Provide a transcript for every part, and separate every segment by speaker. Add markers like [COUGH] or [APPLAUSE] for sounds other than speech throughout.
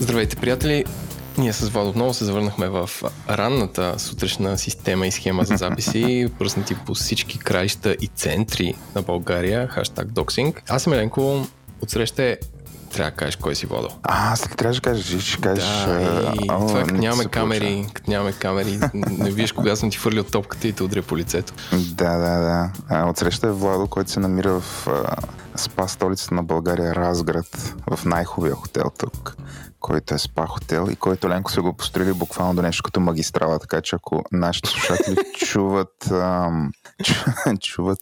Speaker 1: Здравейте, приятели! Ние с Владо отново се завърнахме в ранната сутрешна система и схема за записи, [LAUGHS] пръснати по всички краища и центри на България, хаштаг доксинг. Аз съм Еленко, отсреща е трябва да кажеш кой си водил.
Speaker 2: А, аз трябва да кажеш, ще кажеш...
Speaker 1: Да, и а, това е, като нямаме камери, като нямаме камери, [LAUGHS] не виж кога съм ти хвърлил топката и те удря по лицето.
Speaker 2: Да, да, да. А, отсреща е Владо, който се намира в а, спа столицата на България, Разград, в най-хубавия хотел тук който е спа хотел и който Ленко се го построили буквално до нещо като магистрала, така че ако нашите слушатели [LAUGHS] чуват, ам, [LAUGHS] чуват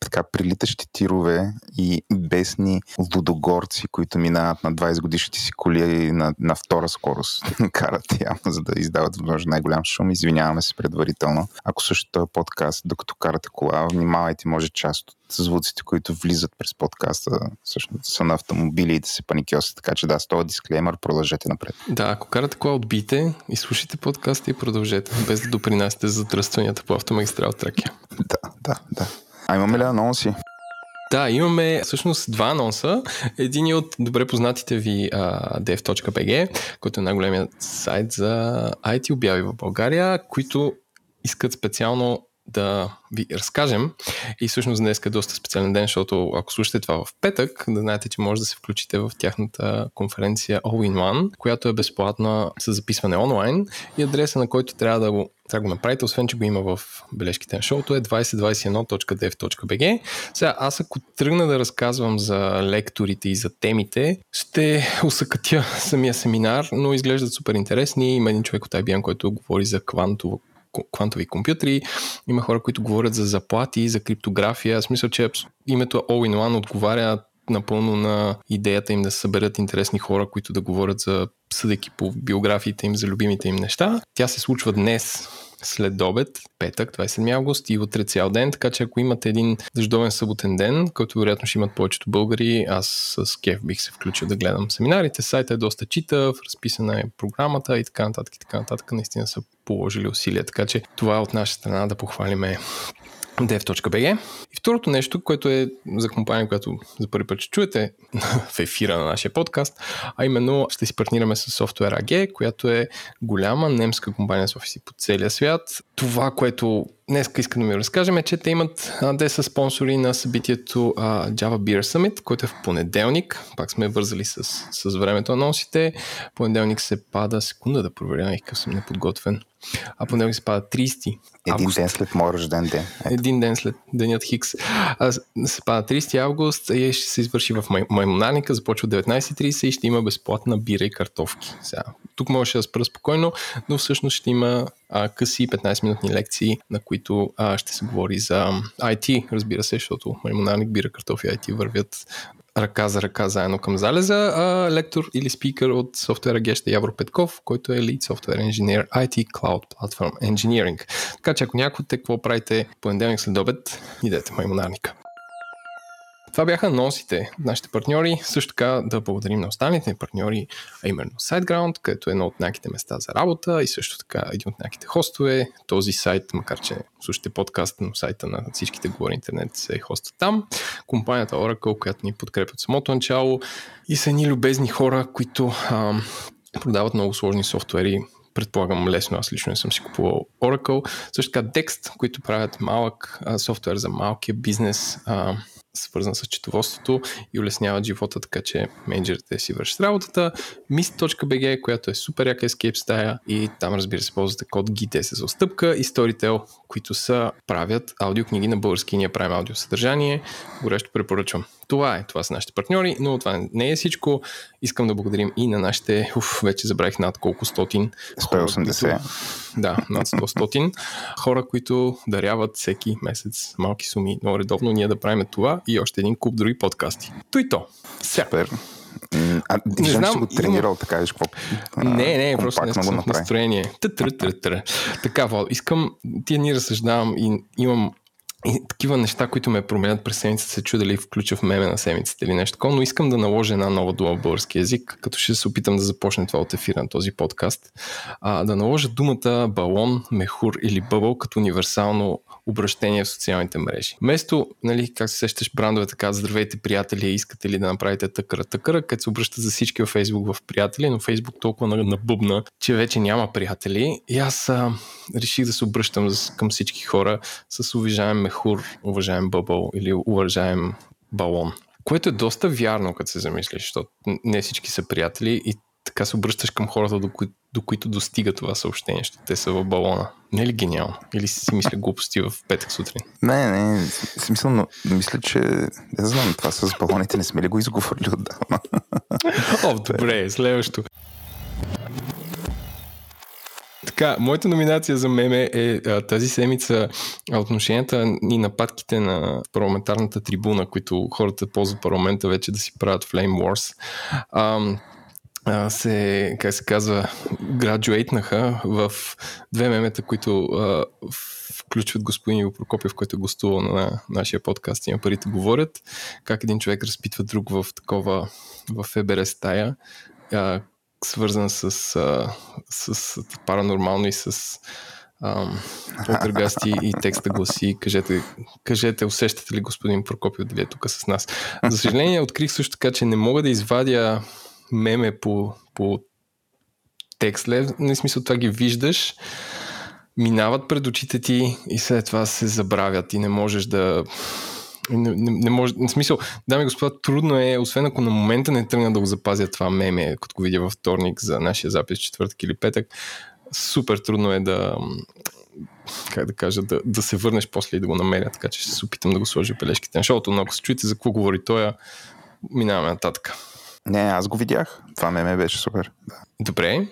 Speaker 2: така прилитащи тирове и бесни лудогорци, които минават на 20 годишните си коли и на, на втора скорост [LAUGHS] карат явно, за да издават възможно най-голям шум. Извиняваме се предварително. Ако също този подкаст, докато карате кола, внимавайте, може част от звуците, които влизат през подкаста, всъщност са на автомобили и да се паникьосат. Така че да, с този дисклеймер продължете напред.
Speaker 1: Да, ако карате кола, отбийте и слушайте подкаста и продължете, без да допринасяте за задръстванията по автомагистрал Тракия. [LAUGHS]
Speaker 2: Да, да, да. А имаме ли анонси?
Speaker 1: Да, имаме всъщност два анонса. Един е от добре познатите ви uh, dev.bg, който е най-големият сайт за IT обяви в България, които искат специално да ви разкажем. И всъщност днес е доста специален ден, защото ако слушате това в петък, да знаете, че може да се включите в тяхната конференция All in One, която е безплатна с записване онлайн и адреса на който трябва да го трябва да го направите, освен че го има в бележките на шоуто, е 2021.dev.bg. Сега, аз ако тръгна да разказвам за лекторите и за темите, ще усъкътя [LAUGHS] самия семинар, но изглеждат супер интересни. Има един човек от IBM, който говори за квантово квантови компютри, има хора, които говорят за заплати, за криптография. В смисъл, че името All-in-One отговаря напълно на идеята им да съберат интересни хора, които да говорят за съдейки по биографиите им, за любимите им неща. Тя се случва днес след обед, петък, 27 август и утре цял ден, така че ако имате един дъждовен съботен ден, който вероятно ще имат повечето българи, аз с кеф бих се включил да гледам семинарите. Сайта е доста читав, разписана е програмата и така нататък и така нататък. Наистина са положили усилия, така че това е от наша страна да похвалиме dev.bg. И второто нещо, което е за компания, която за първи път ще чуете [LAUGHS] в ефира на нашия подкаст, а именно ще си партнираме с Software AG, която е голяма немска компания с офиси по целия свят. Това, което днес искам да ми разкажем е, че те имат, те са спонсори на събитието Java Beer Summit, който е в понеделник. Пак сме вързали с, с времето на носите. Понеделник се пада, секунда да проверя, какъв съм неподготвен. А понеделник се пада 30
Speaker 2: Един август. ден след моят рожден ден.
Speaker 1: Ето. Един ден след денят Хикс. А, се пада 30 август и ще се извърши в май, Маймонарника, започва 19.30 и ще има безплатна бира и картофки. Сега, тук може да спра спокойно, но всъщност ще има а, къси 15-минутни лекции, на които а, ще се говори за IT, разбира се, защото Маймонарник, бира, картофи и IT вървят ръка за ръка заедно към залеза, а лектор или спикър от софтуера Геща Явро Петков, който е Lead Software Engineer IT Cloud Platform Engineering. Така че ако някой те какво правите понеделник след обед, идете маймонарника. Това бяха анонсите от нашите партньори. Също така да благодарим на останалите партньори, а именно SiteGround, където е едно от няките места за работа и също така един от няките хостове. Този сайт, макар че слушате подкаст, но сайта на всичките говори интернет се хоста там. Компанията Oracle, която ни подкрепя от самото начало и са ни любезни хора, които ам, продават много сложни софтуери, предполагам лесно, аз лично не съм си купувал Oracle. Също така Dext, които правят малък а, софтуер за малкия бизнес, а, свързан с четоводството и улесняват живота, така че менеджерите си вършат работата. Mist.bg, която е супер яка escape стая и там разбира се ползвате код GTS за отстъпка и Storytel, които са правят аудиокниги на български ние правим аудиосъдържание. Горещо препоръчвам. Това е, това са нашите партньори, но това не е всичко. Искам да благодарим и на нашите, уф, вече забравих над колко стотин.
Speaker 2: 180.
Speaker 1: Които, да, над 100 стотин хора, които даряват всеки месец малки суми. Но редовно ние да правим това и още един куп други подкасти. То и то.
Speaker 2: Супер. А, не знам, го тренирал, така виж какво.
Speaker 1: Не, не, просто не съм в настроение. Така, Вал, искам, ти ни разсъждавам и имам и такива неща, които ме променят през седмицата, се чудя дали включа в меме на седмицата или нещо такова, но искам да наложа една нова дума в български язик, като ще се опитам да започне това от ефира на този подкаст. А, да наложа думата балон, мехур или бъбъл като универсално обращение в социалните мрежи. Вместо, нали, как се сещаш, брандове така, здравейте, приятели, искате ли да направите тъкъра, тъкъра, където се обръща за всички във Facebook в приятели, но Facebook толкова набъбна, че вече няма приятели. И аз а, реших да се обръщам към всички хора с уважаем Мехур, уважаем Бъбъл или уважаем Балон. Което е доста вярно, като се замислиш, защото не всички са приятели и така се обръщаш към хората, до, кои, до които достига това съобщение, защото те са в балона. Не е ли гениално? Или си мисля глупости в петък сутрин?
Speaker 3: Не, не, смисъл, но мисля, че не знам, това с балоните не сме ли го изговорили отдавна? [LAUGHS]
Speaker 1: О, добре, следващо. Така, моята номинация за меме е а, тази седмица отношенията и нападките на парламентарната трибуна, които хората ползват парламента вече да си правят Flame Wars. А, а, се, как се казва, граджуейтнаха в две мемета, които а, включват господин Иво Прокопев, който е гостувал на нашия подкаст и на парите говорят, как един човек разпитва друг в такова в ФБР стая, а, свързан с, а, с паранормално и с полтергасти и текста гласи кажете, кажете, усещате ли господин Прокопиев дали е тук с нас. За съжаление открих също така, че не мога да извадя меме по, по текст не смисъл това ги виждаш, минават пред очите ти и след това се забравят и не можеш да не, не, не може, в смисъл, дами и господа, трудно е, освен ако на момента не тръгна да го запазя това меме, като го видя във вторник за нашия запис четвъртък или петък, супер трудно е да как да кажа, да, да се върнеш после и да го намеря, така че ще се опитам да го сложа бележките на шоуто, но ако се чуете за какво говори той, минаваме нататък.
Speaker 3: Не, аз го видях. Това меме беше супер.
Speaker 1: Добре.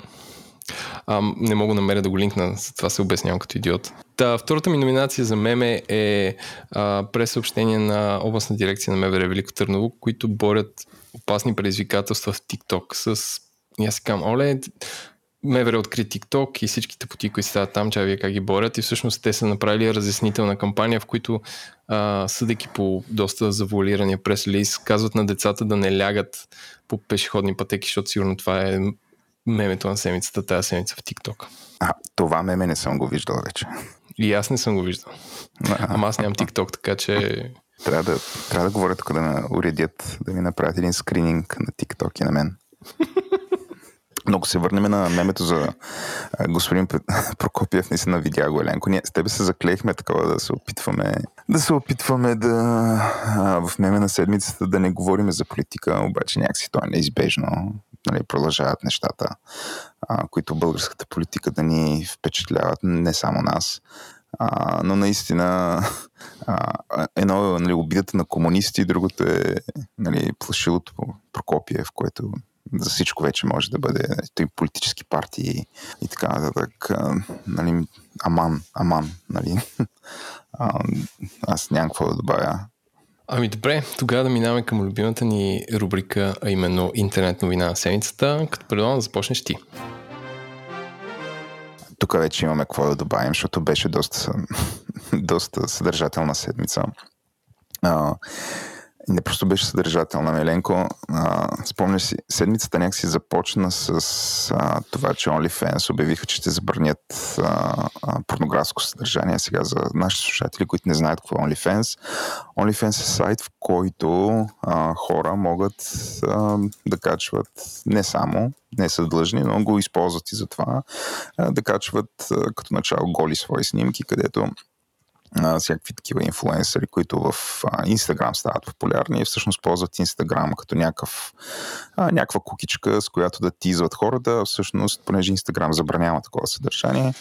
Speaker 1: А, не мога да намеря да го линкна, за това се обяснявам като идиот. Та, втората ми номинация за меме е а, пресъобщение на областна дирекция на МВР Велико Търново, които борят опасни предизвикателства в TikTok с... И аз казвам, оле, МВР откри TikTok и всичките поти, които стават там, че вие как ги борят и всъщност те са направили разяснителна кампания, в които а, съдейки по доста завуалирания прес-лиз, казват на децата да не лягат по пешеходни пътеки, защото сигурно това е мемето на седмицата, тази седмица в TikTok.
Speaker 3: А, това меме не съм го виждал вече.
Speaker 1: И аз не съм го виждал. Ама аз нямам TikTok, така че...
Speaker 3: Трябва да, трябва да говоря тук да ме уредят, да ми направят един скрининг на TikTok и на мен. Но ако се върнем на мемето за господин [LAUGHS] Прокопиев, наистина видя го Еленко. Ние с тебе се заклеихме такова да се опитваме да се опитваме да в меме на седмицата да не говорим за политика, обаче някакси то е неизбежно. Нали, продължават нещата, а, които българската политика да ни впечатляват, не само нас. А, но наистина а, едно е нали, обидата на комунисти, другото е нали, плашилото Прокопиев, което за всичко вече може да бъде той политически партии и така нататък. Нали, аман, аман, нали. [LAUGHS] А, аз нямам какво да добавя.
Speaker 1: Ами добре, тогава да минаваме към любимата ни рубрика, а именно интернет новина на седмицата, като предлагам да започнеш ти.
Speaker 3: Тук вече имаме какво да добавим, защото беше доста, [LAUGHS] доста съдържателна седмица. А, не просто беше съдържателна. Меленко, а, спомняш си, седмицата някакси започна с а, това, че OnlyFans обявиха, че ще забранят а, а, порнографско съдържание. Сега за нашите слушатели, които не знаят какво е OnlyFans. OnlyFans е сайт, в който а, хора могат а, да качват не само, не са длъжни, но го използват и за това, а, да качват а, като начало голи свои снимки, където а, всякакви такива инфлуенсъри, които в Инстаграм стават популярни и всъщност ползват Инстаграм като някакъв, а, някаква кукичка, с която да тизват хората. Всъщност, понеже Инстаграм забранява такова съдържание,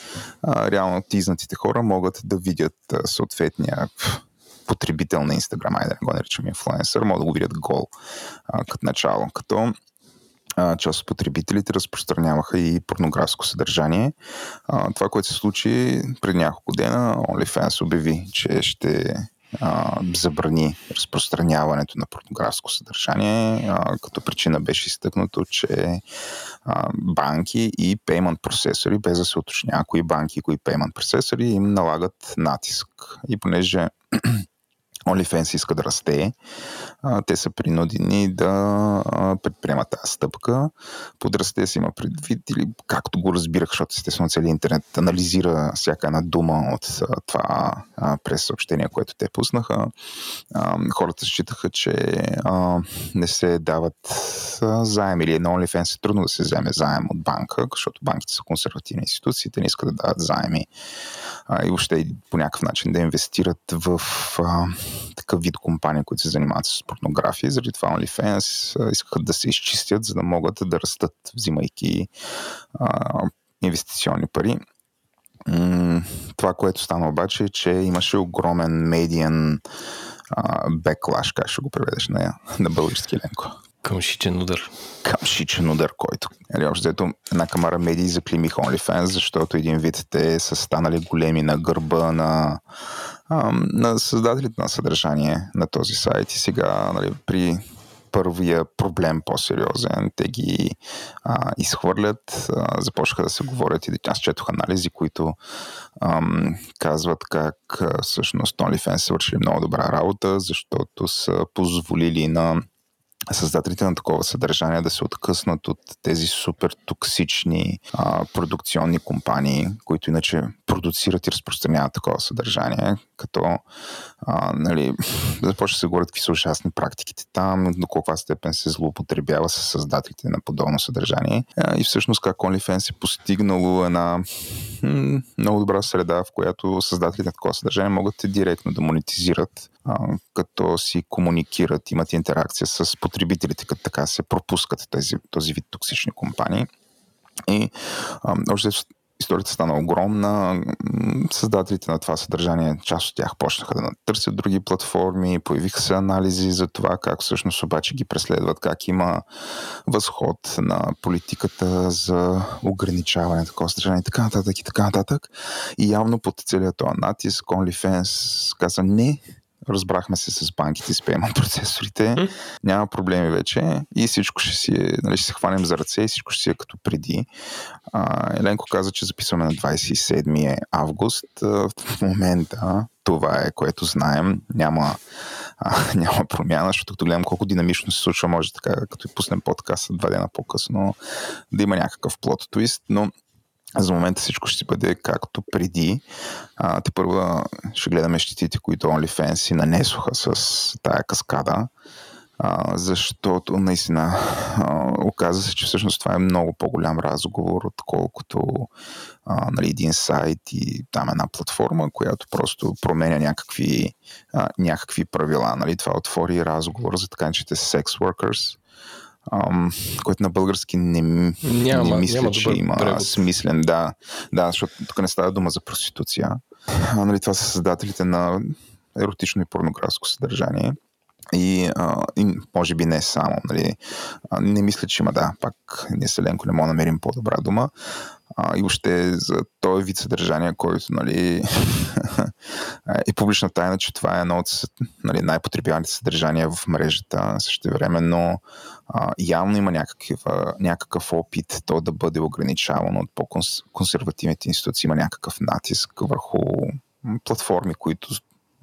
Speaker 3: а, реално тизнатите хора могат да видят съответния потребител на Инстаграм, айде да го наричам инфлуенсър, могат да го видят гол а, като начало. Като част от потребителите разпространяваха и порнографско съдържание. А, това, което се случи преди няколко дена, OnlyFans обяви, че ще а, забрани разпространяването на порнографско съдържание, а, като причина беше изтъкнато, че а, банки и payment процесори, без да се уточня кои банки и кои payment процесори, им налагат натиск. И понеже OnlyFans иска да расте, те са принудени да предприемат тази стъпка. Под расте си има предвид или както го разбирах, защото естествено целият интернет анализира всяка една дума от това през съобщение, което те пуснаха. Хората считаха, че не се дават заем или на OnlyFans е трудно да се вземе заем от банка, защото банките са консервативни институции, те не искат да дават заеми а, и въобще по някакъв начин да инвестират в такъв вид компании, които се занимават с порнография. Заради това OnlyFans искаха да се изчистят, за да могат да растат, взимайки а, инвестиционни пари. Това, което стана обаче е, че имаше огромен медиен беклаш, как ще го преведеш на, на български ленко.
Speaker 1: Къмшичен удар.
Speaker 3: Къмшичен удар, който. Нали, общо една камара медии заклимих OnlyFans, защото един вид те са станали големи на гърба на, на създателите на съдържание на този сайт. И сега нали, при първия проблем по-сериозен. Те ги а, изхвърлят, а, започнаха да се говорят и аз четох анализи, които ам, казват как а, всъщност OnlyFans са вършили много добра работа, защото са позволили на създателите на такова съдържание да се откъснат от тези супер токсични а, продукционни компании, които иначе продуцират и разпространяват такова съдържание, като а, нали, [LAUGHS] започва да се говорят какви са ужасни практиките там, до каква степен се злоупотребява с създателите на подобно съдържание а, и всъщност как OnlyFans е постигнало една много добра среда, в която създателите на такова съдържание могат директно да монетизират, а, като си комуникират, имат интеракция с потребителите, като така се пропускат тези, този вид токсични компании. И а, още историята стана огромна. Създателите на това съдържание, част от тях почнаха да търсят други платформи, появиха се анализи за това как всъщност обаче ги преследват, как има възход на политиката за ограничаване на такова съдържание и така нататък и така нататък. И явно под целият този натиск OnlyFans каза не, разбрахме се с банките, с payment [LAUGHS] процесорите, няма проблеми вече и всичко ще си е, нали, ще се хванем за ръце и всичко ще си е като преди. А, Еленко каза, че записваме на 27 август. В момента това е, което знаем. Няма, а, [LAUGHS] няма промяна, защото като гледам колко динамично се случва, може така, като и пуснем подкаст два дена по-късно, да има някакъв плод твист, но за момента всичко ще бъде както преди. А, те първа ще гледаме щитите, които OnlyFans си нанесоха с тая каскада, а, защото наистина а, оказа се, че всъщност това е много по-голям разговор, отколкото а, нали, един сайт и там една платформа, която просто променя някакви, а, някакви правила. Нали. Това отвори разговор за така че sex workers, ам, който на български не, няма, не мисля, няма че има превод. смислен. Да, да, защото тук не става дума за проституция. А, нали, това са създателите на еротично и порнографско съдържание. И, а, и може би не само. Нали. А, не мисля, че има, да, пак ние Селенко не мога да намерим по-добра дума. А, и още за този вид съдържание, който нали, [LAUGHS] е публична тайна, че това е едно от нали, най-потребяваните съдържания в мрежата. Също време, но а, явно има някакъв, някакъв опит то да бъде ограничавано от по-консервативните институции. Има някакъв натиск върху платформи, които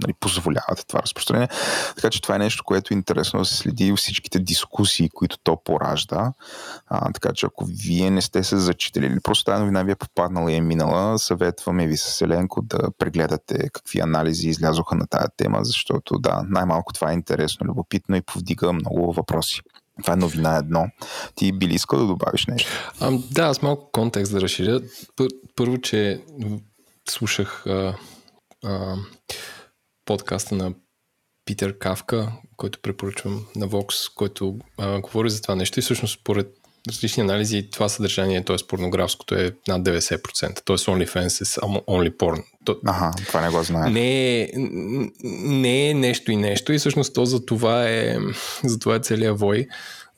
Speaker 3: нали, позволяват това разпространение. Така че това е нещо, което е интересно да се следи всичките дискусии, които то поражда. А, така че ако вие не сте се зачитали или просто тази новина ви е попаднала и е минала, съветваме ви с Еленко да прегледате какви анализи излязоха на тая тема, защото да, най-малко това е интересно, любопитно и повдига много въпроси. Това е новина едно. Ти би ли искал да добавиш нещо?
Speaker 1: А, да, аз малко контекст да разширя. Първо, че слушах а, а, подкаста на Питер Кавка, който препоръчвам на Vox, който а, говори за това нещо и всъщност според различни анализи това съдържание, т.е. порнографското е над 90%, т.е. OnlyFans е само only porn.
Speaker 3: То, ага, това не го знае.
Speaker 1: Не е, не е нещо и нещо и всъщност то за това е, за това е целият вой,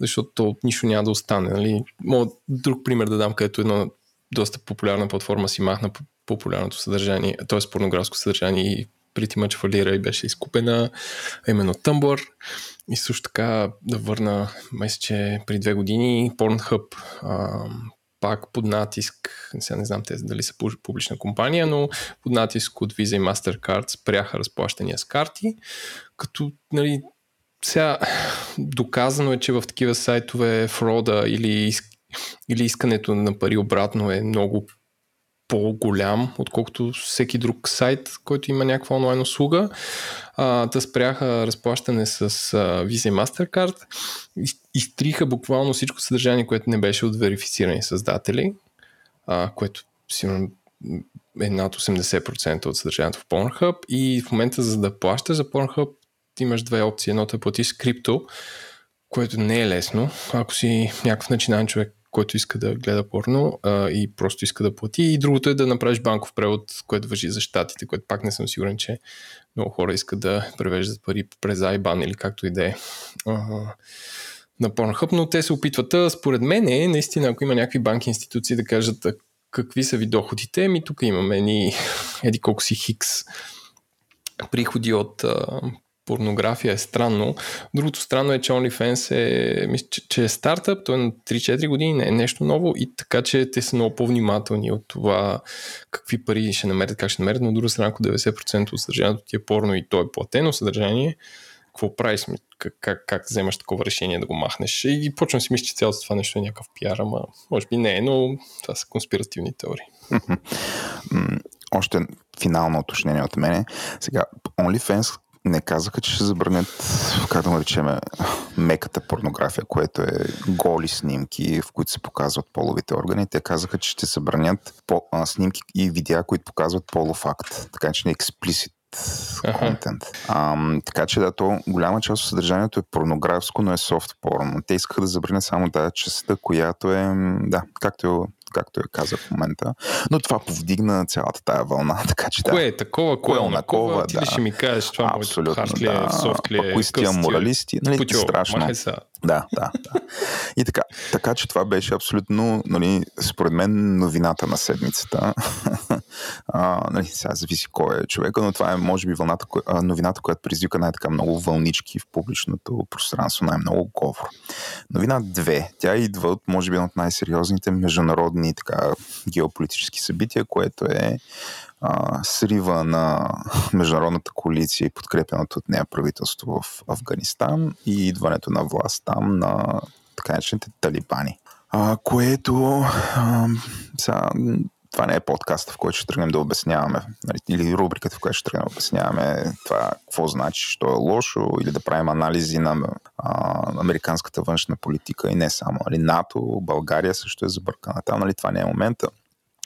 Speaker 1: защото нищо няма да остане. Нали? Мога друг пример да дам, където едно доста популярна платформа си махна популярното съдържание, т.е. порнографско съдържание и преди мъч фалира и беше изкупена, а именно Tumblr. И също така да върна, мисля, че при две години Pornhub а, пак под натиск, сега не знам те дали са публична компания, но под натиск от Visa и MasterCard спряха разплащания с карти, като нали, сега доказано е, че в такива сайтове фрода или, или искането на пари обратно е много по-голям, отколкото всеки друг сайт, който има някаква онлайн услуга. А, да спряха разплащане с а, Visa и MasterCard. Изтриха буквално всичко съдържание, което не беше от верифицирани създатели, а, което сигурно е над 80% от съдържанието в Pornhub и в момента за да плащаш за Pornhub имаш две опции. Едното е платиш с крипто, което не е лесно. Ако си някакъв начинан човек, който иска да гледа порно а, и просто иска да плати. И другото е да направиш банков превод, което въжи за щатите, което пак не съм сигурен, че много хора искат да превеждат пари през IBAN или както и да е на Pornhub, но те се опитват. Според мен е, наистина, ако има някакви банки институции да кажат какви са ви доходите, ми тук имаме ни еди колко си хикс приходи от порнография е странно. Другото странно е, че OnlyFans е, мисля, че, че е стартъп, той е на 3-4 години, не е нещо ново и така, че те са много по-внимателни от това какви пари ще намерят, как ще намерят, но друга страна, ако 90% от съдържанието ти е порно и то е платено съдържание, какво правиш, как, как, как вземаш такова решение да го махнеш. И почвам си мисля, че цялото това нещо е някакъв пиар, ама може би не е, но това са конспиративни теории.
Speaker 4: Още финално уточнение от мене. Сега, OnlyFans не казаха, че ще забранят, как да наречеме, меката порнография, което е голи снимки, в които се показват половите органи. Те казаха, че ще забранят по, а, снимки и видеа, които показват полов акт. Така че не експлисит контент. Uh-huh. така че да, то голяма част от съдържанието е порнографско, но е софт порно. Те искаха да забранят само тази частта, която е, да, както е както я каза в момента. Но това повдигна цялата тая вълна, [LAUGHS] така че
Speaker 1: Кое е такова, кое, кое е онакова, ти да. ще ми кажеш това
Speaker 4: Абсолютно,
Speaker 1: ли е,
Speaker 4: да.
Speaker 1: софт ли е,
Speaker 4: кои тия моралисти, нали, Путио, страшно. Да, да, да. И така, така, че това беше абсолютно, нали, според мен, новината на седмицата. а, нали, сега зависи кой е човека, но това е, може би, вълната, новината, която предизвика най-така много вълнички в публичното пространство, най-много говор. Новина 2. Тя идва от, може би, от най-сериозните международни така, геополитически събития, което е а, срива на [LAUGHS] международната коалиция и подкрепеното от нея правителство в Афганистан и идването на власт там на така наречените талибани. А, което а, са, това не е подкаст, в който ще тръгнем да обясняваме, нали, или рубриката, в която ще тръгнем да обясняваме това какво значи, що е лошо, или да правим анализи на а, американската външна политика и не само. Нали, НАТО, България също е забъркана там, нали, това не е момента.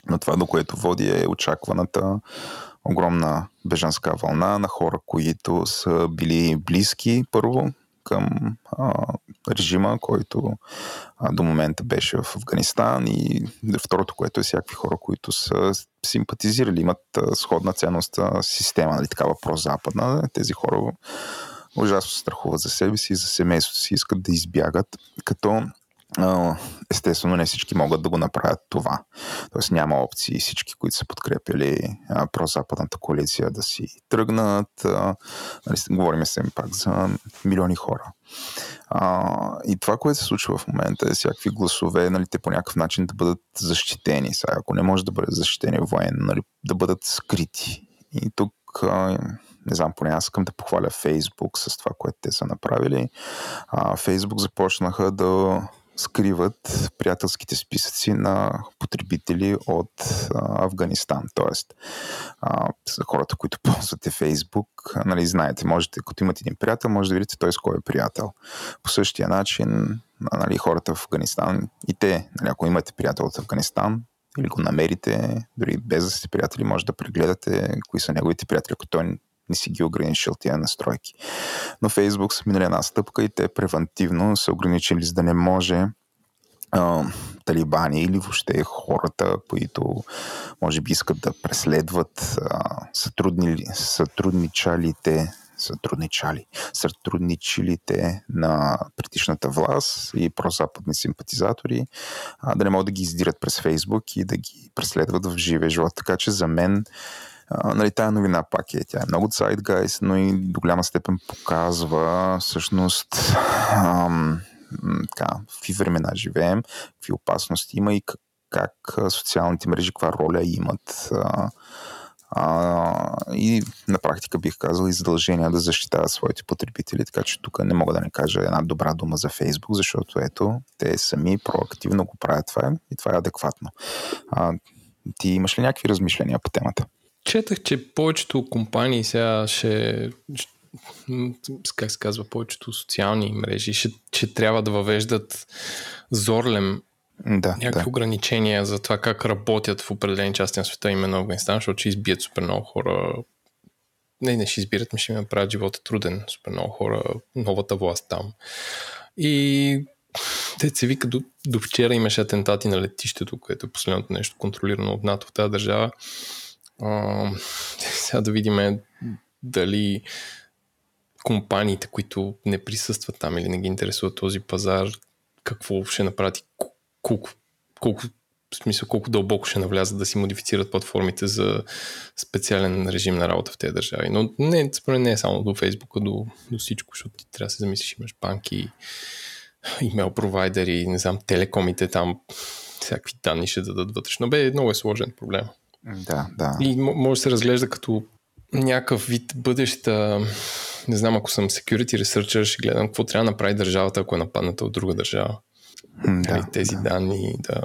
Speaker 4: Но това, до което води е очакваната огромна бежанска вълна на хора, които са били близки първо към а, режима, който а, до момента беше в Афганистан и второто, което е всякакви хора, които са симпатизирали, имат а, сходна ценност система, нали, такава прозападна. Тези хора ужасно страхуват за себе си и за семейството си, искат да избягат, като естествено не всички могат да го направят това. Тоест няма опции всички, които са подкрепили прозападната коалиция да си тръгнат. нали, говорим се пак за милиони хора. И това, което се случва в момента е всякакви гласове, нали, те по някакъв начин да бъдат защитени. Сега, ако не може да бъдат защитени военно, нали, да бъдат скрити. И тук не знам, поне аз искам да похваля Фейсбук с това, което те са направили. Фейсбук започнаха да скриват приятелските списъци на потребители от Афганистан. Тоест, за хората, които ползвате Фейсбук, нали, знаете, можете, като имате един приятел, може да видите той с кой е приятел. По същия начин, нали, хората в Афганистан и те, нали, ако имате приятел от Афганистан, или го намерите, дори без да сте приятели, може да прегледате кои са неговите приятели, ако той не си ги ограничил тия настройки. Но Фейсбук са минали една стъпка и те превентивно са ограничили, за да не може а, талибани или въобще хората, които може би искат да преследват а, сътрудни, сътрудничалите сътрудничали, сътрудничилите на предишната власт и прозападни симпатизатори, а, да не могат да ги издират през Фейсбук и да ги преследват в живия живот. Така че за мен нали, тая новина пак е, тя е много сайдгайс, но и до голяма степен показва всъщност ам, така, в какви времена живеем, какви опасности има и как,
Speaker 3: как социалните мрежи, каква роля имат. А, а, и на практика бих казал и задължения да защитават своите потребители, така че тук не мога да не кажа една добра дума за Фейсбук, защото ето, те сами проактивно го правят това и това е адекватно. А, ти имаш ли някакви размишления по темата?
Speaker 1: Четах, че повечето компании сега ще, как се казва, повечето социални мрежи ще, ще трябва да въвеждат зорлем
Speaker 3: да,
Speaker 1: някакви
Speaker 3: да.
Speaker 1: ограничения за това как работят в определени части на света, именно Афганистан, защото ще избият супер много хора. Не, не ще избират, ми ще ми направят живота труден. Супер много хора, новата власт там. И те се вика, до, до вчера имаше атентати на летището, което е последното нещо контролирано от НАТО в тази държава. [LAUGHS] Сега да видим дали компаниите, които не присъстват там или не ги интересува този пазар, какво ще направят колко, колко в смисъл колко дълбоко ще навлязат да си модифицират платформите за специален режим на работа в тези държави. Но не, според не е само до Фейсбука, до, до всичко, защото ти трябва да се замислиш, имаш банки, имейл провайдери, не знам, телекомите там, всякакви данни ще дадат вътрешно. Бе, много е сложен проблем.
Speaker 3: Да, да.
Speaker 1: И може да се разглежда като някакъв вид бъдеща, не знам, ако съм security researcher, ще гледам какво трябва да направи държавата, ако е нападната от друга държава.
Speaker 3: Да,
Speaker 1: нали, тези
Speaker 3: да.
Speaker 1: данни да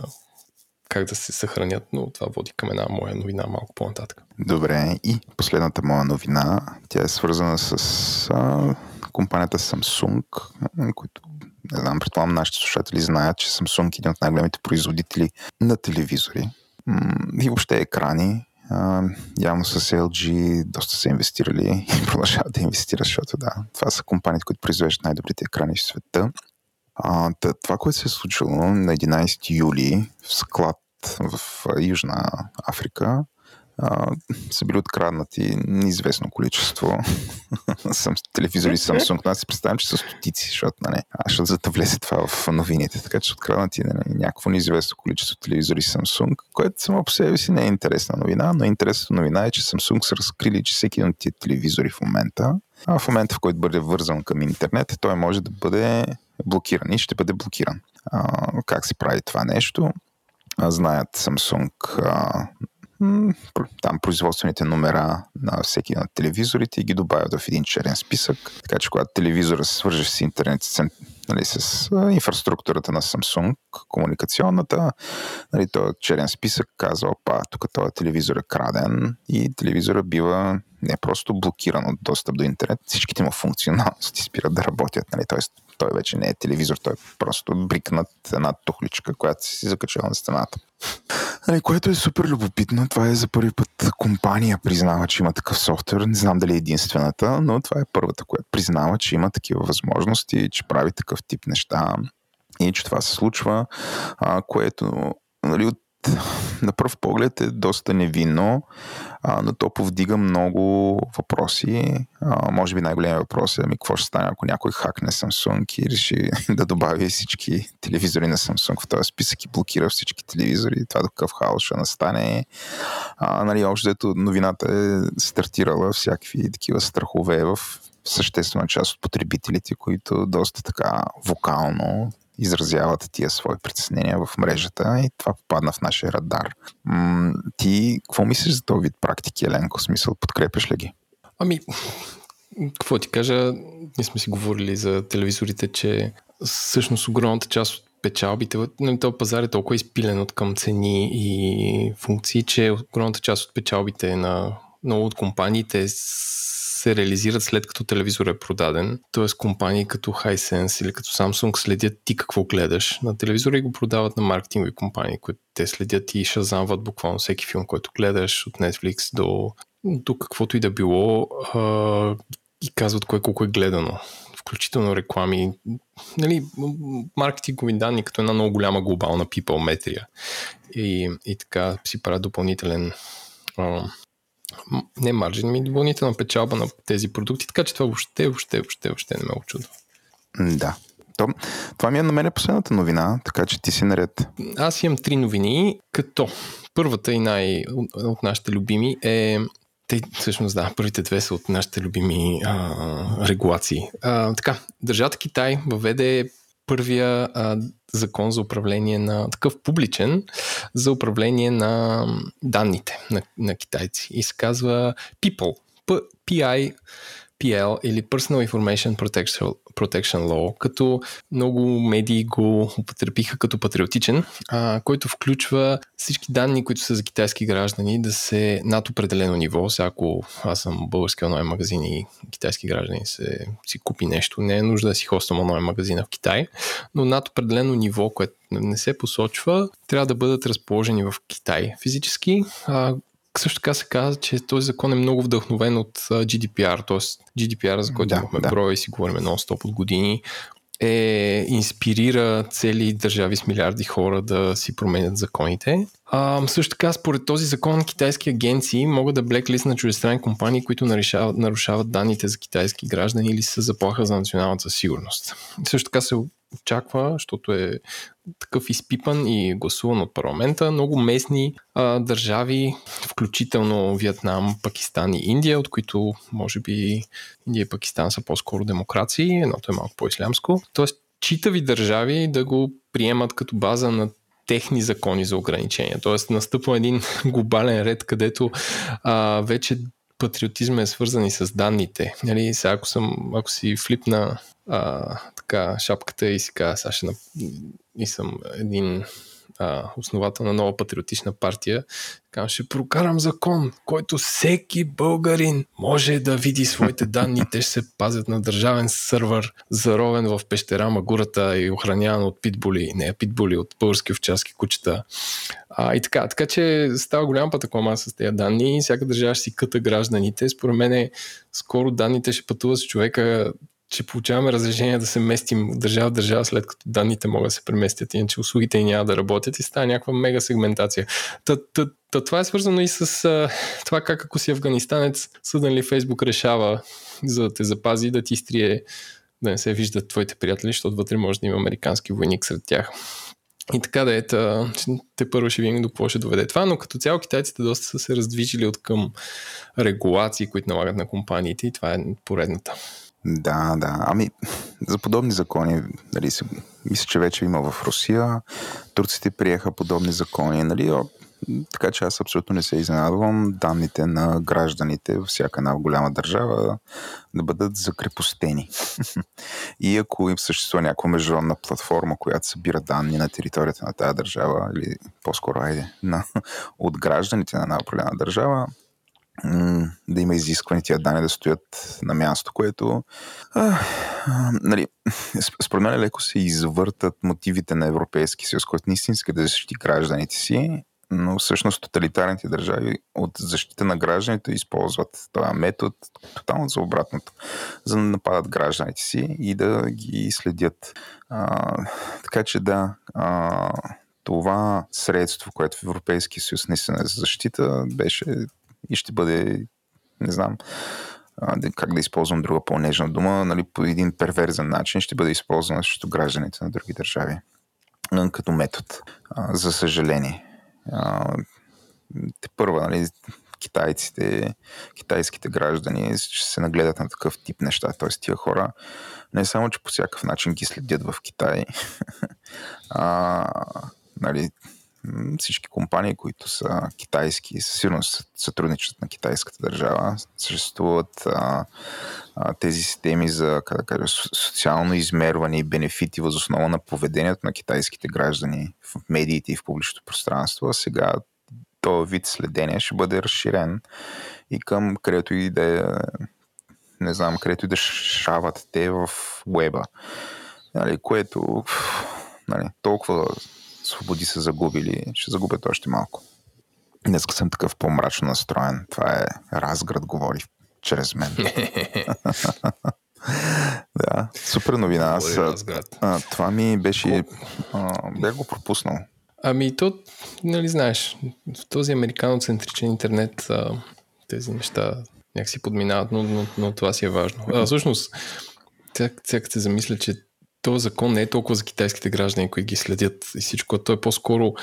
Speaker 1: как да се съхранят, но това води към една моя новина малко по-нататък.
Speaker 3: Добре, и последната моя новина, тя е свързана с а, компанията Samsung, които, не знам, предполагам нашите слушатели знаят, че Samsung е един от най-големите производители на телевизори и въобще екрани. Явно с LG доста са инвестирали [LAUGHS] и продължават да инвестират, защото да, това са компаниите, които произвеждат най-добрите екрани в света. Това, което се е случило на 11 юли в склад в Южна Африка, а, са били откраднати неизвестно количество [LAUGHS] телевизори [LAUGHS] Samsung. Аз си представям, че са стотици, защото, нали, защото за да влезе това в новините. Така че откраднати нали, някакво неизвестно количество телевизори Samsung, което само по себе си не е интересна новина, но интересната новина е, че Samsung са разкрили, че всеки един от тия телевизори в момента, а в момента, в който бъде вързан към интернет, той може да бъде блокиран и ще бъде блокиран. А, как се прави това нещо? знаят Samsung а, там производствените номера на всеки на телевизорите и ги добавят в един черен списък. Така че когато телевизора се свърже с интернет, нали, с инфраструктурата на Samsung, комуникационната, нали, този черен списък казва, опа, тук този телевизор е краден и телевизора бива не просто блокиран от достъп до интернет, всичките му функционалности спират да работят. Нали, Тоест, той вече не е телевизор, той е просто брикнат една тухличка, която си закачава на стената. Нали, което е супер любопитно. Това е за първи път компания признава, че има такъв софтуер. Не знам дали е единствената, но това е първата, която признава, че има такива възможности, че прави такъв тип неща и че това се случва, а, което нали, от на пръв поглед е доста невинно, а, но то повдига много въпроси. А, може би най-големият въпрос е ами какво ще стане, ако някой хакне Samsung и реши [LAUGHS] да добави всички телевизори на Samsung в този списък и блокира всички телевизори. Това до какъв хаос ще настане. А, нали, още ето новината е стартирала всякакви такива страхове в съществена част от потребителите, които доста така вокално изразяват тия свои притеснения в мрежата и това попадна в нашия радар. М- ти какво мислиш за този вид практики, Еленко? Смисъл, подкрепяш ли ги?
Speaker 1: Ами, какво ти кажа, ние сме си говорили за телевизорите, че всъщност огромната част от печалбите, на този пазар е толкова изпилен от към цени и функции, че огромната част от печалбите на много от компаниите се реализират след като телевизор е продаден. Тоест компании като Hisense или като Samsung следят ти какво гледаш на телевизора и го продават на маркетингови компании, които те следят и шазамват буквално всеки филм, който гледаш от Netflix до, до каквото и да било а, и казват кое колко е гледано включително реклами, нали, маркетингови данни като една много голяма глобална people метрия. И, и така си правят допълнителен а, не маржин, ми допълнителна печалба на тези продукти, така че това въобще, въобще, въобще, въобще не ме очудва.
Speaker 3: Да. То, това ми е на мен последната новина, така че ти си наред.
Speaker 1: Аз имам три новини, като първата и най- от нашите любими е те, всъщност, да, първите две са от нашите любими а, регулации. А, така, държавата Китай въведе първия а, закон за управление на такъв публичен за управление на данните на, на китайци. И се казва People. PI PL или Personal Information Protection, Law, като много медии го употребиха като патриотичен, а, който включва всички данни, които са за китайски граждани, да се над определено ниво. Сега ако аз съм български онлайн магазин и китайски граждани се, си купи нещо, не е нужда да си хоствам онлайн магазина в Китай, но над определено ниво, което не се посочва, трябва да бъдат разположени в Китай физически. А, също така се казва, че този закон е много вдъхновен от GDPR, т.е. GDPR, за който да, имахме да. броя и си говорим нон-стоп от години, е, инспирира цели държави с милиарди хора да си променят законите. А, също така, според този закон, китайски агенции могат да блеклист на чуждестранни компании, които нарушават, нарушават данните за китайски граждани или са заплаха за националната сигурност. Също така се очаква, защото е такъв изпипан и гласуван от парламента. Много местни а, държави, включително Виетнам, Пакистан и Индия, от които може би Индия и Пакистан са по-скоро демокрации, едното е малко по-ислямско. Тоест, читави държави да го приемат като база на техни закони за ограничения. Тоест настъпва един [LAUGHS] глобален ред, където а, вече патриотизма е свързан и с данните. Нали, сега, ако, съм, ако си флипна а, така шапката и си казва, сега ще и съм един а, основател на нова патриотична партия, така ще прокарам закон, който всеки българин може да види своите данни. Те ще се пазят на държавен сървър, заровен в пещера Магурата и охраняван от питбули, не питбули, от български овчарски кучета. А, и така, така че става голям път ако с тези данни. Всяка държава ще си къта гражданите. Според мен скоро данните ще пътуват с човека че получаваме разрешение да се местим държава в държава, след като данните могат да се преместят, иначе услугите няма да работят и става някаква мега сегментация. Та, та, та, това е свързано и с а, това как ако си афганистанец, съден ли Фейсбук решава за да те запази, да ти изтрие да не се виждат твоите приятели, защото вътре може да има американски войник сред тях. И така да е, те първо ще видим до какво ще доведе това, но като цяло китайците доста са се раздвижили от към регулации, които налагат на компаниите и това е поредната.
Speaker 3: Да, да. Ами, за подобни закони, нали, мисля, че вече има в Русия. Турците приеха подобни закони, нали, така че аз абсолютно не се изненадвам данните на гражданите във всяка една голяма държава да бъдат закрепостени. [LAUGHS] и ако им съществува някаква международна платформа, която събира данни на територията на тази държава, или по-скоро, айде, на, от гражданите на една определена държава, да има изисквани тия данни да стоят на място, което а, а, нали, според мен леко се извъртат мотивите на Европейски съюз, който наистина иска да защити гражданите си, но всъщност тоталитарните държави от защита на гражданите използват този метод тотално за обратното, за да нападат гражданите си и да ги следят. А, така че да, а, това средство, което в Европейския съюз наистина е за защита, беше и ще бъде, не знам как да използвам друга по-нежна дума, нали, по един перверзен начин ще бъде използвана срещу гражданите на други държави като метод, за съжаление. Те първа, нали, китайците, китайските граждани ще се нагледат на такъв тип неща. Т.е. тия хора не само, че по всякакъв начин ги следят в Китай, [LAUGHS] а, нали, всички компании, които са китайски, със сигурност сътрудничат на китайската държава. Съществуват а, а, тези системи за как да кажа, социално измерване и бенефити въз основа на поведението на китайските граждани в медиите и в публичното пространство. Сега този вид следение ще бъде разширен и към където и да е, не знам, където и да шават те в веба. Нали, което нали, толкова свободи са загубили, ще загубят още малко. Днес съм такъв по-мрачно настроен. Това е Разград говори чрез мен. [LAUGHS] да, супер новина. Аз, а, това ми беше... А, бях го пропуснал.
Speaker 1: Ами то, нали знаеш, в този американоцентричен интернет а, тези неща някакси подминават, но, но, но това си е важно. А, всъщност, сега се замисля, че този закон не е толкова за китайските граждани, които ги следят и всичко, то е по-скоро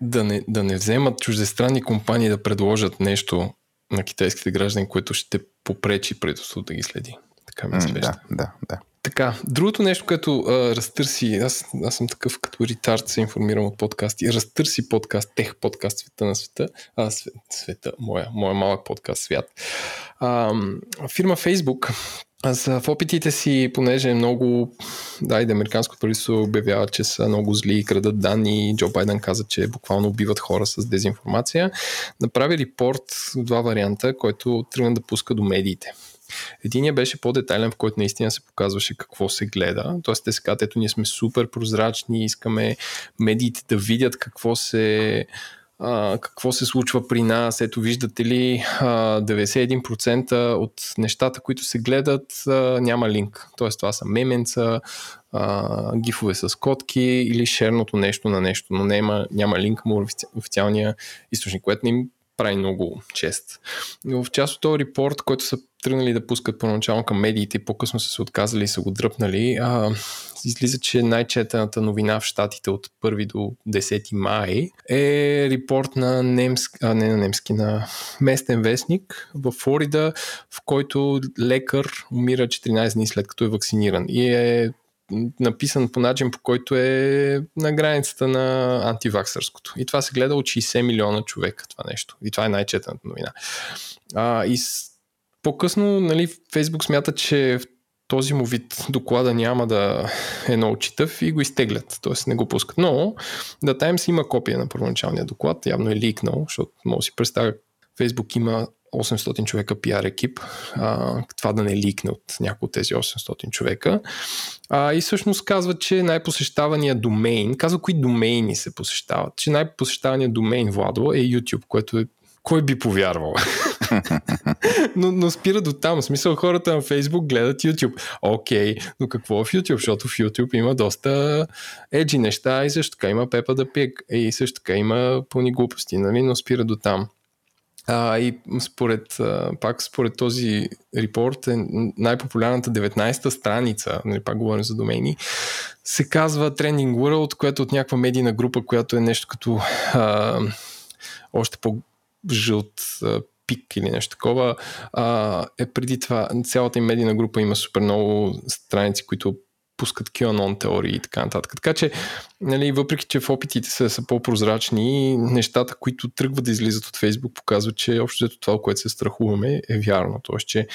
Speaker 1: да не, да не вземат чуждестранни компании да предложат нещо на китайските граждани, което ще попречи правителството да ги следи. Така ми
Speaker 3: mm, Да, да, да.
Speaker 1: Така, другото нещо, което а, разтърси, аз, аз съм такъв като ритард, се информирам от подкасти, разтърси подкаст, тех подкаст света на света, а, свет, света, моя, моя малък подкаст свят. А, фирма Facebook аз в опитите си, понеже много, да, и да американско правителство обявява, че са много зли и крадат данни, Джо Байден каза, че буквално убиват хора с дезинформация, направи репорт в два варианта, който тръгна да пуска до медиите. Единият беше по-детайлен, в който наистина се показваше какво се гледа. Тоест те се казват, ето ние сме супер прозрачни, искаме медиите да видят какво се а, какво се случва при нас. Ето виждате ли, а, 91% от нещата, които се гледат, а, няма линк. Тоест това са меменца, а, гифове с котки или шерното нещо на нещо, но няма, няма линк му официалния източник, което не им прави много чест. Но в част от този репорт, който са тръгнали да пускат първоначално към медиите и по-късно са се отказали и са го дръпнали, а, излиза, че най-четената новина в Штатите от 1 до 10 май е репорт на немски, а не на немски, на местен вестник в Флорида, в който лекар умира 14 дни след като е вакциниран. И е написан по начин, по който е на границата на антиваксърското. И това се гледа от 60 милиона човека, това нещо. И това е най-четената новина. А, и. По-късно, нали, Фейсбук смята, че в този му вид доклада няма да е много читав и го изтеглят, т.е. не го пускат. Но The Times има копия на първоначалния доклад, явно е ликнал, защото да си представя, Facebook има 800 човека пиар екип, а, това да не ликне от някои от тези 800 човека. А, и всъщност казва, че най-посещавания домейн, казва кои домейни се посещават, че най-посещавания домейн, Владо, е YouTube, което е кой би повярвал? [LAUGHS] но, но спира до там. В смисъл хората на Facebook гледат YouTube. Окей, okay, но какво в YouTube? Защото в YouTube има доста еджи неща и също така има Пепа да пик и също така има пълни глупости, нали? но спира до там. А, и според, а, пак според този репорт е най-популярната 19-та страница, нали, пак говорим за домени, се казва Trending World, което е от някаква медийна група, която е нещо като а, още по-жълт а, пик или нещо такова. А, е преди това, цялата им медийна група има супер много страници, които пускат QAnon теории и така нататък. Така че, нали, въпреки че в опитите са, са по-прозрачни, нещата, които тръгват да излизат от Фейсбук, показват, че общо това, което се страхуваме, е вярно. Тоест, че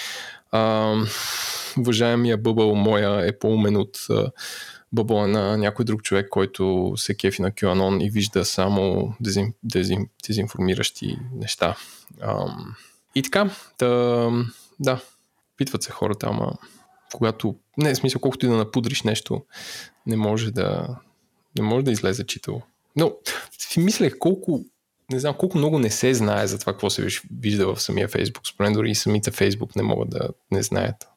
Speaker 1: а, уважаемия бъбъл моя е по-умен от а, бъбъла на някой друг човек, който се кефи на QAnon и вижда само дезин, дезин, дезинформиращи неща. А, и така, да, да, питват се хората, ама когато, не, в смисъл, колкото и да напудриш нещо, не може да, не може да излезе читало. Но си мислех колко, не знам, колко много не се знае за това, какво се вижда в самия Фейсбук. Според дори и самите Фейсбук не могат да не знаят.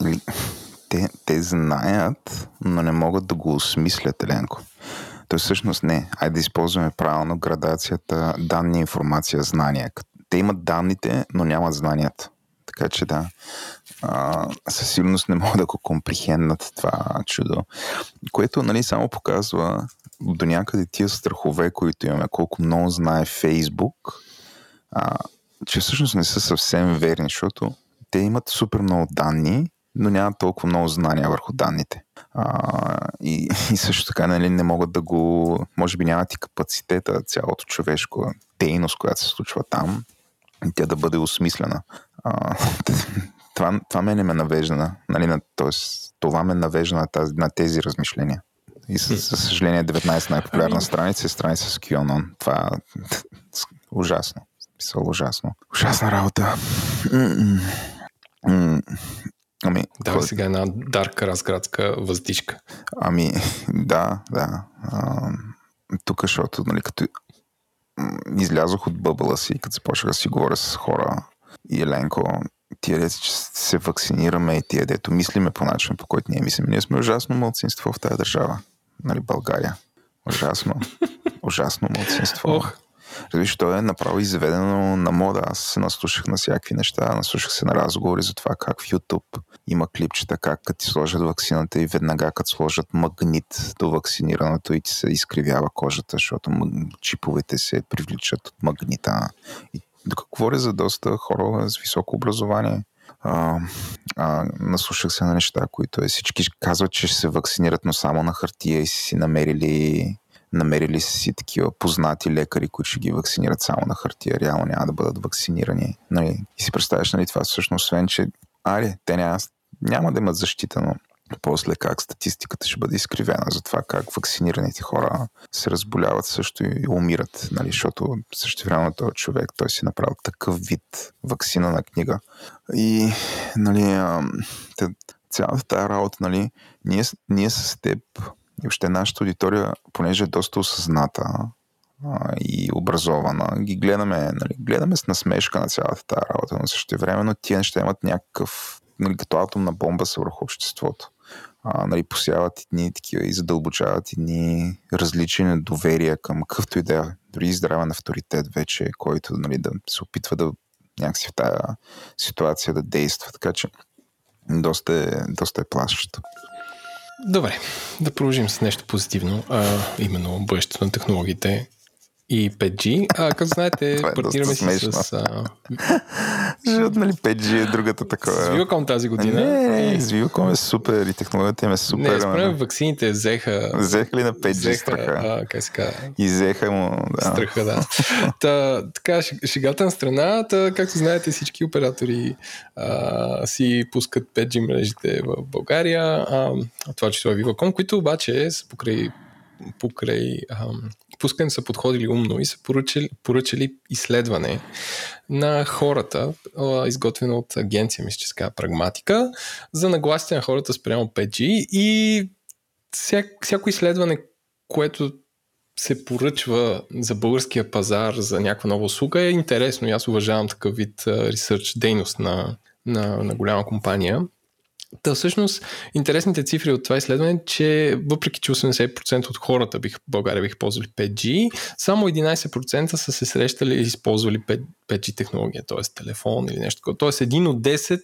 Speaker 1: [LAUGHS]
Speaker 3: Те, те знаят, но не могат да го осмислят, Еленко. То всъщност не. Айде да използваме правилно градацията данни, информация, знания. Те имат данните, но нямат знанията. Така че да, а, със сигурност не могат да го компрехенднат това чудо. Което нали, само показва до някъде тия страхове, които имаме, колко много знае Фейсбук, а, че всъщност не са съвсем верни, защото те имат супер много данни, но нямат толкова много знания върху данните. А, и, и също така нали, не могат да го, може би нямат и капацитета, цялото човешко дейност, която се случва там, тя да бъде осмислена. А, [LAUGHS] това, това мене ме навежда, нали, на, тоест, това ме навежда на, тази, на тези размишления. И със съжаление 19 най-популярна ами... страница е страница с QAnon. Това [LAUGHS] ужасно. Писал ужасно. Ужасна работа.
Speaker 1: Ами, да, кой... сега една дарка разградска въздишка.
Speaker 3: Ами, [LAUGHS] да, да. А, тук, защото, нали, като излязох от бъбъла си, като започнах да си говоря с хора и Еленко, тия деца, че се вакцинираме и тия дето мислиме по начин, по който ние мислим. Ние сме ужасно младсинство в тази държава. Нали, България. Ужасно. [LAUGHS] ужасно младсинство. Ох. Виж, то е направо изведено на мода. Аз се наслушах на всякакви неща, наслушах се на разговори за това как в YouTube има клипчета, как като ти сложат вакцината и веднага като сложат магнит до вакцинирането и ти се изкривява кожата, защото чиповете се привличат от магнита. И говоря за доста хора с високо образование. а, а, наслушах се на неща, които е, всички казват, че ще се вакцинират, но само на хартия и си намерили намерили си такива познати лекари, които ще ги вакцинират само на хартия, реално няма да бъдат вакцинирани. Нали? И си представяш нали, това всъщност, освен, че аре, те няма, няма да имат защита, но после как статистиката ще бъде изкривена за това как вакцинираните хора се разболяват също и умират, нали, защото също време този човек, той си направил такъв вид вакцина на книга. И нали, цялата тази работа, нали, ние, ние с теб и въобще нашата аудитория, понеже е доста осъзната а, и образована, ги гледаме, нали, гледаме с насмешка на цялата тази работа, но също време, но тия неща имат някакъв, нали, като атомна бомба са върху обществото. А, нали, посяват едни такива и задълбочават едни различни недоверия към какъвто и да е, дори здравен авторитет вече, който нали, да се опитва да някакси в тази ситуация да действа. Така че доста е, доста е плашещо.
Speaker 1: Добре, да продължим с нещо позитивно, а, именно бъдещето на технологиите и 5G. А, като знаете,
Speaker 3: е
Speaker 1: партнираме си
Speaker 3: смешно.
Speaker 1: с... А,
Speaker 3: Защото, нали, 5G е другата
Speaker 1: с
Speaker 3: такова.
Speaker 1: Viacom тази година.
Speaker 3: Не, не,
Speaker 1: и...
Speaker 3: с Viacom е супер и технологията им е супер.
Speaker 1: Не, според вакцините взеха...
Speaker 3: Взеха ли на 5G
Speaker 1: взеха,
Speaker 3: страха?
Speaker 1: а, как се казва?
Speaker 3: И взеха му, да.
Speaker 1: Страха, да. Та, така, шег- шегата на страна, та, както знаете, всички оператори а, си пускат 5G мрежите в България, а, това число е Viva.com, които обаче са покрай, покрай а, пускане са подходили умно и са поръчали, поръчали изследване на хората, изготвено от агенция, мисля, че се Прагматика, за нагласите на хората спрямо 5G и всяк, всяко изследване, което се поръчва за българския пазар за някаква нова услуга е интересно и аз уважавам такъв вид ресърч дейност на, на, на голяма компания. Та всъщност интересните цифри от това изследване е, че въпреки, че 80% от хората бих, в България бих ползвали 5G, само 11% са се срещали и използвали 5, 5G технология, т.е. телефон или нещо такова. Тоест един от 10,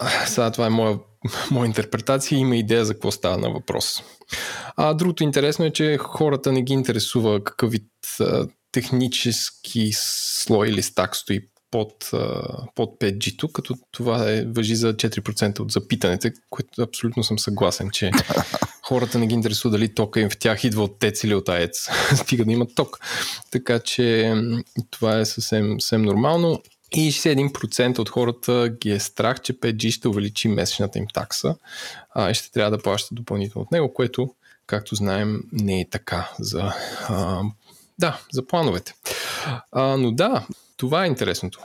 Speaker 1: а, сега това е моя, [LAUGHS] моя интерпретация, има идея за какво става на въпрос. А другото интересно е, че хората не ги интересува какъв вид технически слой или стак стои под, под 5G-то, като това е, въжи за 4% от запитаните, което абсолютно съм съгласен, че [LAUGHS] хората не ги интересува дали тока им в тях идва от ТЕЦ или от АЕЦ. [LAUGHS] Стига да имат ток. Така че това е съвсем, съвсем нормално. И 61% от хората ги е страх, че 5G ще увеличи месечната им такса а, и ще трябва да плащат допълнително от него, което, както знаем, не е така за, а, да, за плановете. А, но да, това е интересното.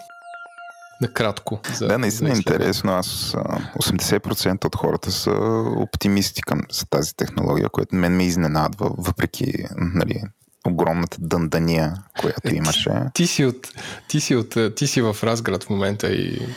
Speaker 1: Накратко. За,
Speaker 3: Да, наистина
Speaker 1: за
Speaker 3: е интересно. Аз а, 80% от хората са оптимисти към за тази технология, което мен ме изненадва, въпреки нали, огромната дъндания, която имаше.
Speaker 1: Ти си, от, ти, си от, ти си в Разград в момента и...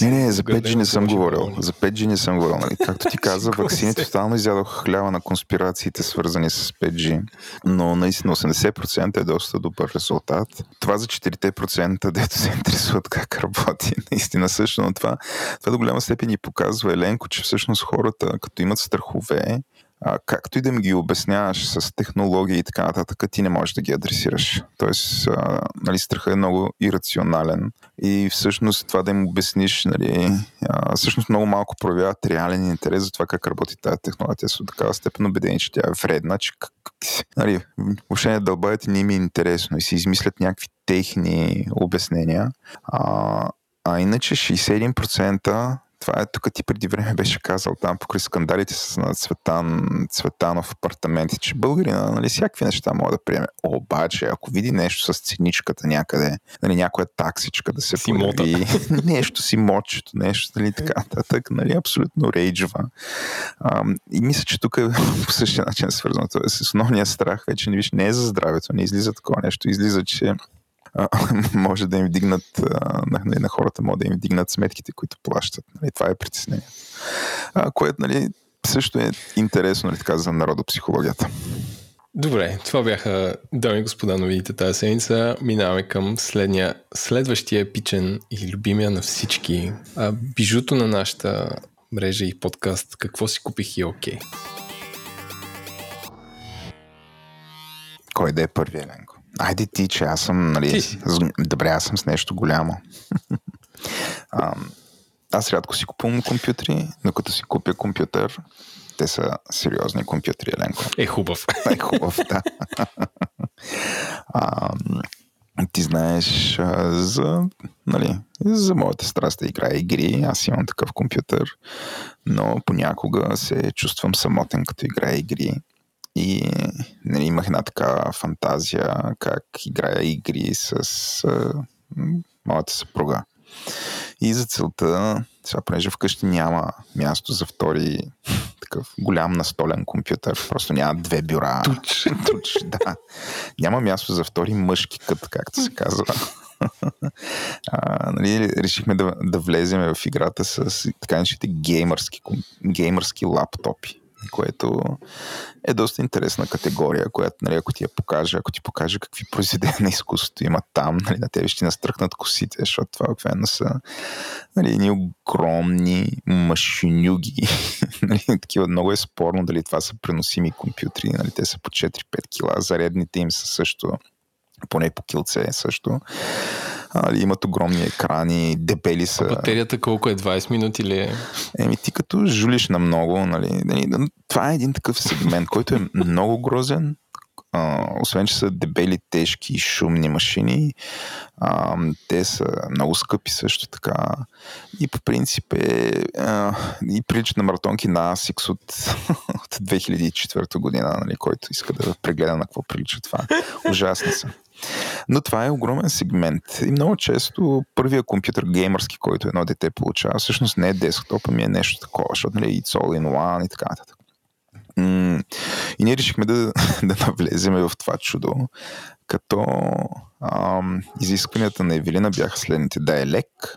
Speaker 3: Не, не, за 5G
Speaker 1: Градено
Speaker 3: не съм говорил. За 5G не съм говорил. Нали? Както ти [LAUGHS] каза, вакцините
Speaker 1: се.
Speaker 3: тотално изядох хляба на конспирациите, свързани с 5G. Но наистина 80% е доста добър резултат. Това за 4% дето се интересуват как работи. [LAUGHS] Наистина също, но това, това до голяма степен ни показва Еленко, че всъщност хората, като имат страхове, а, както и да им ги обясняваш с технологии и така нататък, ти не можеш да ги адресираш. Тоест, а, нали, страхът е много ирационален и всъщност това да им обясниш, нали, а, всъщност много малко проявяват реален интерес за това как работи тази технология. Те са такава степен убедени, че тя е вредна, че нали, въобще не дълбаят и не им е интересно и си измислят някакви техни обяснения. А, а иначе 61% това е тук ти преди време беше казал там покрай скандалите с Цветан, Цветанов апартаменти, че българина, нали, всякакви неща мога да приеме. Обаче, ако види нещо с ценичката някъде, нали, някоя таксичка да се
Speaker 1: Си
Speaker 3: появи, [LAUGHS] нещо си мочето, нещо, нали, така нататък, нали, абсолютно рейджва. А, и мисля, че тук е [LAUGHS] по същия начин е свързано. Тоест, основният страх вече не, виж, не е за здравето, не излиза такова нещо, излиза, че а, [LAUGHS] може да им вдигнат, а, на, на, хората могат да им вдигнат сметките, които плащат. Нали, това е притеснение. А, което нали, също е интересно нали, така, за народопсихологията.
Speaker 1: Добре, това бяха, дами и господа, новините тази седмица. Минаваме към следния, следващия епичен и любимия на всички а, бижуто на нашата мрежа и подкаст Какво си купих и окей.
Speaker 3: Кой да е първи, Еленко? Айде ти, че аз съм, нали,
Speaker 1: Ти
Speaker 3: с, добре, аз съм с нещо голямо. [LAUGHS] а,
Speaker 2: аз рядко си купувам компютри, но като си купя компютър, те са сериозни компютри, Еленко.
Speaker 1: Е хубав. [LAUGHS]
Speaker 2: Е хубав, да. [LAUGHS] а, ти знаеш а, за, нали, за моята страст да играя игри. Аз имам такъв компютър, но понякога се чувствам самотен като играя игри. И нали, имах една така фантазия как играя игри с а, моята съпруга. И за целта, сега понеже вкъщи няма място за втори такъв голям настолен компютър, просто няма две бюра.
Speaker 1: Туч.
Speaker 2: Туч, да. Няма място за втори мъжки кът, както се казва. а, нали, решихме да, да влезем в играта с така наречените геймърски, геймърски лаптопи което е доста интересна категория, която, нали, ако ти я покажа, ако ти покажа какви произведения на изкуството има там, нали, на тебе ще настръхнат косите, защото това обикновено са нали, едни огромни машинюги. [LAUGHS] нали, такива много е спорно дали това са преносими компютри, нали, те са по 4-5 кила, зарядните им са също поне по килце също. А, имат огромни екрани, дебели са. А
Speaker 1: батерията колко е? 20 минути ли е?
Speaker 2: Еми ти като жулиш на много, нали, нали, това е един такъв сегмент, който е много грозен, а, освен, че са дебели, тежки и шумни машини, а, те са много скъпи също така. И по принцип е а, и приличат на маратонки на ASICS от, от 2004 година, нали, който иска да прегледа на какво прилича това. Ужасни са. Но това е огромен сегмент. И много често първия компютър геймърски, който едно дете получава, всъщност не е десктоп, ами е нещо такова, защото нали, it's all in one и така нататък. И ние решихме да, [LAUGHS] да навлеземе в това чудо, като ам, изискванията на Евелина бяха следните. Да е лек,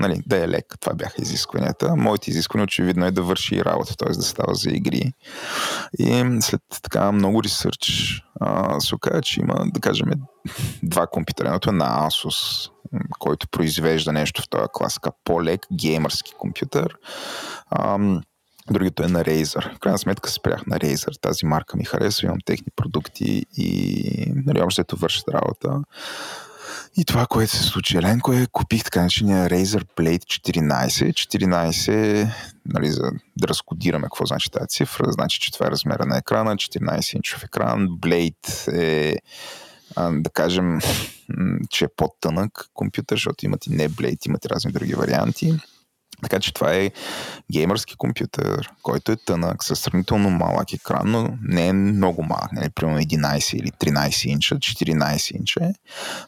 Speaker 2: нали, да е лек, това бяха изискванията. Моите изисквания очевидно е да върши работа, т.е. да става за игри. И след така много ресърч се оказа, че има, да кажем, два компютъра. Едното е на Asus, който произвежда нещо в този клас, по-лек геймърски компютър. Другото е на Razer. В крайна сметка спрях на Razer. Тази марка ми харесва, имам техни продукти и нали, общо вършат работа. И това, което се случи, Еленко, е купих така начиния Razer Blade 14. 14, нали, за да разкодираме какво значи тази цифра, значи, че това е размера на екрана, 14-инчов екран. Blade е да кажем, [LAUGHS] че е по-тънък компютър, защото имат и не Blade, имат и разни други варианти. Така че това е геймърски компютър, който е тънък, със сравнително малък екран, но не е много малък, нали, примерно 11 или 13 инча, 14 инча,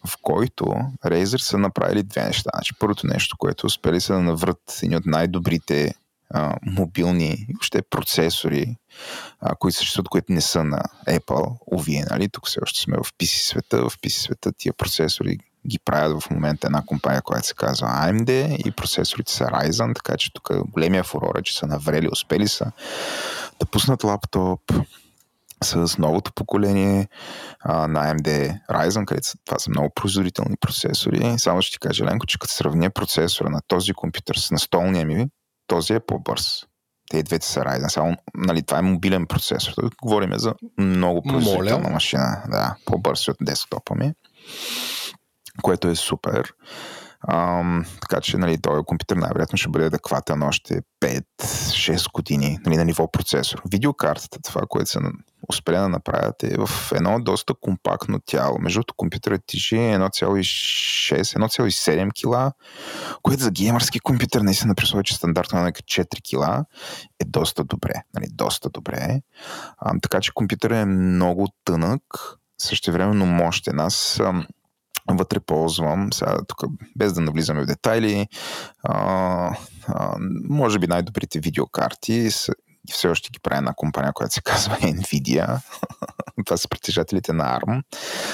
Speaker 2: в който Razer са направили две неща. Значи, първото нещо, което успели са да наврат едни от най-добрите а, мобилни въобще процесори, а, които съществуват, които не са на Apple, уви, нали? Тук все още сме в PC света. В PC света тия процесори ги правят в момента една компания, която се казва AMD и процесорите са Ryzen, така че тук големия фурор е, че са наврели, успели са да пуснат лаптоп с новото поколение а, на AMD Ryzen, където са, това са много производителни процесори. Само ще ти кажа, Ленко, че като сравня процесора на този компютър с настолния ми, този е по-бърз. Те двете са Ryzen. Само, нали, това е мобилен процесор. Тук говорим за много производителна Моля. машина. Да, по-бърз от десктопа ми което е супер. Ам, така че нали, този компютър най-вероятно ще бъде адекватен още 5-6 години нали, на ниво процесор. Видеокартата, това, което са успели да направят е в едно доста компактно тяло. Между другото, компютърът тежи 1,6-1,7 кила, което за геймърски компютър наистина при че стандартно е 4 кила е доста добре. Нали, доста добре. А, така че компютърът е много тънък, същевременно мощен. Аз вътре ползвам, сега тук без да навлизаме в детайли, а, а, може би най-добрите видеокарти са, все още ги прави една компания, която се казва [LAUGHS] Nvidia. [LAUGHS] Това са притежателите на ARM,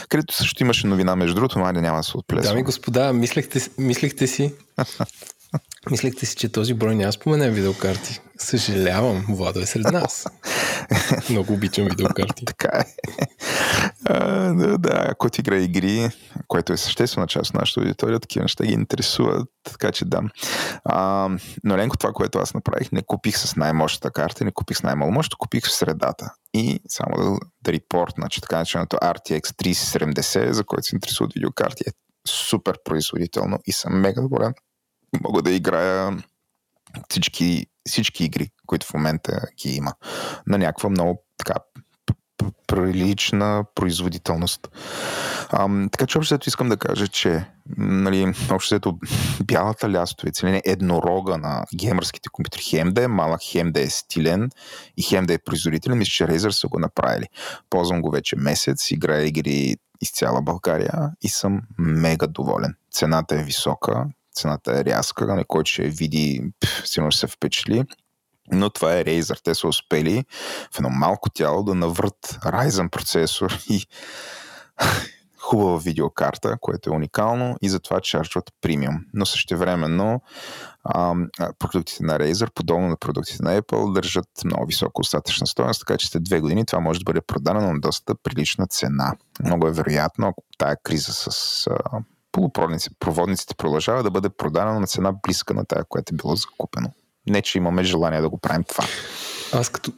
Speaker 2: където също имаше новина, между другото, но няма да се отплесва.
Speaker 1: Дами господа, мислехте, мислехте си, [LAUGHS] Мислехте си, че този брой няма спомене видеокарти. Съжалявам, Владо е сред нас. [LAUGHS] Много обичам видеокарти.
Speaker 2: така е. А, да, да, който играе игри, което е съществена част от нашата аудитория, такива неща ги интересуват, така че да. А, но Ленко, това, което аз направих, не купих с най-мощната карта, не купих с най-мало мощ, купих в средата. И само да, да репортна, че така начинаното RTX 3070, за който се интересуват видеокарти, е супер производително и съм мега доволен мога да играя всички, всички игри, които в момента ги има. На някаква много така прилична производителност. А, така че общо искам да кажа, че нали, общо бялата лястовица, или не, еднорога на геймърските компютри, хем да е малък, хем да е стилен и хем да е производителен, мисля, че Razer са го направили. Ползвам го вече месец, играя игри из цяла България и съм мега доволен. Цената е висока, цената е рязка, на нали, който ще види, сигурно ще се впечатли. Но това е Razer. Те са успели в едно малко тяло да наврат Ryzen процесор и [LAUGHS] хубава видеокарта, което е уникално и затова чарджват премиум. Но същевременно а, продуктите на Razer, подобно на продуктите на Apple, държат много висока остатъчна стоеност, така че след две години това може да бъде продадено на доста прилична цена. Много е вероятно, ако тая криза с а, полупроводниците продължава да бъде продадено на цена близка на тая, която е било закупено. Не, че имаме желание да го правим това.
Speaker 1: Аз като,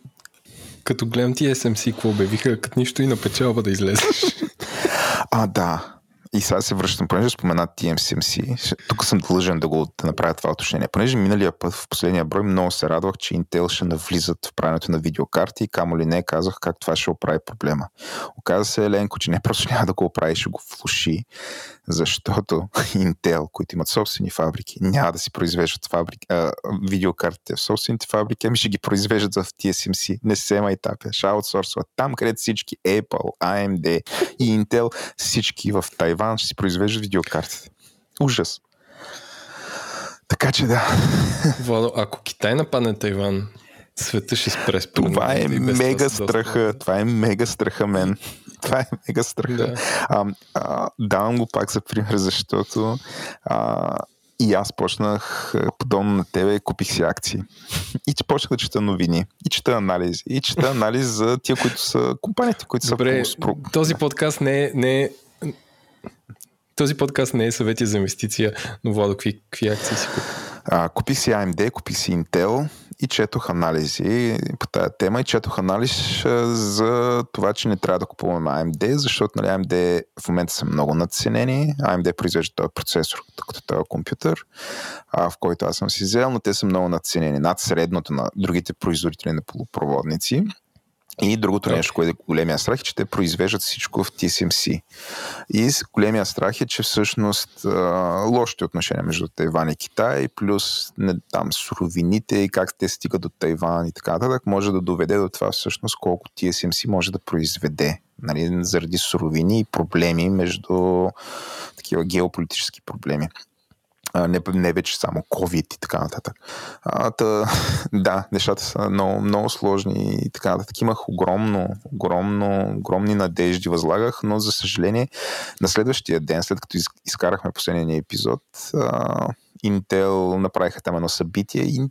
Speaker 1: като гледам ти SMC, какво обявиха, като нищо и на печалба да излезеш. [LAUGHS]
Speaker 2: а, да. И сега се връщам, понеже спомена TMCMC, тук съм длъжен да го да направя това уточнение. Понеже миналия път в последния брой много се радвах, че Intel ще навлизат в правенето на видеокарти и камо ли не казах как това ще оправи проблема. Оказа се, Еленко, че не просто [LAUGHS] няма да го оправи, ще го влуши, защото [LAUGHS] Intel, които имат собствени фабрики, няма да си произвеждат фабрики, а, видеокартите в собствените фабрики, ами ще ги произвеждат в TSMC. Не се майтапя, ще аутсорсват там, където всички Apple, AMD и Intel, всички в Тайван ще си произвеждат видеокартите. Ужас. Така че да.
Speaker 1: Владо, ако Китай нападне Тайван, света ще спре
Speaker 2: Това е мега страха. Това е мега страха мен. [LAUGHS] Това е мега страха. Да. А, а, давам го пак за пример, защото а, и аз почнах, подобно на тебе, купих си акции. [LAUGHS] И че почнах да чета новини, и чета анализи, и чета анализ за тия, които са компаниите, които
Speaker 1: Добре,
Speaker 2: са...
Speaker 1: Добре, този подкаст не е, не е този подкаст не е съвети за инвестиция, но Владо, какви, какви акции си купи?
Speaker 2: А, купих си AMD, купих си Intel и четох анализи по тази тема и четох анализ за това, че не трябва да купуваме AMD, защото нали, AMD в момента са много надценени. AMD произвежда този процесор като този компютър, а, в който аз съм си взел, но те са много надценени, над средното на другите производители на полупроводници. И другото okay. нещо, което е големия страх е, че те произвеждат всичко в TSMC. И големия страх е, че всъщност а, лошите отношения между Тайван и Китай, плюс не, там суровините и как те стигат до Тайван и така нататък, може да доведе до това всъщност колко TSMC може да произведе. Нали, заради суровини и проблеми между такива геополитически проблеми а, не, не вече само COVID и така нататък. А, та, [LAUGHS] да, нещата са много, много сложни и така нататък. Имах огромно, огромно, огромни надежди, възлагах, но за съжаление на следващия ден, след като изкарахме последния епизод, а, Intel направиха там едно събитие и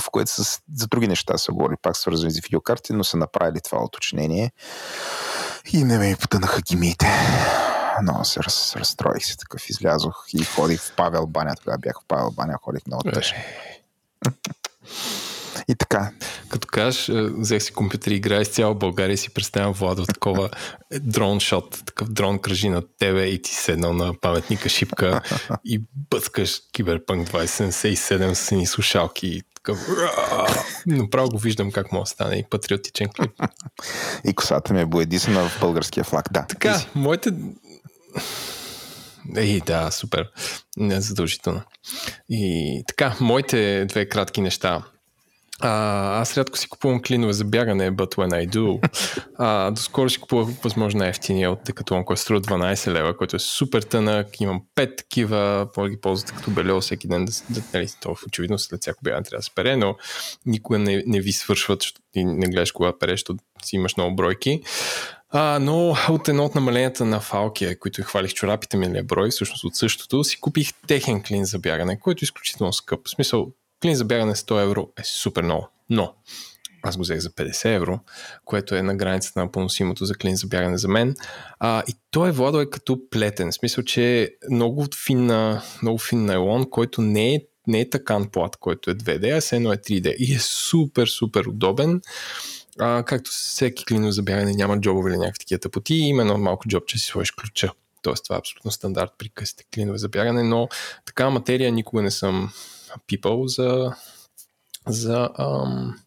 Speaker 2: в което с, за други неща са говорили, пак свързани с видеокарти, но са направили това уточнение и не ме потънаха гимите много се раз, разстроих се такъв, излязох и ходих в Павел баня. Тогава бях в Павел баня, ходих много тъжно. И така.
Speaker 1: Като кажеш, е, взех си компютър и играе с цяла България и си представям Владо такова дрон шот, такъв дрон кръжи на тебе и ти седнал на паметника шипка и бъскаш Киберпънк 2077 с ни слушалки такъв... Направо го виждам как може да стане и патриотичен клип.
Speaker 2: И косата ми е боедисана в българския флаг, да.
Speaker 1: Така, моите [LAUGHS] Ей, да, супер. Не задължително. И така, моите две кратки неща. А, аз рядко си купувам клинове за бягане, but when I do. [LAUGHS] А, доскоро си купувах възможно най-ефтиния от Decathlon, който струва 12 лева, който е супер тънък. Имам 5 такива, по ги ползвате като белео всеки ден. Да, да, нали, то очевидно след всяко бягане трябва да се пере, но никога не, не ви свършват, защото ти не гледаш кога переш, защото си имаш много бройки. А, но от едно от намаленията на Фалкия, които хвалих чорапите ми брой, всъщност от същото, си купих техен клин за бягане, който е изключително скъп. В смисъл, клин за бягане 100 евро е супер много. Но аз го взех за 50 евро, което е на границата на поносимото за клин за бягане за мен. А, и той е Владо е като плетен. В смисъл, че е много фин, много фин найлон, който не е не е такан плат, който е 2D, а се едно е 3D. И е супер, супер удобен а, както всеки клинов за бягане няма джобове или някакви такива тъпоти, има едно малко джоб, че си сложиш ключа. Тоест това е абсолютно стандарт при късите клинове за бягане, но такава материя никога не съм пипал за за, ам,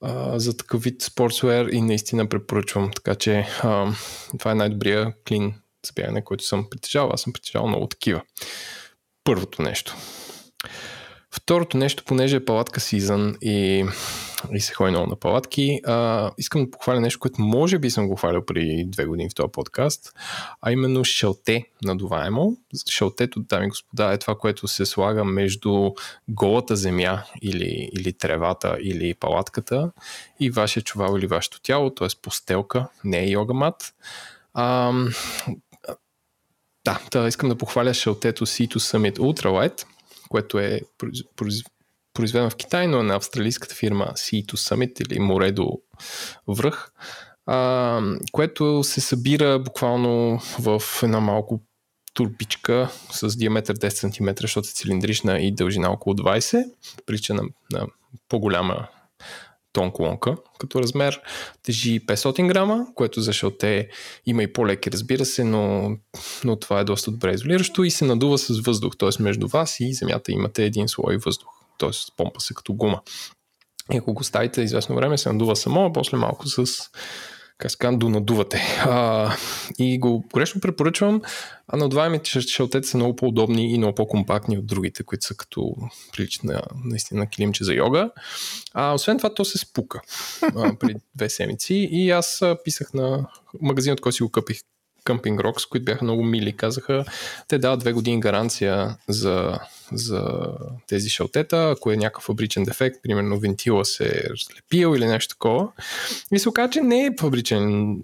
Speaker 1: а, за такъв вид спортсуер и наистина препоръчвам. Така че ам, това е най-добрия клин за бягане, който съм притежавал. Аз съм притежавал много такива. Първото нещо. Второто нещо, понеже е палатка сезън и, и се ходи много на палатки, а, искам да похваля нещо, което може би съм го хвалил преди две години в този подкаст, а именно шелте надуваемо. Шелтето, дами и господа, е това, което се слага между голата земя или, или тревата или палатката и вашия чувал или вашето тяло, т.е. постелка, не е йогамат. А, да, да, искам да похваля шелтето C2 Summit Ultralight, което е произведено в Китай, но е на австралийската фирма Sea to Summit или Море до връх, а, което се събира буквално в една малко турбичка с диаметър 10 см, защото е цилиндрична и дължина около 20, прилича на, на по-голяма тон колонка като размер. Тежи 500 грама, което защото те има и по-леки, разбира се, но, но това е доста добре изолиращо и се надува с въздух, т.е. между вас и земята имате един слой въздух, т.е. помпа се като гума. И ако го ставите известно време, се надува само, а после малко с казва, донадувате. А, и го горещо препоръчвам. А надуваемите шелтета са много по-удобни и много по-компактни от другите, които са като приличат на, наистина килимче за йога. А, освен това, то се спука а, при две седмици и аз писах на магазин, от който си го къпих Camping Rocks, които бяха много мили. Казаха, те дават две години гаранция за, за тези шалтета, ако е някакъв фабричен дефект, примерно вентила се е разлепил или нещо такова. И се оказа, че не е фабричен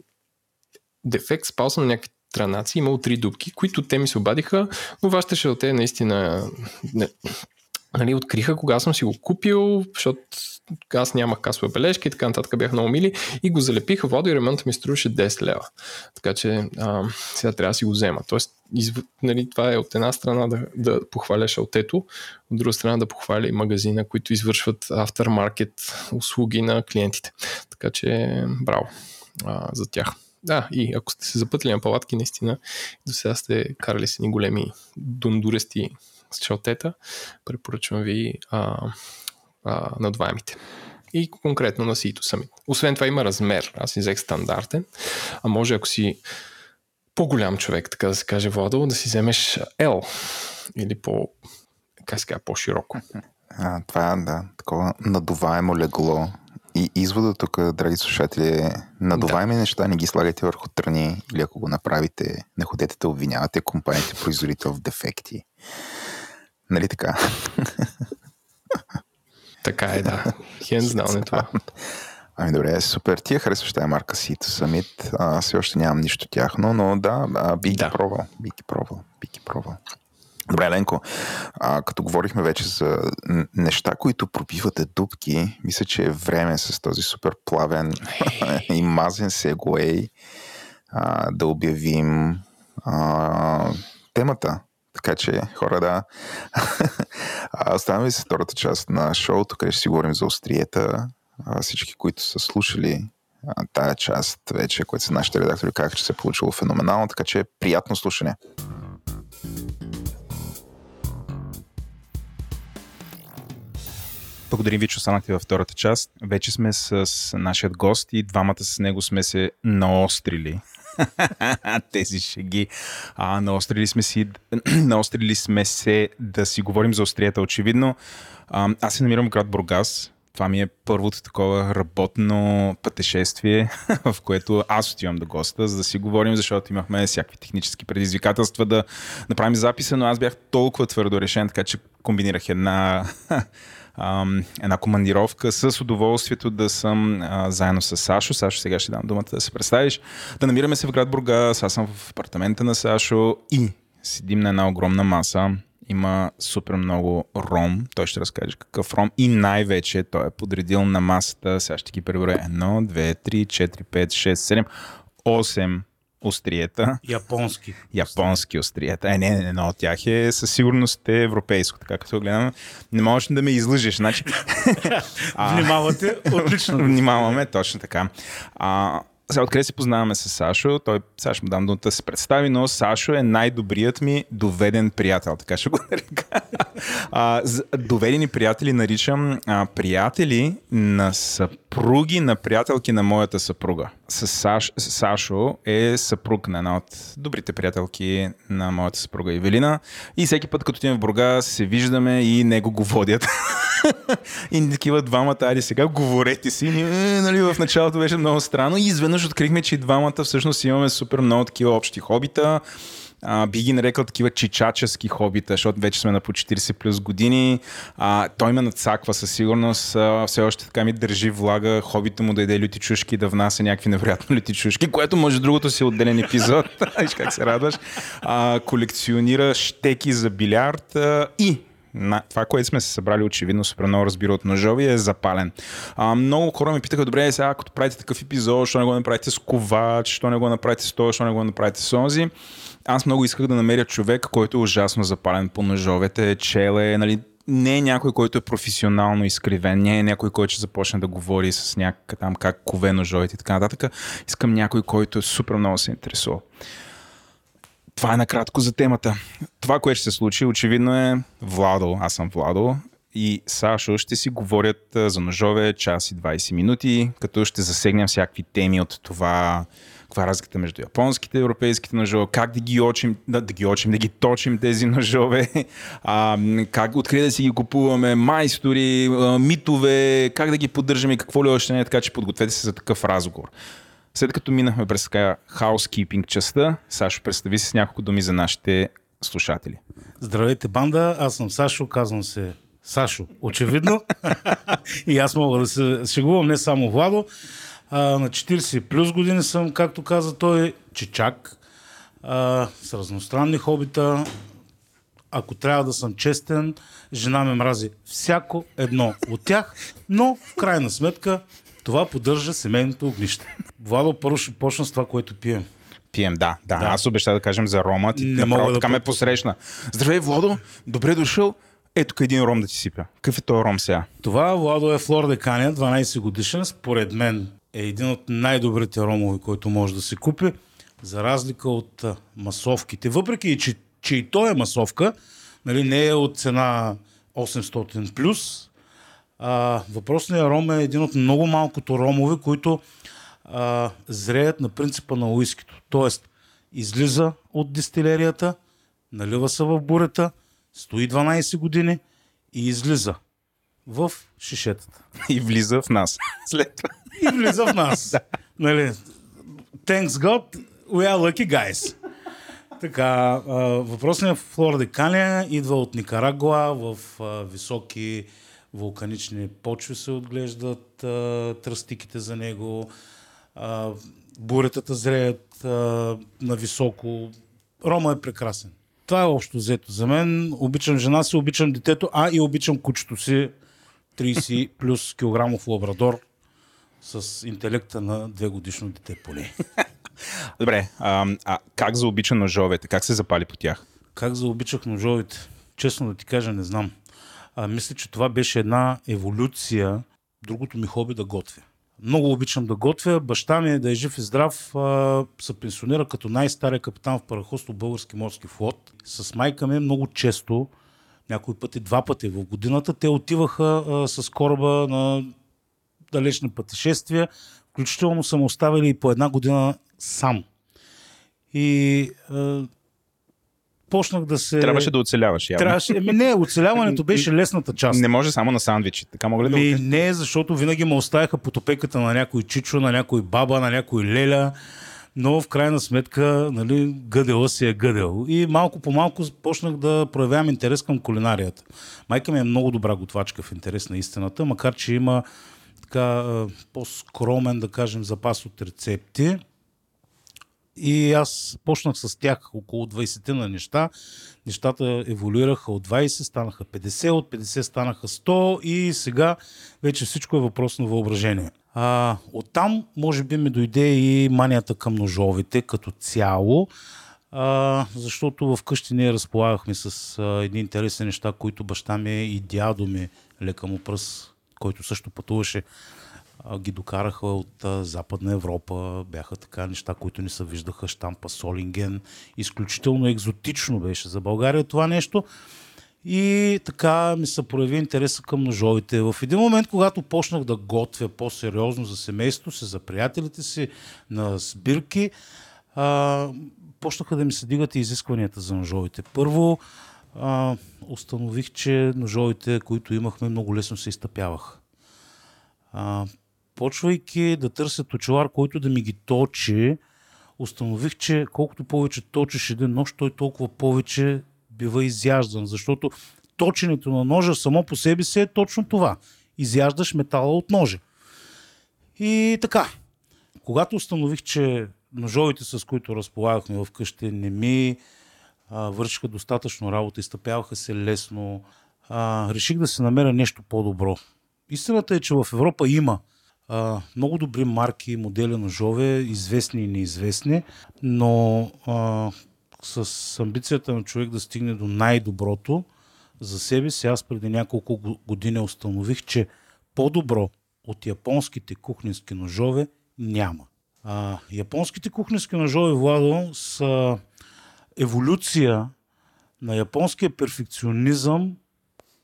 Speaker 1: дефект, спал съм на някакви транаци, имал три дубки, които те ми се обадиха, но вашата шалте наистина не, нали, откриха кога съм си го купил, защото аз нямах касова бележка и така нататък бях много мили и го залепиха водо и ремонта ми струваше 10 лева. Така че а, сега трябва да си го взема. Тоест, изв... нали, това е от една страна да, да похваля шалтето, от друга страна да похваля и магазина, които извършват aftermarket услуги на клиентите. Така че браво а, за тях. Да, и ако сте се запътили на палатки, наистина до сега сте карали с ни големи дундурести с шалтета, препоръчвам ви а, а, надуваемите. И конкретно на сито самите. Освен това има размер. Аз взех стандартен. А може ако си по-голям човек, така да се каже, Владо, да си вземеш L или по, как се по-широко.
Speaker 2: А, това е, да, такова надуваемо легло. И извода тук, драги слушатели, е надуваеми да. неща не ги слагайте върху тръни или ако го направите, не ходете да обвинявате компаниите производител в дефекти. Нали така? [LAUGHS]
Speaker 1: Така е, да. Хен знал не това. [LAUGHS]
Speaker 2: Ами добре, супер. Ти я харесваш тази марка Сито Самит. Аз все още нямам нищо тяхно, но да, би ги да. пробвал. Би ги пробвал. Би ги пробвал. Добре, Ленко, а, като говорихме вече за неща, които пробивате дубки, мисля, че е време с този супер плавен [LAUGHS] и мазен сегуей а, да обявим а, темата. Така че, хора, да. [LAUGHS] Оставаме с втората част на шоуто, където ще си говорим за остриета. Всички, които са слушали тая част вече, които са нашите редактори, казаха, че се е получило феноменално, така че приятно слушане.
Speaker 3: Благодарим ви, че останахте във втората част. Вече сме с нашия гост и двамата с него сме се наострили [LAUGHS] Тези шеги. А, наострили сме, си, [CLEARS THROAT] наострили сме се да си говорим за острията. Очевидно, а, аз се намирам в град Бургас. Това ми е първото такова работно пътешествие, [LAUGHS] в което аз отивам до госта, за да си говорим, защото имахме всякакви технически предизвикателства да направим записа, но аз бях толкова твърдо решен, така че комбинирах една [LAUGHS] една командировка с удоволствието да съм заедно с Сашо. Сашо, сега ще дам думата да се представиш. Да намираме се в град Бургас, аз съм в апартамента на Сашо и седим на една огромна маса. Има супер много ром. Той ще разкаже какъв ром. И най-вече той е подредил на масата. Сега ще ги преброя. Едно, две, три, четири, пет, шест, седем, осем остриета.
Speaker 5: Японски.
Speaker 3: Японски остриета. Е, не, не, едно от тях е със сигурност е европейско, така като гледам. Не можеш да ме излъжеш. Значи... [LAUGHS]
Speaker 5: Внимавате, отлично. [LAUGHS]
Speaker 3: Внимаваме, точно така. А, сега откъде се познаваме с Сашо? Той, ще му дам думата да се представи, но Сашо е най-добрият ми доведен приятел, така ще го [LAUGHS] нарека. А, доведени приятели наричам а, приятели на съпруги на приятелки на моята съпруга. С Саш, Сашо е съпруг на една от добрите приятелки на моята съпруга Евелина. И всеки път, като отидем в Бурга, се виждаме и него го водят. [LAUGHS] и такива двамата, айде сега говорете си. И, е, нали, в началото беше много странно и изведнъж открихме, че двамата всъщност имаме супер много такива общи хобита. А, би ги нарекал такива чичачески хобита, защото вече сме на по 40 плюс години. А, той ме надцаква със сигурност. А, все още така ми държи влага хобита му да иде люти чушки, да внася някакви невероятно люти чушки, което може другото си е отделен епизод. [LAUGHS] Виж как се радваш. А, колекционира щеки за билярд а, и на, това, което сме се събрали, очевидно супер много разбира от ножови, е запален. А, много хора ми питаха, добре, сега ако правите такъв епизод, защо не го направите с ковач, защо не го направите с това, защо не го направите с онзи. Аз много исках да намеря човек, който е ужасно запален по ножовете, челе, нали, не е някой, който е професионално изкривен, не е някой, който ще започне да говори с някак там как кове ножовете и така нататък. Искам някой, който е супер много се интересува. Това е накратко за темата. Това, което ще се случи, очевидно е Владо, аз съм Владо и Сашо ще си говорят за ножове час и 20 минути, като ще засегнем всякакви теми от това, каква е разликата между японските и европейските ножове, как да ги очим, да, да ги очим, да ги точим тези ножове, [LAUGHS] а, как, откъде да си ги купуваме, майстори, митове, как да ги поддържаме и какво ли още не е, така че подгответе се за такъв разговор. След като минахме през така housekeeping частта, Сашо, представи се с няколко думи за нашите слушатели.
Speaker 5: Здравейте, банда! Аз съм Сашо, казвам се Сашо, очевидно. [LAUGHS] и аз мога да се шегувам, не само Владо. А, на 40 плюс години съм, както каза той, чичак, а, с разностранни хобита. Ако трябва да съм честен, жена ме мрази всяко едно от тях, но в крайна сметка това поддържа семейното огнище. Владо, първо ще почна с това, което пием.
Speaker 3: Пием, да, да. да. Аз обещах да кажем за рома. Ти не мога да така ме посрещна. Здравей, Владо, добре дошъл. Ето един ром да ти сипя. Какъв е този ром сега?
Speaker 5: Това, Владо, е Флор де Каня, 12 годишен. Според мен е един от най-добрите ромови, който може да се купи. За разлика от масовките. Въпреки, че, че и той е масовка, нали, не е от цена 800 плюс, а, въпросният ром е един от много малкото ромове, които а, зреят на принципа на уискито. Тоест, излиза от дистилерията, налива се в бурета, стои 12 години и излиза в шишетата.
Speaker 3: И влиза в нас. След това.
Speaker 5: И влиза в нас. [LAUGHS] нали, thanks God, we are lucky guys. Така, въпросният Флор де Каня идва от Никарагуа в високи вулканични почви се отглеждат, а, тръстиките за него, а, буретата зреят а, на високо. Рома е прекрасен. Това е общо взето за мен. Обичам жена си, обичам детето, а и обичам кучето си 30 плюс килограмов лабрадор с интелекта на две годишно дете поне. [LAUGHS]
Speaker 3: Добре, а, а как заобича ножовете? Как се запали по тях?
Speaker 5: Как заобичах ножовете? Честно да ти кажа, не знам а, мисля, че това беше една еволюция. Другото ми хоби да готвя. Много обичам да готвя. Баща ми, е да е жив и здрав, а, се пенсионира като най-стария капитан в параходство Български морски флот. С майка ми много често, някои пъти, два пъти в годината, те отиваха а, с кораба на далечни пътешествия. Включително съм оставили и по една година сам. И а, почнах да се...
Speaker 3: Трябваше да оцеляваш, явно.
Speaker 5: Трябваше... Еми, не, оцеляването беше [LAUGHS] лесната част.
Speaker 3: Не може само на сандвичи. Така мога ли да
Speaker 5: Ми, Не, защото винаги ме оставяха под опеката на някой чичо, на някой баба, на някой леля. Но в крайна сметка, нали, гъдела си е гъдел. И малко по малко почнах да проявявам интерес към кулинарията. Майка ми е много добра готвачка в интерес на истината, макар че има така по-скромен, да кажем, запас от рецепти. И аз почнах с тях около 20 на неща. Нещата еволюираха от 20, станаха 50, от 50 станаха 100 и сега вече всичко е въпрос на въображение. А, оттам може би ми дойде и манията към ножовите като цяло, а, защото вкъщи ние разполагахме с а, едни интересни неща, които баща ми и дядо ми, лека му пръс, който също пътуваше ги докараха от Западна Европа, бяха така неща, които не се виждаха, штампа Солинген. Изключително екзотично беше за България това нещо. И така ми се прояви интереса към ножовите. В един момент, когато почнах да готвя по-сериозно за семейството си, за приятелите си, на сбирки, а, почнаха да ми се дигат и изискванията за ножовите. Първо, а, установих, че ножовите, които имахме, много лесно се изтъпяваха. А, почвайки да търся точилар, който да ми ги точи, установих, че колкото повече точиш един нож, той толкова повече бива изяждан, защото точенето на ножа само по себе си е точно това. Изяждаш метала от ножа. И така, когато установих, че ножовите, с които разполагахме вкъщи, не ми вършиха достатъчно работа, изтъпяваха се лесно, а, реших да се намеря нещо по-добро. Истината е, че в Европа има а, много добри марки, модели ножове, известни и неизвестни, но а, с амбицията на човек да стигне до най-доброто за себе си, аз преди няколко години установих, че по-добро от японските кухненски ножове няма. А, японските кухненски ножове, Владо, са еволюция на японския перфекционизъм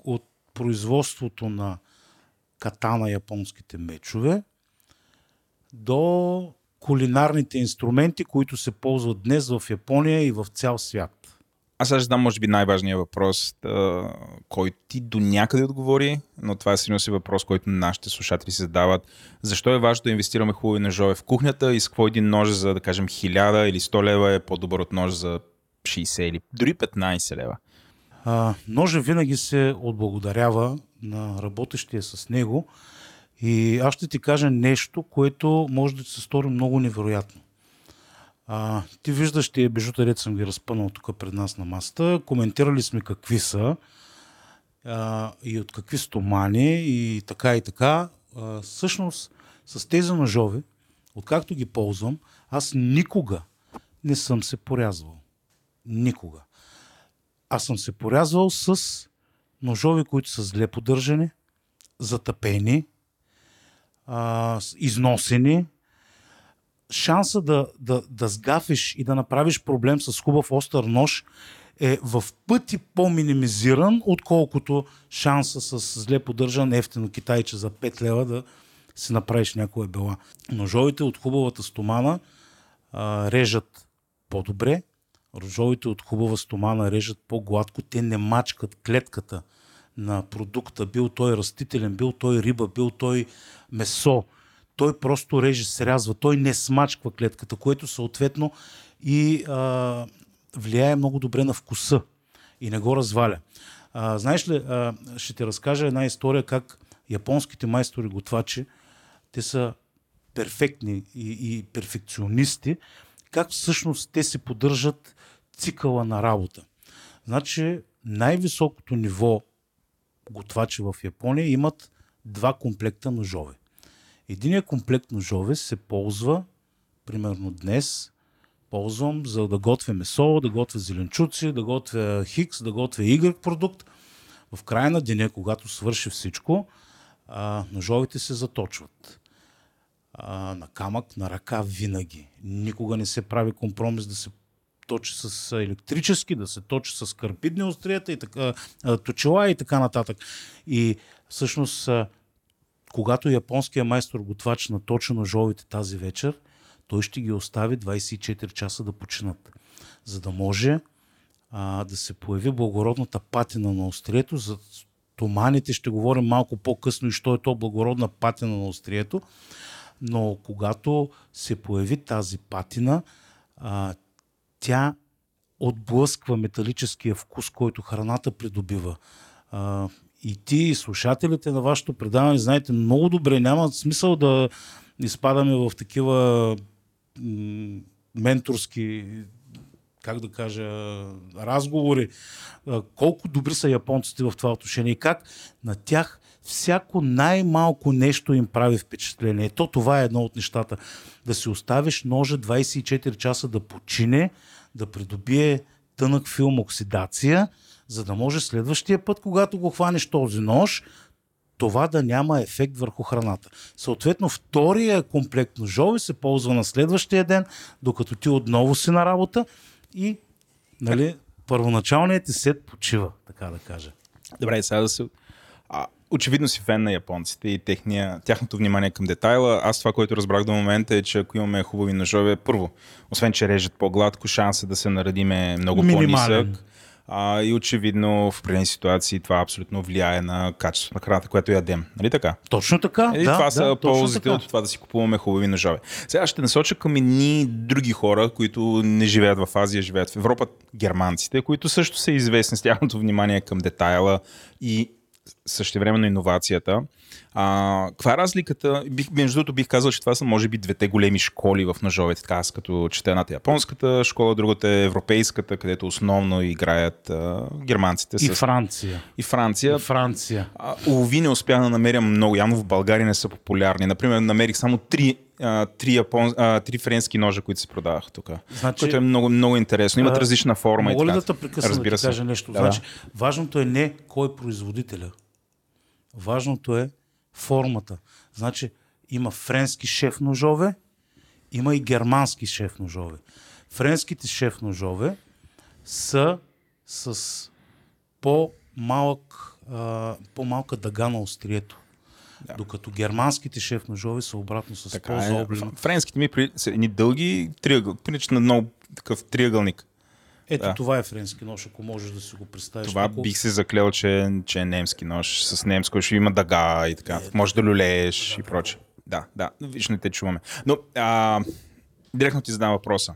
Speaker 5: от производството на ката на японските мечове до кулинарните инструменти, които се ползват днес в Япония и в цял свят.
Speaker 3: Аз сега задам, може би, най-важният въпрос, който ти до някъде отговори, но това е сигурно си въпрос, който нашите слушатели се задават. Защо е важно да инвестираме хубави ножове в кухнята и с какво един нож за, да кажем, 1000 или 100 лева е по-добър от нож за 60 или дори 15 лева?
Speaker 5: А, ножа винаги се отблагодарява на работещия с него, и аз ще ти кажа нещо, което може да ти се стори много невероятно. А, ти виждаш тия бижутарет, съм ги разпънал тук пред нас на масата. Коментирали сме какви са а, и от какви стомани и така и така. А, всъщност, с тези ножове, откакто ги ползвам, аз никога не съм се порязвал. Никога. Аз съм се порязвал с ножове, които са зле поддържани, затъпени, а, износени, шанса да, да, да сгафиш и да направиш проблем с хубав остър нож е в пъти по-минимизиран, отколкото шанса с зле поддържан ефтино китайче за 5 лева да си направиш някоя бела. Ножовите от хубавата стомана а, режат по-добре, ножовите от хубава стомана режат по-гладко, те не мачкат клетката на продукта, бил той растителен, бил той риба, бил той месо. Той просто реже, срязва, той не смачква клетката, което съответно и а, влияе много добре на вкуса и не го разваля. А, знаеш ли, а, ще ти разкажа една история как японските майстори готвачи, те са перфектни и, и перфекционисти, как всъщност те се поддържат цикъла на работа. Значи най-високото ниво готвачи в Япония имат два комплекта ножове. Единият комплект ножове се ползва, примерно днес, ползвам за да готвя месо, да готвя зеленчуци, да готвя хикс, да готвя Y продукт. В края на деня, когато свърши всичко, а, ножовете се заточват. На камък, на ръка винаги. Никога не се прави компромис да се точи с електрически, да се точи с карпидни острията и така, точила и така нататък. И всъщност, когато японския майстор готвач наточи ножовите тази вечер, той ще ги остави 24 часа да починат, за да може а, да се появи благородната патина на острието. За томаните ще говорим малко по-късно и що е то благородна патина на острието. Но когато се появи тази патина, а, тя отблъсква металическия вкус, който храната придобива. А, и ти, и слушателите на вашето предаване, знаете много добре, няма смисъл да изпадаме в такива м- менторски как да кажа, разговори, колко добри са японците в това отношение и как на тях всяко най-малко нещо им прави впечатление. То това е едно от нещата. Да си оставиш ножа 24 часа да почине, да придобие тънък филм оксидация, за да може следващия път, когато го хванеш този нож, това да няма ефект върху храната. Съответно, втория комплект ножове се ползва на следващия ден, докато ти отново си на работа и нали, първоначалният ти сет почива, така да кажа.
Speaker 3: Добре, сега да се... А, очевидно си фен на японците и техния, тяхното внимание към детайла. Аз това, което разбрах до момента е, че ако имаме хубави ножове, първо, освен че режат по-гладко, шанса да се наредиме много
Speaker 5: Минимален.
Speaker 3: по-нисък. А, и очевидно в определени ситуации това абсолютно влияе на качеството на храната, която ядем. Нали така?
Speaker 5: Точно така.
Speaker 3: И
Speaker 5: да,
Speaker 3: това
Speaker 5: да,
Speaker 3: са
Speaker 5: точно
Speaker 3: ползите от това да си купуваме хубави ножове. Сега ще насоча към едни други хора, които не живеят в Азия, живеят в Европа, германците, които също са известни с тяхното внимание към детайла и същевременно иновацията. А, каква е разликата? Бих, между другото бих казал, че това са може би двете големи школи в ножовете. Така аз като чета едната японската школа, другата е европейската, където основно играят а, германците
Speaker 5: И
Speaker 3: с...
Speaker 5: Франция.
Speaker 3: и Франция.
Speaker 5: И Франция.
Speaker 3: А, Лови не успях да намеря много. Явно в България не са популярни. Например, намерих само три, а, три, япон, а, три френски ножа, които се продаваха тук.
Speaker 5: Значи-
Speaker 3: което е много, много интересно. Имат
Speaker 5: А,
Speaker 3: различна форма.
Speaker 5: Мога
Speaker 3: и
Speaker 5: ли
Speaker 3: така.
Speaker 5: да те прекъсна
Speaker 3: Разбира
Speaker 5: да ти
Speaker 3: се.
Speaker 5: кажа нещо?
Speaker 3: Да,
Speaker 5: значи, важното е не кой е производителя. Важното е формата. Значи, има френски шеф ножове, има и германски шеф ножове. Френските шеф ножове са с по-малък, а, по-малка дъга на острието. Да. Докато германските шеф ножове са обратно с
Speaker 3: Така е.
Speaker 5: по-заоблени.
Speaker 3: Френските ми са едни дълги триъгъл. Прилича на много такъв триъгълник.
Speaker 5: Ето
Speaker 3: да.
Speaker 5: това е френски нож, ако можеш да си го представиш.
Speaker 3: Това
Speaker 5: Колко-
Speaker 3: бих се заклел, че, че е немски нож. С немско ще има дъга и така. Може да люлееш и проче. Да, да. Виж, не те чуваме. Но а, директно ти задам въпроса.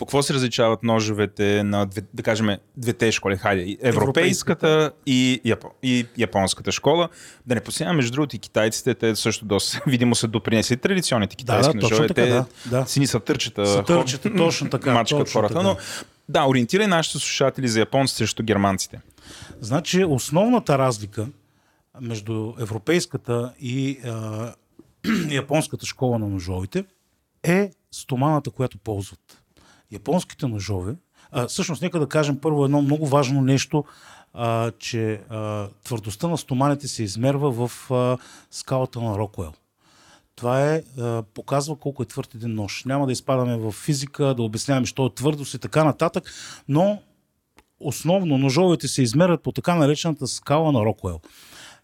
Speaker 3: По какво се различават ножовете на, две, да кажем, двете школи? Хайде, и европейската и, япо, и японската школа. Да не посявам, между другото, и китайците, те също доста [LAUGHS] видимо са допринесли традиционните китайски
Speaker 5: да, точно
Speaker 3: ножове.
Speaker 5: така,
Speaker 3: те
Speaker 5: да, да.
Speaker 3: сини са търчета.
Speaker 5: Са търчета, точно така,
Speaker 3: Мачкат
Speaker 5: точно
Speaker 3: хората.
Speaker 5: така.
Speaker 3: Но да, ориентирай нашите слушатели за японците срещу германците.
Speaker 5: Значи основната разлика между европейската и а, [CLEARS THROAT] японската школа на ножовите е стоманата, която ползват. Японските ножове, а, всъщност нека да кажем първо едно много важно нещо, а, че а, твърдостта на стоманите се измерва в а, скалата на Рокуел. Това е, а, показва колко е твърд един нож. Няма да изпадаме в физика, да обясняваме, що е твърдост и така нататък, но основно ножовете се измерят по така наречената скала на Рокуел.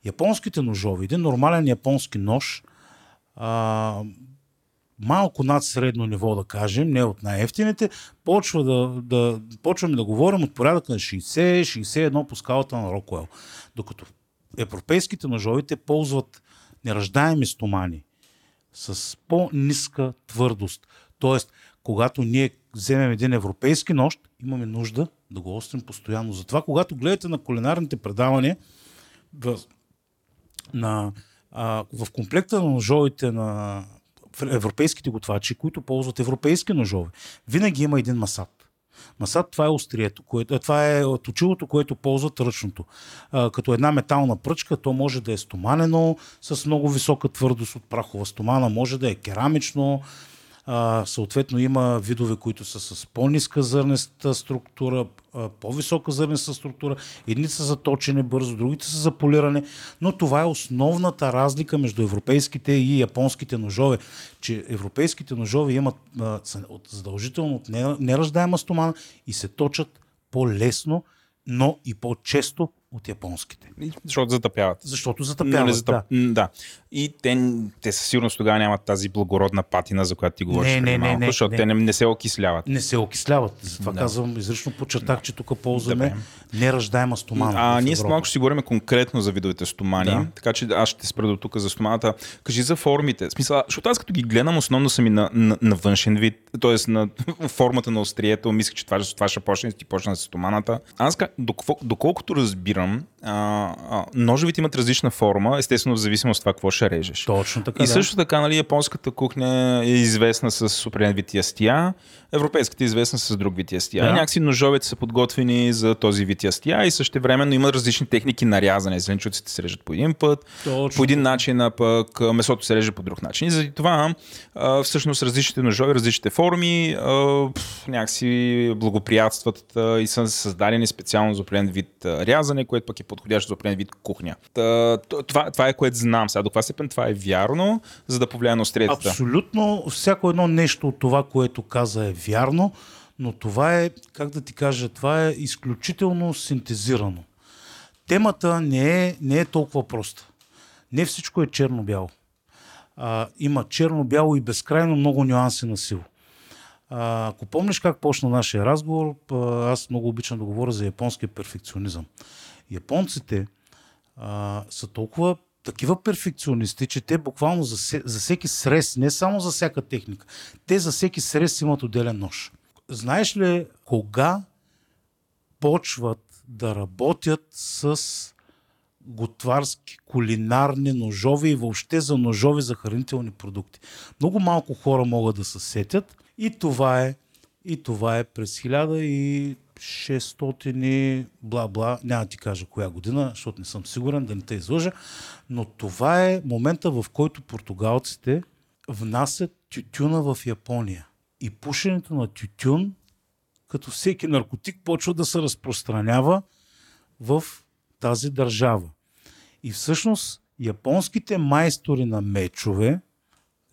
Speaker 5: Японските ножове, един нормален японски нож, а, малко над средно ниво, да кажем, не от най-ефтините, почва да, да, почваме да говорим от порядъка на 60-61 по скалата на Рокуел. Докато европейските ножове те ползват нераждаеми стомани с по-ниска твърдост. Тоест, когато ние вземем един европейски нощ, имаме нужда да го острим постоянно. Затова, когато гледате на кулинарните предавания, в, на, а, в комплекта на ножовете на европейските готвачи, които ползват европейски ножове, винаги има един масат. Масат това е острието, което, а, това е точилото, което ползват ръчното. А, като една метална пръчка, то може да е стоманено с много висока твърдост от прахова стомана, може да е керамично, а, съответно има видове, които са с по-ниска зърнеста структура, по-висока зърнеста структура. Едни са заточени бързо, другите са за полиране. Но това е основната разлика между европейските и японските ножове. Че европейските ножове имат а, задължително от не- нераждаема стомана и се точат по-лесно, но и по-често от японските.
Speaker 3: Защото затъпяват.
Speaker 5: Защото затъпяват.
Speaker 3: затъп...
Speaker 5: да.
Speaker 3: Да. И те, те със сигурност тогава нямат тази благородна патина, за която ти говориш
Speaker 5: Не, не, не,
Speaker 3: малко,
Speaker 5: не,
Speaker 3: защото
Speaker 5: не.
Speaker 3: те не, не се окисляват.
Speaker 5: не се окисляват. Затова
Speaker 3: Да.
Speaker 5: да. казвам, изрично подчертах, че тук ползваме
Speaker 3: Добре.
Speaker 5: нераждаема стомана.
Speaker 3: А ние
Speaker 5: Европа.
Speaker 3: малко ще говорим конкретно за видовете стомани,
Speaker 5: Да.
Speaker 3: така че аз ще спра до тук за стоманата. Кажи за формите. Смисъл, защото аз като ги гледам, основно са ми на, на, на външен вид, т.е. на [LAUGHS] формата на острието. Мислех, че това, това ще почне, ти почна с стоманата. Аз, доколкото разбирам, а, а, ножовите имат различна форма, естествено в зависимост от това какво ще режеш.
Speaker 5: Точно така.
Speaker 3: И
Speaker 5: да.
Speaker 3: също така, нали, японската кухня е известна с определен вид ястия, европейската е известна с друг вид.
Speaker 5: Да.
Speaker 3: Да. Някакси ножовете са подготвени за този вид ястия и също времено има различни техники на рязане. Зеленчуците се режат по един път,
Speaker 5: Точно
Speaker 3: по един начин, а пък месото се реже по друг начин. И заради това а, всъщност различните ножове, различните форми а, някакси благоприятстват а, и са създадени специално за определен вид рязане, което пък е подходящо за определен вид кухня. Та, това, това е което знам. Сега до каква степен това е вярно, за да повлияе на остриетата?
Speaker 5: Абсолютно всяко едно нещо от това, което каза е вярно, но това е, как да ти кажа, това е изключително синтезирано. Темата не е, не е толкова проста. Не всичко е черно-бяло. А, има черно-бяло и безкрайно много нюанси на сила. А, ако помниш как почна нашия разговор, аз много обичам да говоря за японския перфекционизъм. Японците а, са толкова такива перфекционисти, че те буквално за, за всеки срез, не само за всяка техника, те за всеки срез имат отделен нож. Знаеш ли кога почват да работят с готварски, кулинарни ножове и въобще за ножове за хранителни продукти. Много малко хора могат да се сетят и това е, и това е през 1600 и бла-бла, няма ти кажа коя година, защото не съм сигурен да не те излъжа, но това е момента, в който португалците внасят тютюна в Япония. И пушенето на тютюн, като всеки наркотик, почва да се разпространява в тази държава. И всъщност японските майстори на мечове,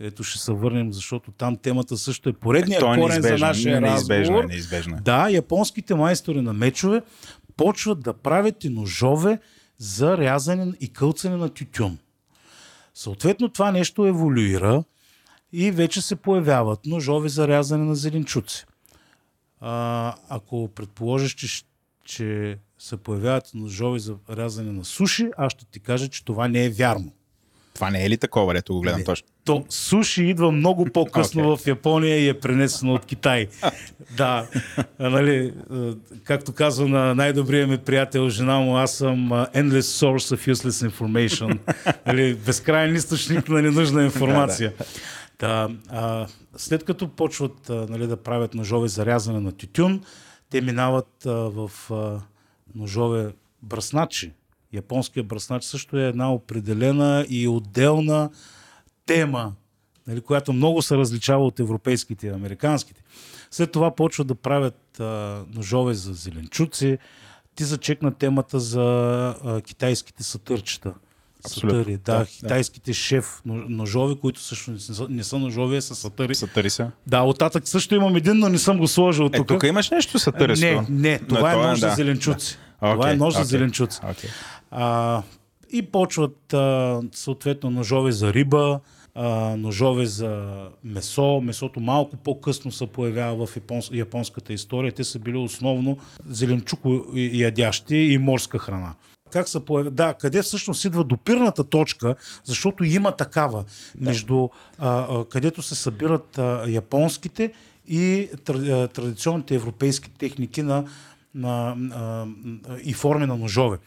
Speaker 5: ето ще се върнем, защото там темата също е поредния е, корен за нашия неизбежно, разговор.
Speaker 3: Неизбежно.
Speaker 5: Да, японските майстори на мечове почват да правят и ножове за рязане и кълцане на тютюн. Съответно това нещо еволюира и вече се появяват ножове за рязане на зеленчуци. А, ако предположиш, че, че се появяват ножове за рязане на суши, аз ще ти кажа, че това не е вярно.
Speaker 3: Това не е ли такова, ето го гледам
Speaker 5: не.
Speaker 3: точно?
Speaker 5: То суши идва много по-късно okay. в Япония и е пренесено от Китай. [LAUGHS] да, нали, както казва на най-добрия ми приятел, жена му, аз съм endless source of useless information. [LAUGHS] нали, безкрайен източник на ненужна информация. да, а, след като почват нали, да правят ножове за рязане на тютюн, те минават а, в а, ножове бръсначи. Японския бръснач също е една определена и отделна тема, нали, която много се различава от европейските и американските. След това почват да правят а, ножове за зеленчуци. Ти зачекна темата за а, китайските сатърчета.
Speaker 3: Абсолютно.
Speaker 5: Сатъри, да, да, китайските да. шеф ножове, които също не са, не са ножове, са сатъри.
Speaker 3: Сатъри са.
Speaker 5: Да, оттатък също имам един, но не съм го сложил
Speaker 3: е,
Speaker 5: тук.
Speaker 3: Тук имаш нещо сатъристо?
Speaker 5: Не, не, това е, е нож да. за зеленчуци. Да. Okay, това е нож okay, за зеленчуци. Okay. А, и почват а, съответно ножове за риба, а, ножове за месо. Месото малко по-късно се появява в японс, японската история. Те са били основно зеленчуко ядящи и морска храна как се появя. Да, къде всъщност идва допирната точка, защото има такава, между а, а, където се събират а, японските и тр, традиционните европейски техники на, на, а, и форми на ножове.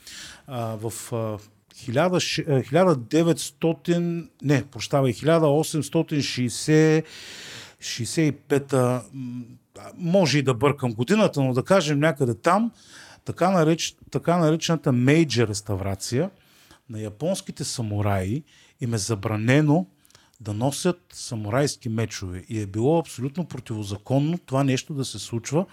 Speaker 5: А, в а, 1900, не, прощавай, 1860 65-та, може и да бъркам годината, но да кажем някъде там, така, нареч, така наречената мейджор реставрация на японските самураи им е забранено да носят самурайски мечове. И е било абсолютно противозаконно това нещо да се случва.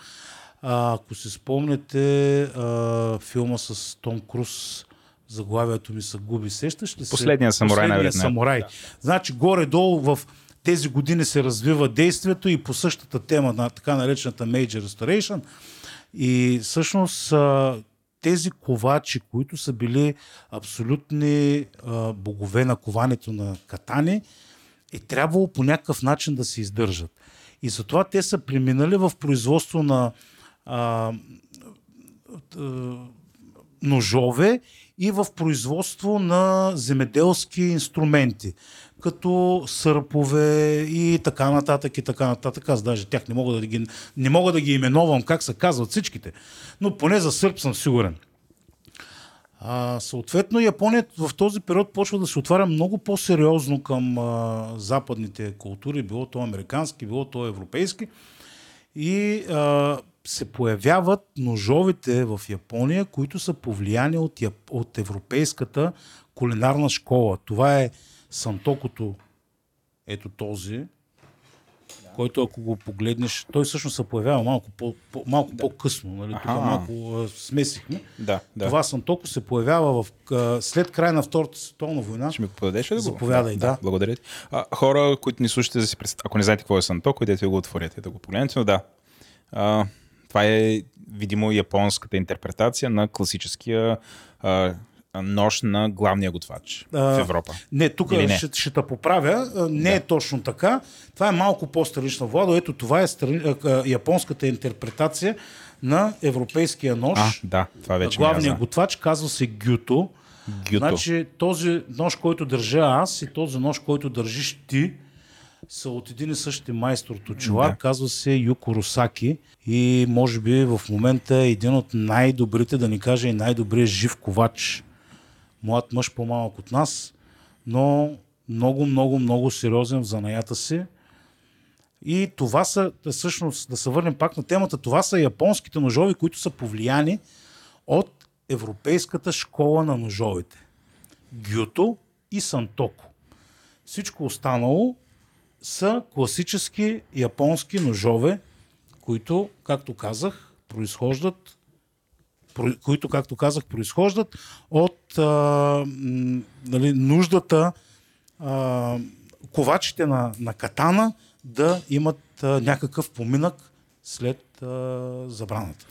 Speaker 5: А, ако си спомняте а, филма с Том Круз, заглавието ми се губи, сещаш ли
Speaker 3: се? Последния самурай.
Speaker 5: Последния самурай. Да. Значи горе-долу в тези години се развива действието и по същата тема на така наречената Major Restoration – и всъщност тези ковачи, които са били абсолютни богове на коването на катани, е трябвало по някакъв начин да се издържат. И затова те са преминали в производство на а, а, ножове и в производство на земеделски инструменти като сърпове и така нататък и така нататък. Аз даже тях не мога да ги, не мога да ги именувам как се казват всичките, но поне за сърп съм сигурен. А, съответно, Япония в този период почва да се отваря много по-сериозно към а, западните култури, било то американски, било то европейски. И а, се появяват ножовите в Япония, които са повлияни от, от европейската кулинарна школа. Това е Сантокото, ето този, който ако го погледнеш, той всъщност се появява малко, по, по, малко по-късно. Нали? Тук малко а, смесихме.
Speaker 3: Да, да.
Speaker 5: Това Сантоко се появява в, а, след края на Втората световна война.
Speaker 3: Ще ми подадеш ли да го?
Speaker 5: Заповядай, да.
Speaker 3: Благодаря ти. А, хора, които ни слушате, да си представ... ако не знаете какво е Сантоко, идете да го отворите да го погледнете, но да. А, това е видимо японската интерпретация на класическия а, нож на главния готвач
Speaker 5: А,
Speaker 3: в Европа.
Speaker 5: Не, тук
Speaker 3: не?
Speaker 5: ще, ще те поправя. Не е точно така. Това е малко по-странична Владо. Ето това е страни... а, японската интерпретация на европейския нож.
Speaker 3: А, да, това вече
Speaker 5: Главният готвач казва се Гюто.
Speaker 3: Гюто.
Speaker 5: Значи този нож, който държа аз и този нож, който държиш ти, са от един и същи майстор точилар,
Speaker 3: Да.
Speaker 5: казва се Юко Русаки и може би в момента е един от най-добрите, да ни кажа и най-добрият жив ковач. Млад мъж по-малък от нас, но много, много, много сериозен в занаята си. И това са, всъщност, да се върнем пак на темата, това са японските ножови, които са повлияни от Европейската школа на ножовете. Гюто и Сантоко. Всичко останало са класически японски ножове, които, както казах, произхождат про- които, както казах, произхождат от а, нали, нуждата а, ковачите на, на катана да имат а, някакъв поминък след а, забраната.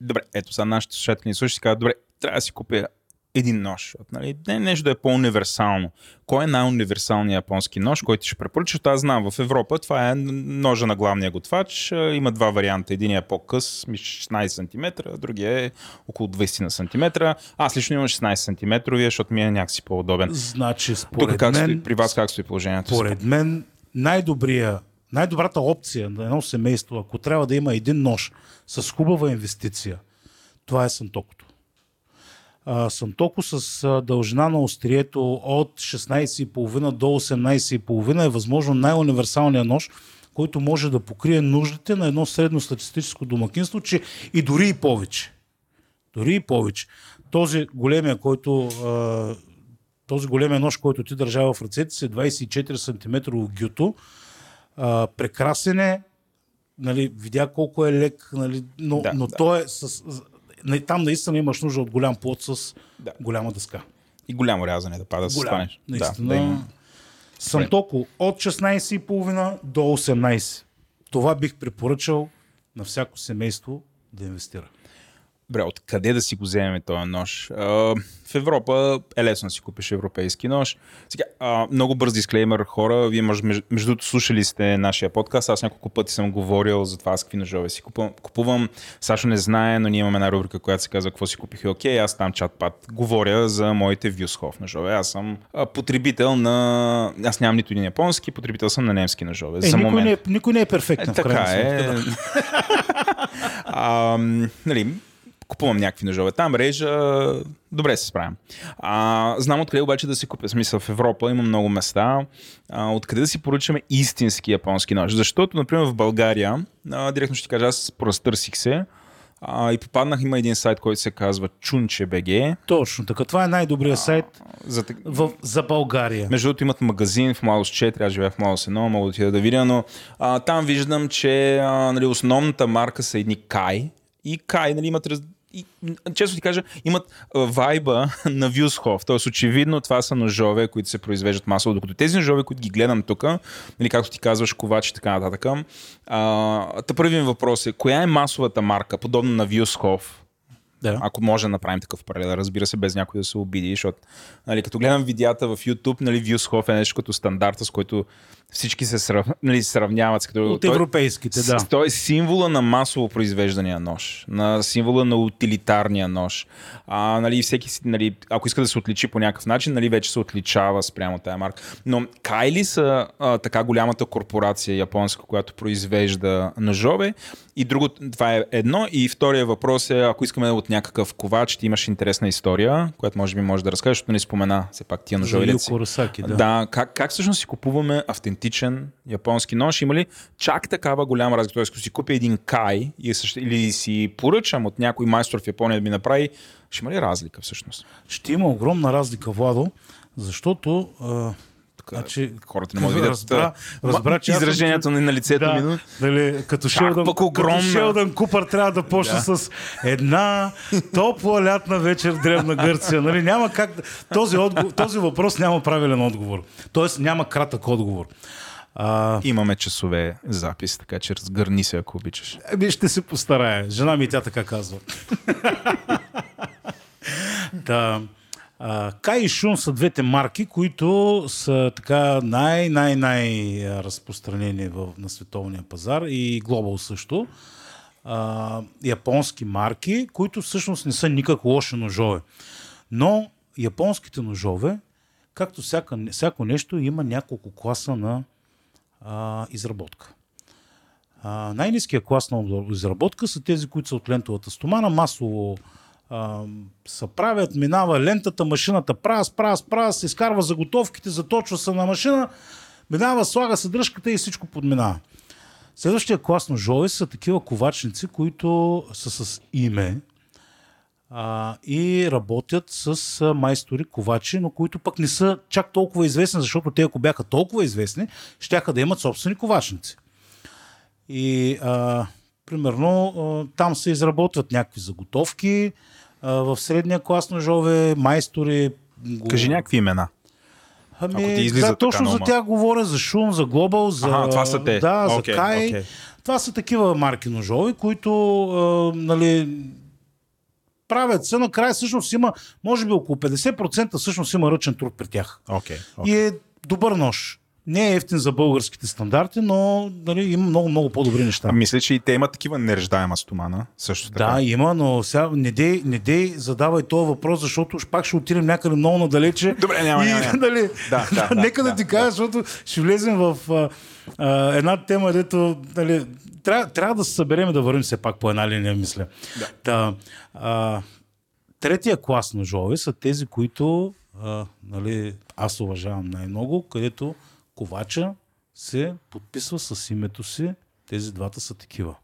Speaker 3: Добре, ето сега нашите слушатели слушат и казват, добре, трябва да си купя един нож. Нали? Не нещо да е по-универсално. Кой е най-универсалният японски нож, който ще препоръчаш? Аз знам, в Европа това е ножа на главния готвач. А, Има два варианта. Един е по-къс, мисля, 16 см, другия е около 20 на см. Аз лично имам 16 см, защото ми е някакси по-удобен.
Speaker 5: Значи,
Speaker 3: Тук
Speaker 5: според
Speaker 3: как
Speaker 5: мен,
Speaker 3: стои, при вас как стои положението?
Speaker 5: Според мен най-добрия, най-добрата опция на едно семейство, ако трябва да има един нож с хубава инвестиция, това е Сантокото. А, Сантоко с а, дължина на острието от 16,5 до 18,5 е възможно най-универсалният нож, който може да покрие нуждите на едно средно статистическо домакинство, че и дори и повече. Дори и повече. Този големия, който а, този големия нож, който ти държава в ръцете си, е 24 см гюто. А, прекрасен е, нали, видя колко е лек, нали, но,
Speaker 3: Да,
Speaker 5: но
Speaker 3: да.
Speaker 5: той е с... не, Там наистина имаш нужда от голям плод с
Speaker 3: Да.
Speaker 5: голяма дъска.
Speaker 3: И голямо рязане да пада с
Speaker 5: Голям,
Speaker 3: нещо.
Speaker 5: наистина.
Speaker 3: Да, да има.
Speaker 5: Сантоко от 16,5 до 18. Това бих препоръчал на всяко семейство да инвестира.
Speaker 3: Добре, откъде да си го вземем този нож? А, в Европа е лесно да си купиш европейски нож. Сега, а, много бърз дисклеймер, хора. Вие може, между, другото слушали сте нашия подкаст. Аз няколко пъти съм говорил за това с какви ножове си купувам. купувам. Сашо не знае, но ние имаме една рубрика, която се казва какво си купих и окей. Аз там чат-пат говоря за моите Вюсхов ножове. Аз съм а, потребител на... Аз нямам нито един японски, потребител съм на немски ножове.
Speaker 5: Е,
Speaker 3: за
Speaker 5: никой,
Speaker 3: момент.
Speaker 5: не е, никой не е перфектен
Speaker 3: Е, така е. а, [LAUGHS] нали, купувам някакви ножове там, режа, добре се справям. А, знам откъде обаче да си купя. Смисъл в Европа има много места. А, откъде да си поръчаме истински японски нож. Защото, например, в България, а, директно ще ти кажа, аз поразтърсих се а, и попаднах, има един сайт, който се казва Chunche.bg.
Speaker 5: Точно така. Това е най-добрият сайт
Speaker 3: За,
Speaker 5: в, за България.
Speaker 3: между другото имат магазин в Младост 4, аз живея в Младост 1, мога да отида да видя, но а, там виждам, че а, нали, основната марка са едни Кай и Кай нали, имат раз... И, често ти кажа, имат вайба [LAUGHS] на Вюсхов. Тоест, очевидно, това са ножове, които се произвеждат масово. Докато тези ножове, които ги гледам тук, нали, както ти казваш, ковач и така нататък. А, та първият въпрос е, коя е масовата марка, подобна на Вюсхов,
Speaker 5: Да.
Speaker 3: ако може да направим такъв паралел, разбира се, без някой да се обиди, защото нали, като гледам видеята в YouTube, нали, Viewshof е нещо като стандарта, с който всички се срав... нали, сравняват. с Като...
Speaker 5: От
Speaker 3: той-
Speaker 5: европейските, да.
Speaker 3: с- Той е символа на масово произвеждания нож, на символа на утилитарния нож. А, нали, всеки, нали, ако иска да се отличи по някакъв начин, нали, вече се отличава спрямо тая марка. Но Кайли са а, така голямата корпорация японска, която произвежда ножове. И друго, това е едно. И втория въпрос е, ако искаме от някакъв ковач, ти имаш интересна история, която може би може да разкажеш, защото не спомена все пак тия
Speaker 5: За
Speaker 3: ножове.
Speaker 5: Юко Русаки, да.
Speaker 3: да, как, как всъщност си купуваме автентичен японски нож? Има ли чак такава голяма разлика? Тоест, ако си купя един кай също, или си поръчам от някой майстор в Япония да ми направи, ще има ли разлика всъщност?
Speaker 5: Ще има огромна разлика, Владо, защото а,
Speaker 3: Тук
Speaker 5: Значи,
Speaker 3: хората не могат да видят
Speaker 5: разбра, разбра, че аз
Speaker 3: изражението на, на лицето
Speaker 5: да,
Speaker 3: ми.
Speaker 5: Дали, като Шелдън, като Шелдън Купър трябва да почне
Speaker 3: Да.
Speaker 5: с една топла лятна вечер в Древна Гърция. Нали? Няма как този, отговор, този въпрос няма правилен отговор. Тоест няма кратък отговор. А,
Speaker 3: Имаме часове запис, така че разгърни се, ако обичаш.
Speaker 5: Еми, ще се постарая. Жена ми и тя така казва. [LAUGHS] да. Кай и Шун са двете марки, които са така най-най-най разпространени в, на световния пазар и глобал също. А, японски марки, които всъщност не са никак лоши ножове. Но японските ножове, както всяка, всяко нещо, има няколко класа на а, изработка. А, най-низкият клас на изработка са тези, които са от лентовата стомана, масово а, се правят, минава лентата, машината прас, прас, прас, изкарва заготовките, заточва се на машина, минава, слага се дръжката и всичко подминава. Следващия клас ножове са такива ковачници, които са с име а, и работят с майстори, ковачи, но които пък не са чак толкова известни, защото те ако бяха толкова известни, щяха да имат собствени ковачници. И а, примерно а, там се изработват някакви заготовки, в средния клас ножове, майстори. Го...
Speaker 3: Кажи някакви имена.
Speaker 5: Ами,
Speaker 3: ако ти излиза
Speaker 5: да, точно за тях говоря, за Шун, за Глобал, за...
Speaker 3: Аха, това са те.
Speaker 5: Да, за
Speaker 3: Окей,
Speaker 5: Кай.
Speaker 3: окей.
Speaker 5: Това са такива марки ножове, които а, нали, правят се. Накрая всъщност има, може би около 50% всъщност има ръчен труд при тях.
Speaker 3: Окей.
Speaker 5: И е добър нож. Не е ефтин за българските стандарти, но нали, има много, много по-добри неща.
Speaker 3: А мисля, че и те имат такива нереждаема стомана. Също така.
Speaker 5: Да, има, но сега не дей, не дей задавай този въпрос, защото пак ще отидем някъде много надалече.
Speaker 3: Добре, няма,
Speaker 5: и,
Speaker 3: няма, няма. [LAUGHS]
Speaker 5: Нали,
Speaker 3: Да, да, да,
Speaker 5: нека да,
Speaker 3: да,
Speaker 5: ти кажа, защото ще влезем в а, а, една тема, дето нали, трябва, трябва да се съберем да вървим все пак по една линия, мисля.
Speaker 3: Да.
Speaker 5: Та, а, третия клас ножове са тези, които а, нали, аз уважавам най-много, където ковача се подписва с името си. Тези двата са такива.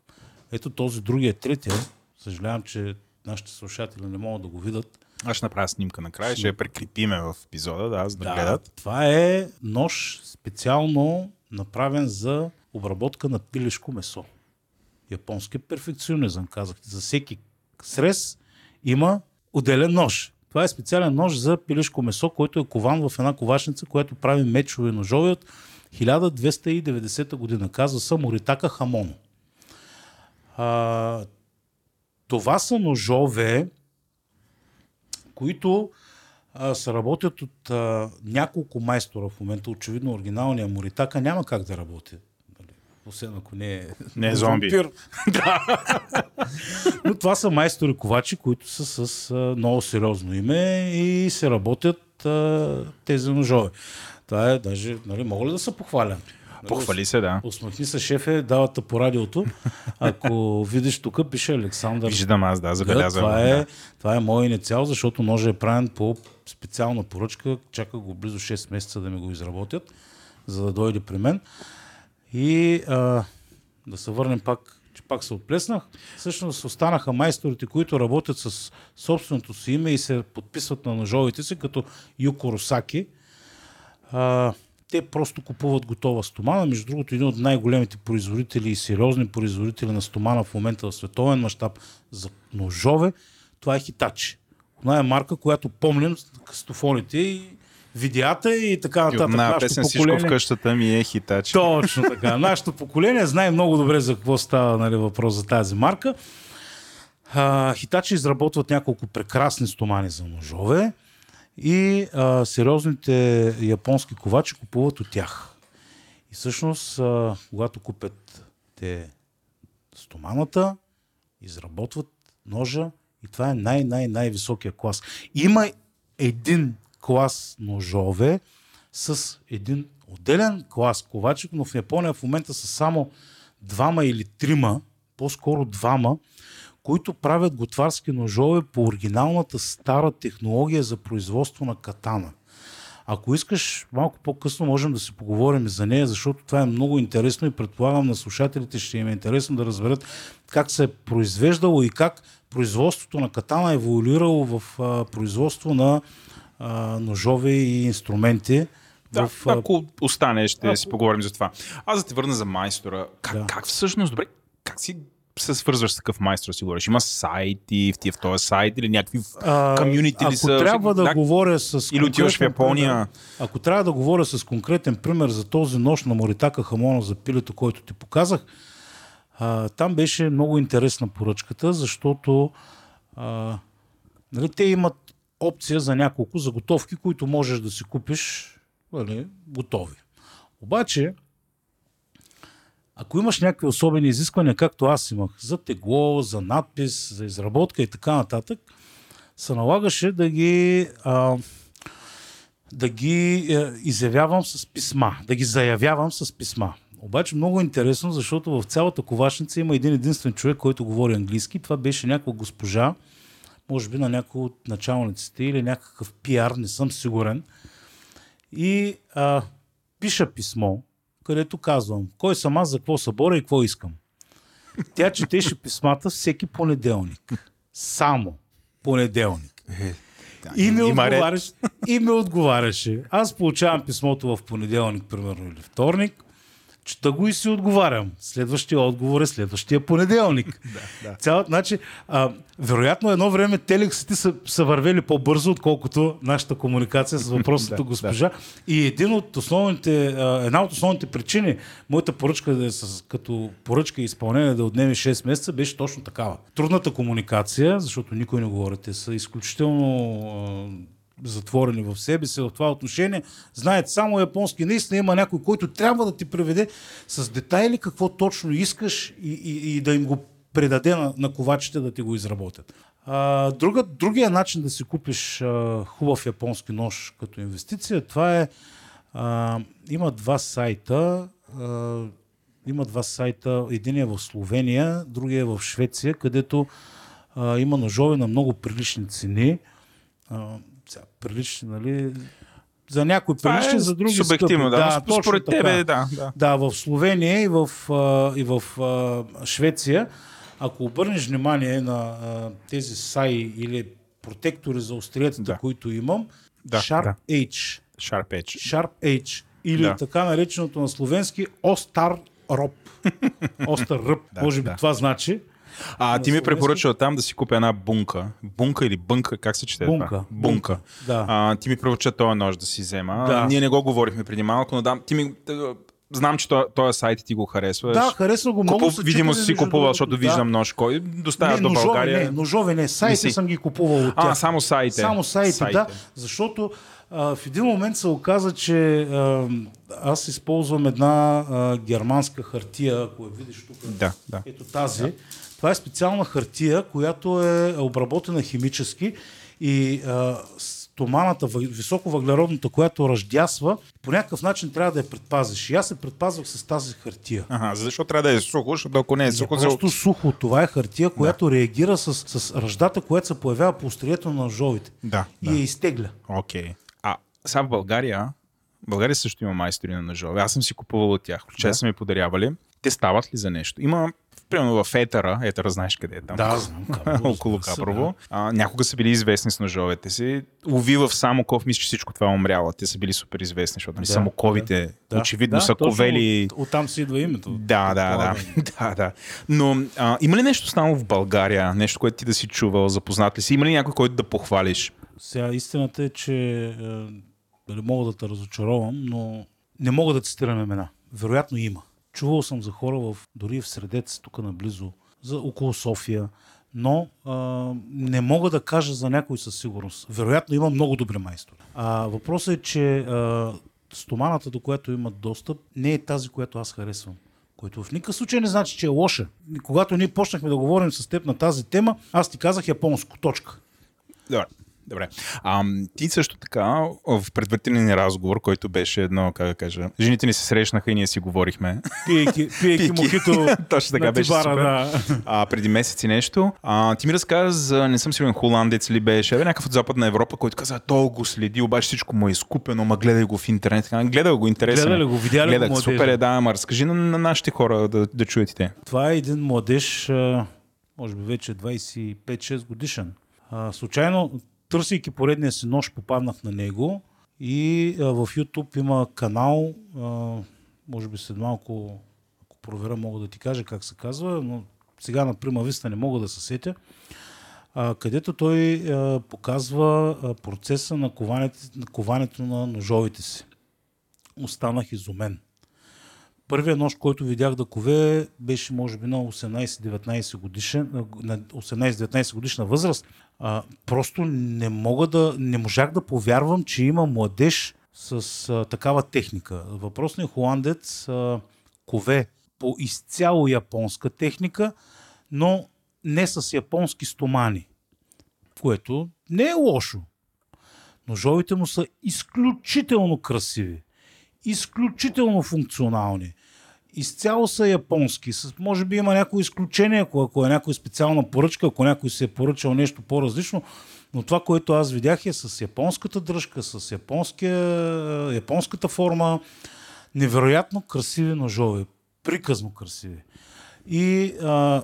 Speaker 5: Ето този другия, третия, съжалявам, че нашите слушатели не могат да го видят.
Speaker 3: Аз ще направя снимка накрая, ще я прикрепиме в епизода, да, за да, гледат.
Speaker 5: това е нож специално направен за обработка на пилешко месо. Японски перфекционизъм, казахте. За всеки срез има отделен нож. Това е специален нож за пилешко месо, който е кован в една ковачница, която прави мечове ножове от 1290 година. Казва се Моритака Хамоно. А, това са ножове, които а, се работят от а, няколко майстора в момента. Очевидно оригиналния Моритака няма как да работи. Нали, Освен ако не е...
Speaker 3: Не е зомби. [LAUGHS]
Speaker 5: да. Но това са майстори ковачи, които са с а, много сериозно име и се работят а, тези ножове. Това е даже, нали, мога ли да се похваля?
Speaker 3: Похвали се, да.
Speaker 5: Усмахни се, шефе, давата по радиото. Ако видиш тук, пише Александър
Speaker 3: Виждам аз, да, забелязвам.
Speaker 5: Това е,
Speaker 3: да.
Speaker 5: това е мой инициал, защото ножа е правен по специална поръчка. Чака го близо 6 месеца да ми го изработят, за да дойде при мен. И а, да се върнем пак, че пак се отплеснах. Всъщност останаха майсторите, които работят с собственото си име и се подписват на ножовите си, като Юко Росаки. А, те просто купуват готова стомана. Между другото, един от най-големите производители и сериозни производители на стомана в момента в световен мащаб за ножове, това е Хитачи. Она е марка, която помним кастофоните и видеята и така нататък. Нашето
Speaker 3: песен всичко в къщата ми е хитач.
Speaker 5: Точно така. [LAUGHS] Нашето поколение знае много добре за какво става нали, въпрос за тази марка. А, Хитачи изработват няколко прекрасни стомани за ножове и а, сериозните японски ковачи купуват от тях. И всъщност, а, когато купят те стоманата, изработват ножа и това е най-най-най-високия клас. Има един клас ножове с един отделен клас ковачи, но в Япония в момента са само двама или трима, по-скоро двама, които правят готварски ножове по оригиналната стара технология за производство на катана. Ако искаш, малко по-късно можем да си поговорим за нея, защото това е много интересно и предполагам на слушателите ще им е интересно да разберат как се е произвеждало и как производството на катана е еволюирало в производство на а, ножове и инструменти
Speaker 3: Да,
Speaker 5: В,
Speaker 3: ако остане, ще
Speaker 5: ако-
Speaker 3: си поговорим за това. Аз да те върна за майстора. Как,
Speaker 5: Да.
Speaker 3: как всъщност, добре, как си се свързваш с такъв майстор, си говориш? Има сайти в тия в този сайт или някакви
Speaker 5: А,
Speaker 3: комюнити
Speaker 5: ако
Speaker 3: ли са?
Speaker 5: трябва да
Speaker 3: Да,
Speaker 5: говоря с
Speaker 3: Или отиваш в Япония.
Speaker 5: пример- ако трябва да говоря с конкретен пример за този нощ на Моритака Хамона за пилето, който ти показах, а, там беше много интересна поръчката, защото а, нали, те имат опция за няколко заготовки, които можеш да си купиш нали, готови. Обаче, ако имаш някакви особени изисквания, както аз имах, за тегло, за надпис, за изработка и така нататък, се налагаше да ги, а, да ги е, изявявам с писма, да ги заявявам с писма. Обаче много интересно, защото в цялата ковашница има един единствен човек, който говори английски. Това беше някаква госпожа, може би на някой от началниците или някакъв пиар, не съм сигурен. И а, пиша писмо, където казвам кой съм аз, за какво се боря и какво искам. Тя четеше писмата всеки понеделник. Само понеделник. И ми, отговаряше, и ми отговаряше. Аз получавам писмото в понеделник, примерно, или вторник. Чета го и си отговарям. Следващия отговор е следващия понеделник. [LAUGHS] да, да. Цял, значи, а, вероятно едно време телексите са, са вървели по-бързо, отколкото нашата комуникация с въпросната [LAUGHS] госпожа. И един от основните, а, една от основните причини моята поръчка да е с, като поръчка и изпълнение да отнеме 6 месеца беше точно такава. Трудната комуникация, защото никой не говори, те са изключително а, затворени в себе си в това отношение, знаят само японски. Наистина има някой, който трябва да ти преведе с детайли какво точно искаш и, и, и да им го предаде на, на ковачите да ти го изработят. А, друга, другия начин да си купиш а, хубав японски нож като инвестиция, това е а, има два сайта. А, има два сайта. Един е в Словения, другия е в Швеция, където а, има ножове на много прилични цени. А, сега, прилични, нали? За някои прилични,
Speaker 3: е
Speaker 5: за други
Speaker 3: субективно,
Speaker 5: скъпи.
Speaker 3: да.
Speaker 5: точно
Speaker 3: според
Speaker 5: така.
Speaker 3: тебе, да. да.
Speaker 5: Да, в Словения и в, и в Швеция, ако обърнеш внимание на тези саи или протектори за остриетата,
Speaker 3: Да.
Speaker 5: които имам,
Speaker 3: Да,
Speaker 5: Sharp
Speaker 3: да.
Speaker 5: H.
Speaker 3: Sharp Edge.
Speaker 5: Sharp H. Или
Speaker 3: Да.
Speaker 5: така нареченото на словенски Остар Роб. Остар Ръб.
Speaker 3: Да,
Speaker 5: Може би
Speaker 3: да.
Speaker 5: това значи.
Speaker 3: А, ти ми препоръчал там да си купя една бунка. Бунка или бънка, как се чете
Speaker 5: Бунка.
Speaker 3: това? Бунка.
Speaker 5: Да.
Speaker 3: А, ти ми препоръча този нож да си взема.
Speaker 5: Да.
Speaker 3: Ние не го говорихме преди малко, но да, ти ми... Знам, че този, сайт ти го харесваш.
Speaker 5: Да, харесва го много.
Speaker 3: Купу, видимо си купувал, защото
Speaker 5: Да.
Speaker 3: виждам нож, кой доставя
Speaker 5: не,
Speaker 3: до
Speaker 5: ножове,
Speaker 3: България.
Speaker 5: Не, ножове не, сайти
Speaker 3: си.
Speaker 5: съм ги купувал от
Speaker 3: А,
Speaker 5: тях.
Speaker 3: само сайте.
Speaker 5: Само
Speaker 3: Сайте.
Speaker 5: да. Защото а, в един момент се оказа, че а, аз използвам една а, германска хартия, ако я видиш тук.
Speaker 3: Да, да.
Speaker 5: Ето тази. Това е специална хартия, която е обработена химически и а, стоманата, въ- високовъглеродната, която ръждясва, по някакъв начин трябва да я предпазиш. И аз се предпазвах с тази хартия.
Speaker 3: Ага, защо трябва да е сухо, защото ако не е сухо,
Speaker 5: просто сухо. Това е хартия, която реагира с, с ръждата, която се появява по острието на ножовите.
Speaker 3: Да,
Speaker 5: И
Speaker 3: да.
Speaker 5: я изтегля.
Speaker 3: Окей. А сега в България, България също има майстори на ножове. Аз съм си купувал от тях. Включая
Speaker 5: Да.
Speaker 3: са ми подарявали. Те стават ли за нещо? Има, примерно в Етера, Етера знаеш къде е там.
Speaker 5: Да, знам. [LAUGHS] Каброво,
Speaker 3: около Каброво. А, някога са били известни с ножовете си. Лови в Самоков, мисля, че всичко това е умряло. Те са били супер известни, защото нали,
Speaker 5: Да,
Speaker 3: самоковите
Speaker 5: Да.
Speaker 3: очевидно
Speaker 5: да,
Speaker 3: са ковели.
Speaker 5: От, оттам си идва името.
Speaker 3: Да, да, да. [LAUGHS] Да, да. Но а, има ли нещо станало в България? Нещо, което ти да си чувал, запознат ли си? Има ли някой, който да похвалиш?
Speaker 5: Сега истината е, че е, дали мога да те разочаровам, но не мога да цитирам имена. Вероятно има. Чувал съм за хора в, дори в Средец, тук наблизо, за около София, но а, не мога да кажа за някой със сигурност. Вероятно има много добри майстори. А, въпросът е, че а, стоманата, до която имат достъп, не е тази, която аз харесвам. Което в никакъв случай не значи, че е лоша. Когато ние почнахме да говорим с теб на тази тема, аз ти казах японско. Точка.
Speaker 3: Добре. Добре. А, ти също така, в предварителния ни разговор, който беше едно, как да кажа, жените ни се срещнаха и ние си говорихме.
Speaker 5: Пиейки [LAUGHS]
Speaker 3: Пийки.
Speaker 5: мохито [LAUGHS]
Speaker 3: Точно така беше
Speaker 5: тибара,
Speaker 3: супер.
Speaker 5: да.
Speaker 3: А, преди месеци нещо. А, ти ми разказа за, не съм сигурен, холандец ли беше, бе, някакъв от Западна Европа, който каза, той го следи, обаче всичко му е изкупено, ма гледай го в интернет. Така, Гледай го, интересен. е.
Speaker 5: Гледа ли го? Видя ли го
Speaker 3: Гледах,
Speaker 5: младежа?
Speaker 3: супер е, да, ама разкажи на, на нашите хора да, да чуят и те.
Speaker 5: Това е един младеж, може би вече 25-6 годишен. А, случайно, търсейки поредния си нож, попаднах на него И а, в YouTube има канал, а, може би след малко, ако проверя, мога да ти кажа как се казва, но сега на Прима Виста не мога да се сетя, а, където той а, показва процеса на коването, на коването на ножовите си. Останах изумен. Първият нож, който видях да кове, беше може би на 18-19 годишен, на 18-19 годишна възраст. А, просто не мога да, не можах да повярвам, че има младеж с а, такава техника. Въпросният холандец а, кове по изцяло японска техника, но не с японски стомани, което не е лошо. Ножовите му са изключително красиви, изключително функционални. Изцяло са японски. Може би има някои изключения, ако, ако е някоя специална поръчка, ако някой се е поръчал нещо по-различно, но това, което аз видях е с японската дръжка, с японската форма. Невероятно красиви ножове. Приказно красиви. И а,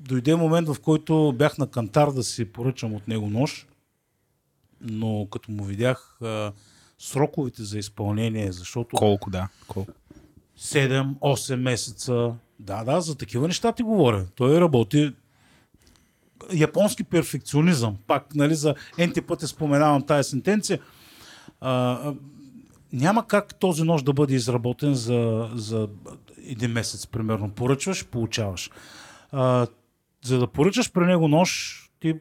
Speaker 5: дойде момент, в който бях на кантар да си поръчам от него нож, но като му видях а, сроковете за изпълнение, защото...
Speaker 3: Колко, да. Колко?
Speaker 5: 7-8 месеца. Да, да, за такива неща ти говоря. Той работи японски перфекционизъм. Пак, нали, за енти пъти споменавам тази сентенция. А, няма как този нож да бъде изработен за, за един месец, примерно. Поръчваш, получаваш. А, за да поръчаш при него нож, ти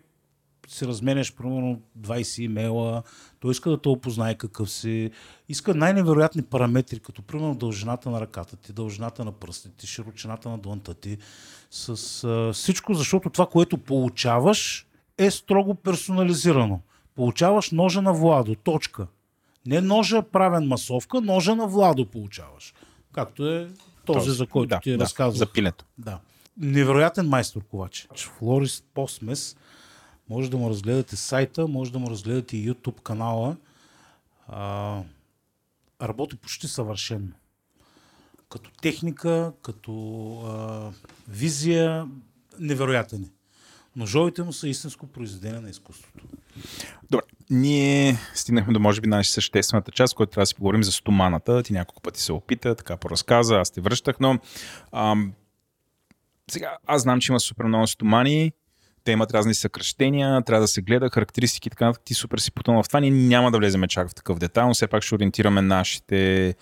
Speaker 5: си разменяш примерно 20 имейла, той иска да те опознае какъв си, иска най-невероятни параметри, като примерно дължината на ръката ти, дължината на пръстите, широчината на длънта ти, с а, всичко, защото това, което получаваш е строго персонализирано. Получаваш ножа на Владо, точка. Не ножа правен масовка, ножа на Владо получаваш. Както е този, този за който
Speaker 3: да,
Speaker 5: ти
Speaker 3: да,
Speaker 5: разказвах.
Speaker 3: За пилето.
Speaker 5: Да. Невероятен майстор ковач. Флорис Посмес може да му разгледате сайта, може да му разгледате и YouTube канала. А, работи почти съвършенно. Като техника, като а, визия, невероятен е. Ножовите му са истинско произведение на изкуството.
Speaker 3: Добре, ние стигнахме до може би най-съществената част, която трябва да си поговорим за стоманата. Ти няколко пъти се опита, така поразказа, аз те връщах, но ам, сега аз знам, че има супер много стомани, те имат разни съкръщения, трябва да се гледа характеристики, така ти супер си потънал в това. Ние няма да влеземе чак в такъв детайл, но все пак ще ориентираме нашите,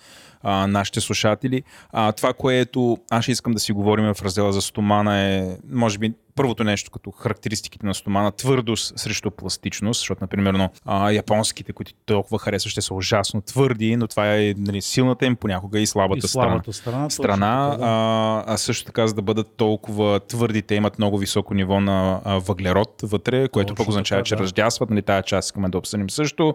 Speaker 3: а, нашите слушатели. А, това, което аз искам да си говорим в раздела за стомана е, може би, първото нещо като характеристиките на стомана, твърдост срещу пластичност, защото, например, а, японските, които толкова харесват, ще са ужасно твърди, но това е нали, силната им понякога и слабата,
Speaker 5: И слабата страна.
Speaker 3: страна.
Speaker 5: точно така, да.
Speaker 3: А, а също така, за да бъдат толкова твърди, те имат много високо ниво на а, въглерод вътре, което
Speaker 5: Точно
Speaker 3: пък означава,
Speaker 5: така,
Speaker 3: че
Speaker 5: да.
Speaker 3: раздясват. Нали, тая част искаме да обсъдим също.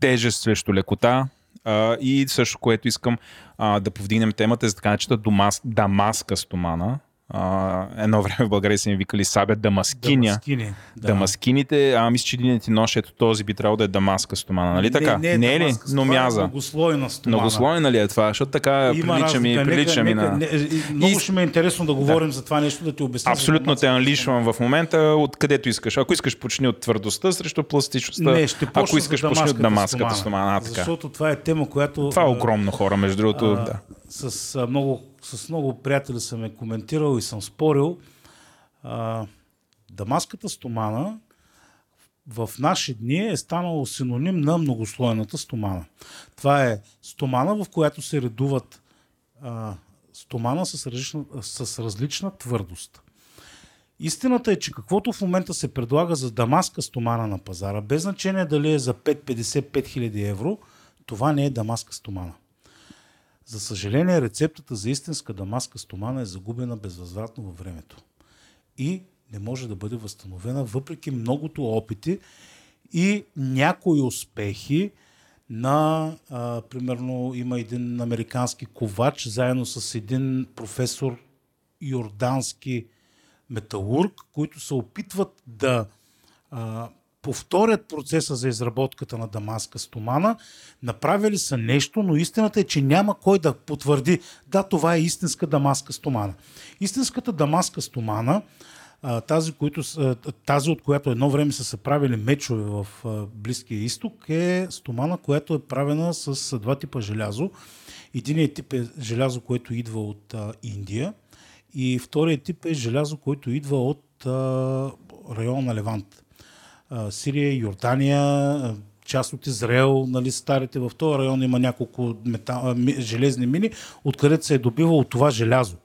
Speaker 3: Тежест срещу лекота. А, и също, което искам а, да повдигнем темата е за така домас, дамаска стомана. А, едно [LAUGHS] време в България са им викали сабя дамаскиня.
Speaker 5: Дамаскини, да.
Speaker 3: Дамаскините, а мисля, че един ти нож, ето този би трябвало да е дамаска стомана, нали така?
Speaker 5: Не, не,
Speaker 3: не е ли? Но
Speaker 5: стомана,
Speaker 3: мяза.
Speaker 5: Многослойна стомана.
Speaker 3: Многослойна ли е това? Защото така
Speaker 5: Има
Speaker 3: прилича ми, прилича ми на...
Speaker 5: не, много
Speaker 3: И-
Speaker 5: ще ме е интересно да говорим за това нещо, да ти обясня.
Speaker 3: Абсолютно те анлишвам в момента, откъдето искаш. Ако искаш, почни от твърдостта срещу пластичността.
Speaker 5: Не, ще
Speaker 3: Ако искаш, почни от
Speaker 5: дамаската
Speaker 3: стомана. А, така.
Speaker 5: Защото това е тема, която...
Speaker 3: Това е огромно хора, между другото. да.
Speaker 5: с, много, с много приятели съм е коментирал и съм спорил. А, дамаската стомана в наши дни е станало синоним на многослойната стомана. Това е стомана, в която се редуват а, стомана с различна, с различна твърдост. Истината е, че каквото в момента се предлага за дамаска стомана на пазара, без значение дали е за 5-50-5 хиляди евро, това не е дамаска стомана. За съжаление, рецептата за истинска дамаска стомана е загубена безвъзвратно във времето. И не може да бъде възстановена, въпреки многото опити и някои успехи на, а, примерно, има един американски ковач, заедно с един професор йордански металург, които се опитват да а, повторят процеса за изработката на дамаска стомана. Направили са нещо, но истината е, че няма кой да потвърди, да, това е истинска дамаска стомана. Истинската дамаска стомана тази, които, тази, от която едно време са се правили мечове в Близкия изток, е стомана, която е правена с два типа желязо. Единият тип е желязо, което идва от Индия и вторият тип е желязо, което идва от района на Левант. Сирия, Йордания, част от Израел, нали, старите. В този район има няколко метал, железни мини, откъдето се е добивало това желязо.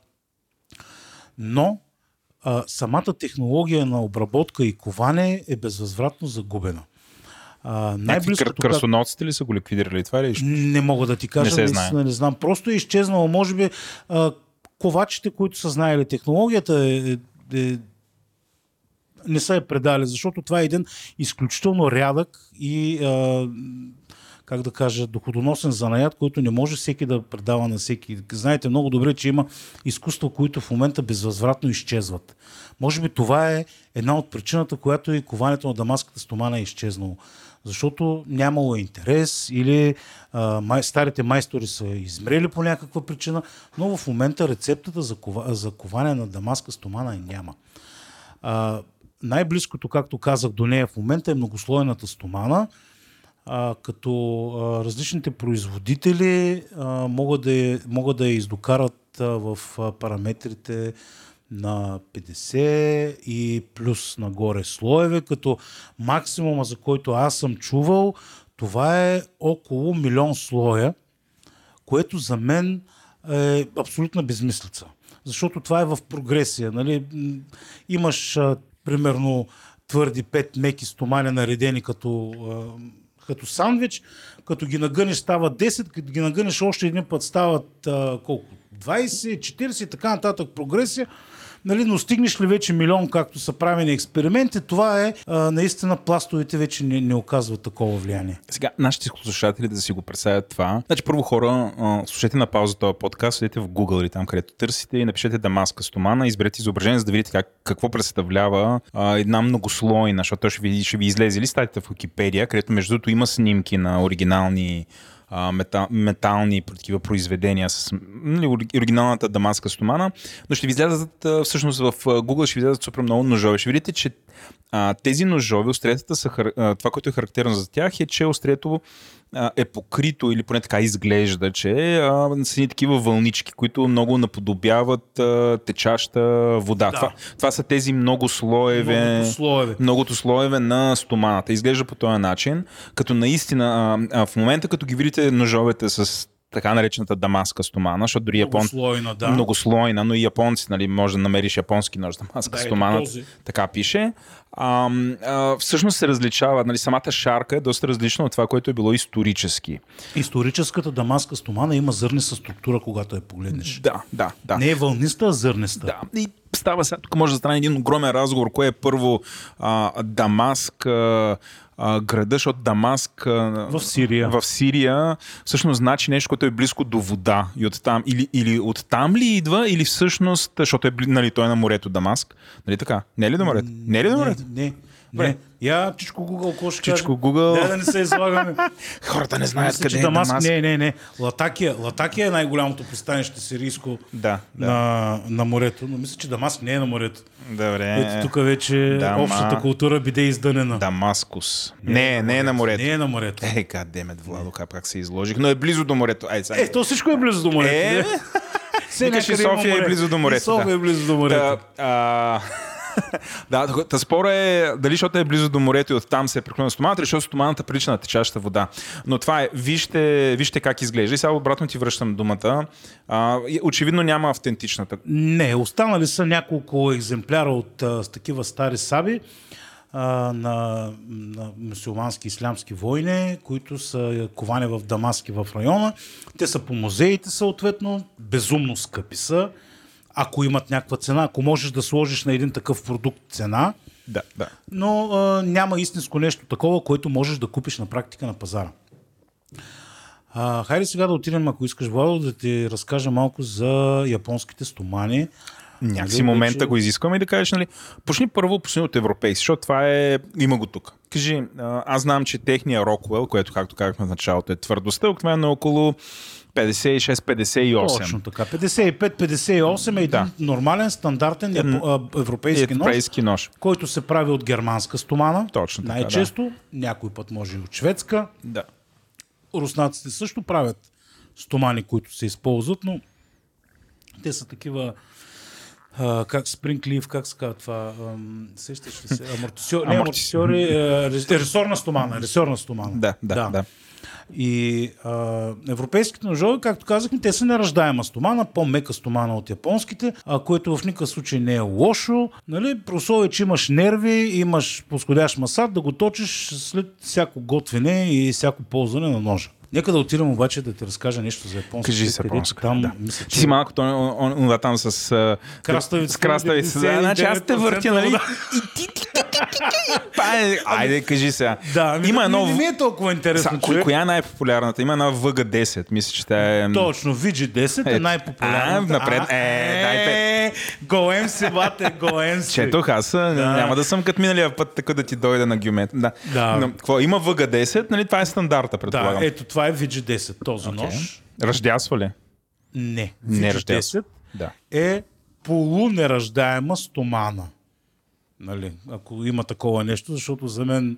Speaker 5: Но а, самата технология на обработка и коване е безвъзвратно загубена. А, най-близкото,
Speaker 3: кръстоносците ли са го ликвидирали това или?
Speaker 5: не мога да ти кажа,
Speaker 3: Не се
Speaker 5: наистина не знам. Просто е изчезнало, може би, а, ковачите, които са знаели технологията, е, е, е, не са я предали, защото това е един изключително рядък и, а, как да кажа, доходоносен занаят, който не може всеки да предава на всеки. Знаете много добре, че има изкуства, които в момента безвъзвратно изчезват. Може би това е една от причината, която и коването на дамаската стомана е изчезнало. Защото нямало интерес или а, май, старите майстори са измрели по някаква причина, но в момента рецептата за, кова, за коване на дамаска стомана е няма. А, най-близкото, както казах, до нея в момента е многослойната стомана, а, като а, различните производители а, могат, да могат да я издокарат а, в а, параметрите на 50 и плюс нагоре слоеве, като максимума, за който аз съм чувал, това е около милион слоя, което за мен е абсолютна безмислица. Защото това е в прогресия. Нали? Имаш примерно твърди пет меки стомани наредени като, като сандвич, като ги нагънеш стават 10, като ги нагънеш още един път стават колко? 20, 40 и така нататък прогресия. Нали, но стигнеш ли вече милион, както са правени експерименти, това е а, наистина пластовете вече не, не оказват такова влияние.
Speaker 3: Сега, нашите слушатели да си го представят това. Значи, първо хора, а, слушайте на пауза този подкаст, следете в Google или там, където търсите и напишете Дамаска стомана, изберете изображение, за да видите как, какво представлява а, една многослойна, защото ще ви, ще ви излезе или статията в Википедия, където между другото има снимки на оригинални а, мета, метални такива произведения с нали, ори- оригиналната дамаска стомана, но ще ви излязат всъщност в Google ще ви излязат супер много ножове. Ще видите, че а, тези ножове, остриетата са, това, което е характерно за тях е, че острието е покрито или поне така изглежда, че а, са ни такива вълнички, които много наподобяват а, течаща вода.
Speaker 5: Да.
Speaker 3: Това, това са тези много слоеве,
Speaker 5: Многото слоеве.
Speaker 3: многото слоеве на стоманата. Изглежда по този начин, като наистина а, а, в момента, като ги видите ножовете с така наречената дамаска стомана, защото дори япон...
Speaker 5: Многослойна, да.
Speaker 3: многослойна, но и японци, нали, може да намериш японски нож дамаска
Speaker 5: Да,
Speaker 3: стомана, така пише. А, а, всъщност се различава, нали, самата шарка е доста различна от това, което е било исторически.
Speaker 5: Историческата дамаска стомана има зърниста структура, когато я погледнеш.
Speaker 3: Да, да, да.
Speaker 5: Не е вълниста, а зърниста.
Speaker 3: Да, и става сега, тук може да стане един огромен разговор, кое е първо а, Дамаск, а, а, града, защото Дамаск а,
Speaker 5: В Сирия.
Speaker 3: в Сирия всъщност значи нещо, което е близко до вода и оттам, или, или оттам ли идва, или всъщност, защото е, нали, той е на морето Дамаск, нали така? Не е ли до морето? Не е ли до морето?
Speaker 5: Не, не.
Speaker 3: Добре.
Speaker 5: не. Я, Чичко Google, какво ще
Speaker 3: Чичко
Speaker 5: кажа?
Speaker 3: Google.
Speaker 5: Не, да не се излагаме.
Speaker 3: Хората не знаят
Speaker 5: Мисля,
Speaker 3: къде е
Speaker 5: Дамаск,
Speaker 3: Дамаск.
Speaker 5: не, не, не. Латакия, Латакия е най-голямото пристанище сирийско
Speaker 3: Да, да.
Speaker 5: на, на морето, но мисля, че Дамаск не е на морето.
Speaker 3: Добре.
Speaker 5: Ето тук вече
Speaker 3: Дама.
Speaker 5: общата култура биде издънена.
Speaker 3: Дамаскус. Не, не е на морето.
Speaker 5: Не е на морето.
Speaker 3: Е, гадемет, Владо, как, се изложих, но е близо до морето. Ай, сега.
Speaker 5: Е, то всичко е близо до морето.
Speaker 3: Е, Викаш София е
Speaker 5: море.
Speaker 3: близо до морето,
Speaker 5: София е близо до морето. [LAUGHS]
Speaker 3: Да, та- спора е дали защото е близо до морето и оттам се е преклонена стоманата, или защото стоманата прилича на течаща вода. Но това е, вижте, вижте как изглежда. И сега обратно ти връщам думата. А, очевидно няма автентичната.
Speaker 5: Не, останали са няколко екземпляра от а, с такива стари саби а, на, на мусулмански ислямски войни, които са ковани в Дамаски в района. Те са по музеите съответно, безумно скъпи са. Ако имат някаква цена, ако можеш да сложиш на един такъв продукт цена,
Speaker 3: Да, да.
Speaker 5: но а, няма истинско нещо такова, което можеш да купиш на практика на пазара. А, хайде сега да отидем, ако искаш, Владо, да ти разкажа малко за японските стомани.
Speaker 3: Някакси
Speaker 5: Нали,
Speaker 3: момента
Speaker 5: вече-
Speaker 3: го изискваме и да кажеш, нали, почни първо, почни от европейски, защото това е, има го тук. кажи, аз знам, че техния Rockwell, което както казахме в началото е твърдостта, обикновено е около 56-58.
Speaker 5: Точно така. 55-58 е един
Speaker 3: Да.
Speaker 5: нормален, стандартен
Speaker 3: Ед-
Speaker 5: япо- а, европейски нож,
Speaker 3: Европейски нож.
Speaker 5: който се прави от германска стомана.
Speaker 3: Точно така,
Speaker 5: Най-често, някой път може и от шведска.
Speaker 3: Да.
Speaker 5: Руснаците също правят стомани, които се използват, но те са такива а, как спринклив, как се казва това, ам, сещаш ли се, [LAUGHS] амортисьори, не
Speaker 3: Амортис-
Speaker 5: амортисьори, а, рес- ресорна стомана, ресорна стомана.
Speaker 3: Да, да, да.
Speaker 5: И а, европейските ножове, както казахме, те са нераждаема стомана, по-мека стомана от японските, а, което в никакъв случай не е лошо. Нали? При условие, че имаш нерви, имаш подходящ масат, да го точиш след всяко готвене и всяко ползване на ножа. Нека да отидем обаче да ти разкажа нещо за японски.
Speaker 3: Кажи с японска.
Speaker 5: Там,
Speaker 3: да.
Speaker 5: мисля,
Speaker 3: Ти си малко то, он, он, онова там с...
Speaker 5: Краставица,
Speaker 3: С краставица. Да, значи аз те въртя, нали? И ти, ти, Това е- Айде, кажи сега.
Speaker 5: Да, ами,
Speaker 3: Има едно...
Speaker 5: не, не е толкова интересно,
Speaker 3: Са, коя, е най-популярната? Има една VG10. Мисля, че тя е...
Speaker 5: Точно, VG10 е
Speaker 3: Е,
Speaker 5: най-популярната.
Speaker 3: а, напред. Е, дай пет.
Speaker 5: Гоем се, бате, гоем се.
Speaker 3: Четох, аз да. няма да съм като миналия път, така да ти дойда на гюмет. Да.
Speaker 5: Да.
Speaker 3: Но, какво, има VG10, нали? Това е стандарта,
Speaker 5: Да,
Speaker 3: предполагам.
Speaker 5: ето това е VG10, този
Speaker 3: Окей.
Speaker 5: нож.
Speaker 3: Ръждясва ли?
Speaker 5: Не,
Speaker 3: Не
Speaker 5: VG10
Speaker 3: ръждясва. Да.
Speaker 5: е полунераждаема стомана. Нали, ако има такова нещо, защото за мен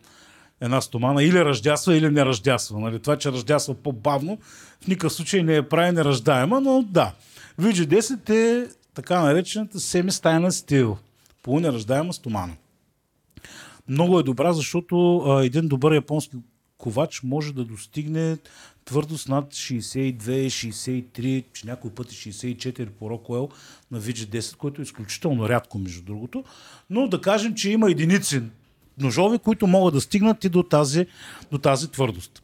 Speaker 5: една стомана или ръждясва, или не ръждясва. Нали, това, че ръждясва по-бавно, в никакъв случай не е прави нераждаема, но да. VG10 е така наречената семистайна стил. Полунераждаема стомана. Много е добра, защото а, един добър японски ковач може да достигне твърдост над 62, 63, че някой път и 64 по Rockwell на VG10, което е изключително рядко, между другото. Но да кажем, че има единици ножови, които могат да стигнат и до тази, до тази твърдост.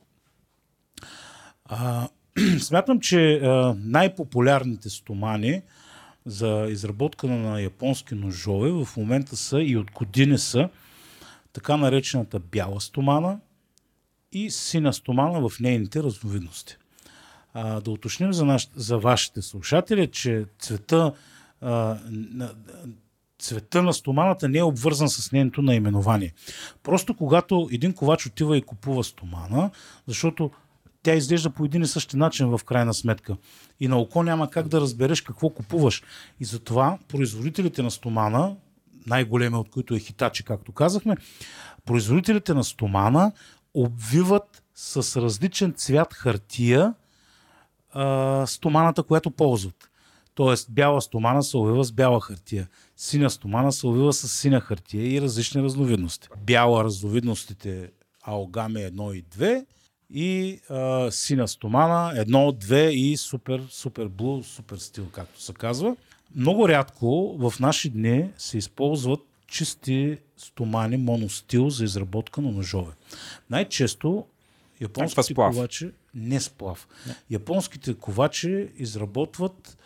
Speaker 5: А, [CLEARS THROAT] смятам, че а, най-популярните стомани за изработка на японски ножове в момента са и от години са така наречената бяла стомана и сина стомана в нейните разновидности. А, да уточним за, наш, за вашите слушатели, че цвета, а, цвета на стоманата не е обвързан с нейното наименование. Просто когато един ковач отива и купува стомана, защото тя изглежда по един и същи начин в крайна сметка. И на око няма как да разбереш какво купуваш. И затова производителите на стомана, най-големия от които е Хитачи, както казахме, производителите на стомана обвиват с различен цвят хартия а, стоманата, която ползват. Тоест, бяла стомана се увива с бяла хартия, синя стомана се увива с синя хартия и различни разновидности. Бяла разновидностите Аогами 1 и 2 и а, синя стомана 1, 2 и супер, супер блу, супер стил, както се казва. Много рядко в наши дни се използват чисти стомани моностил за изработка на ножове. Най-често японските ковачи не сплав. Японските ковачи изработват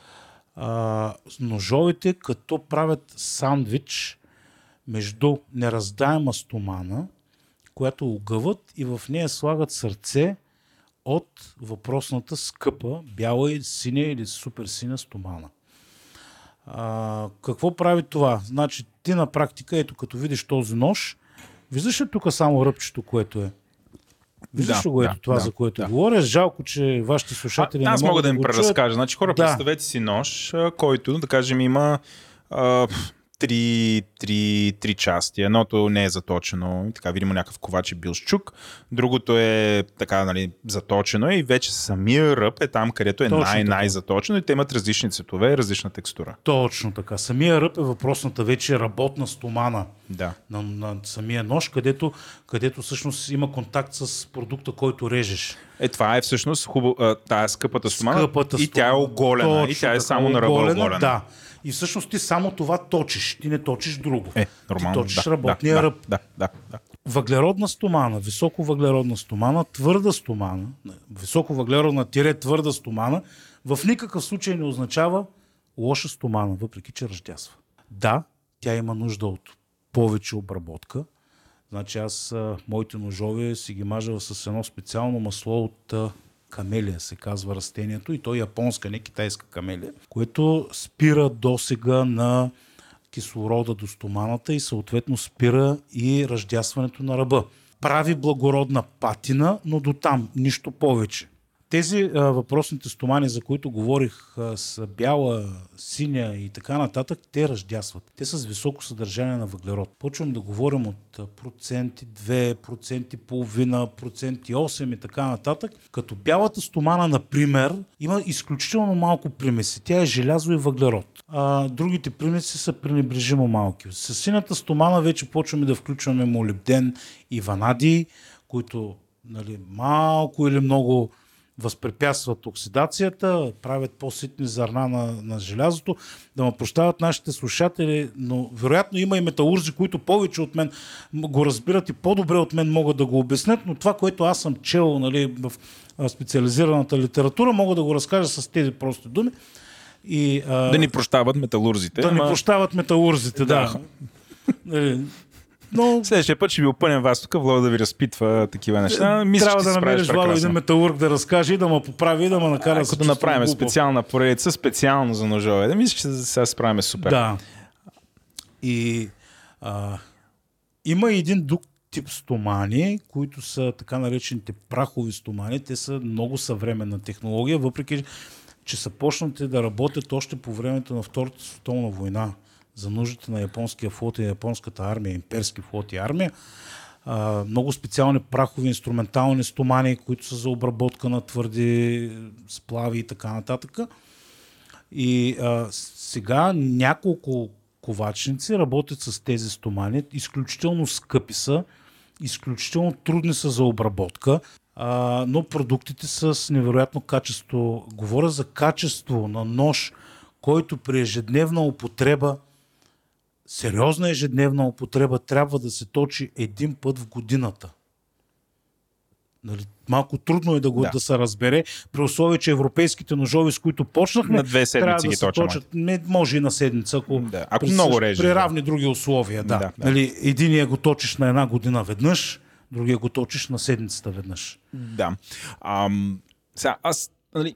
Speaker 5: а, ножовете, като правят сандвич между нераздаема стомана, която огъват и в нея слагат сърце от въпросната скъпа, бяла и синя или супер синя стомана. А, какво прави това? Значи ти на практика, ето като видиш този нож, виждаш ли тук само ръбчето, което е? Виждаш
Speaker 3: Да,
Speaker 5: го ето
Speaker 3: да,
Speaker 5: това,
Speaker 3: да,
Speaker 5: за което
Speaker 3: да.
Speaker 5: говоря? Жалко, че вашите слушатели
Speaker 3: А, аз
Speaker 5: не
Speaker 3: мога
Speaker 5: могат
Speaker 3: да им преразкажа. Значи, хора,
Speaker 5: Да.
Speaker 3: представете си нож, който, да кажем, има а, три, три, три части. Едното не е заточено, така видимо някакъв ковач е бил с чук, другото е така, нали, заточено и вече самия ръб е там, където е
Speaker 5: Точно
Speaker 3: най-
Speaker 5: така.
Speaker 3: най-заточено и те имат различни цветове и различна текстура.
Speaker 5: Точно така. Самия ръб е въпросната вече работна стомана
Speaker 3: Да.
Speaker 5: на, на самия нож, където, където всъщност има контакт с продукта, който режеш.
Speaker 3: Е, това е всъщност хубаво, тая скъпата стомана
Speaker 5: Скъпата
Speaker 3: и тя е оголена и
Speaker 5: Точно
Speaker 3: тя е само на ръба оголена.
Speaker 5: Да. И всъщност ти само това точиш. Ти не точиш друго.
Speaker 3: Е, нормално.
Speaker 5: Ти точиш
Speaker 3: да,
Speaker 5: работния
Speaker 3: да,
Speaker 5: ръб.
Speaker 3: Да, да, да.
Speaker 5: Въглеродна стомана, високо въглеродна стомана, твърда стомана, високо въглеродна тире твърда стомана, в никакъв случай не означава лоша стомана, въпреки че ръждясва. Да, тя има нужда от повече обработка. Значи аз моите ножове си ги мажа с едно специално масло от камелия, се казва растението, и то е японска, не китайска камелия, което спира досега на кислорода до стоманата и съответно спира и ръждясването на ръба. прави благородна патина, но до там, нищо повече. Тези а, въпросните стомани, за които говорих, а, с бяла, синя и така нататък, те ръждясват. Те са с високо съдържание на въглерод. Почвам да говорим от проценти 2, проценти половина, проценти 8 и така нататък. Като бялата стомана, например, има изключително малко примеси. Тя е желязо и въглерод. А, другите примеси са пренебрежимо малки. С синята стомана вече почваме да включваме молибден и ванадий, които нали, малко или много възпрепятстват оксидацията, правят по-ситни зърна на, на желязото. Да ме прощават нашите слушатели, но вероятно има и металурзи, които повече от мен го разбират и по-добре от мен могат да го обяснят, но това, което аз съм чел нали, в специализираната литература, мога да го разкажа с тези прости думи. И, а,
Speaker 3: Да ни прощават металурзите.
Speaker 5: да ни
Speaker 3: ама
Speaker 5: прощават металурзите, да. Нали, Но
Speaker 3: Следващия път ще ви опънем вас тук, Владо да ви разпитва такива неща. Мисля,
Speaker 5: трябва
Speaker 3: че
Speaker 5: да намериш Владо един металург да разкаже и да ме поправи и да ме накара
Speaker 3: Ако
Speaker 5: се
Speaker 3: да направим
Speaker 5: глупав.
Speaker 3: специална поредица, специално за ножове. Да мисля, че сега се справим супер.
Speaker 5: Да. И а, има един друг тип стомани, които са така наречените прахови стомани. Те са много съвременна технология, въпреки че са почнати да работят още по времето на Втората световна война за нуждите на японския флот и японската армия, имперски флот и армия. Много специални прахови инструментални стомани, които са за обработка на твърди сплави и така нататък. И а, сега няколко ковачници работят с тези стомани. Изключително скъпи са, изключително трудни са за обработка, а, но продуктите са с невероятно качество. Говоря за качество на нож, който при ежедневна употреба, сериозна ежедневна употреба, трябва да се точи един път в годината. Нали, малко трудно е да го
Speaker 3: Да.
Speaker 5: да. се разбере, при условие, че европейските ножови, с които почнахме,
Speaker 3: На две седмици
Speaker 5: да
Speaker 3: ги
Speaker 5: се
Speaker 3: точим.
Speaker 5: точат. Не, може и на седмица, ако,
Speaker 3: Да, ако
Speaker 5: при,
Speaker 3: много режеш,
Speaker 5: при
Speaker 3: да.
Speaker 5: равни други условия. Да.
Speaker 3: Да, да.
Speaker 5: Нали, единия го точиш на една година веднъж, другия го точиш на седмицата веднъж.
Speaker 3: Да. Ам, сега, аз, нали,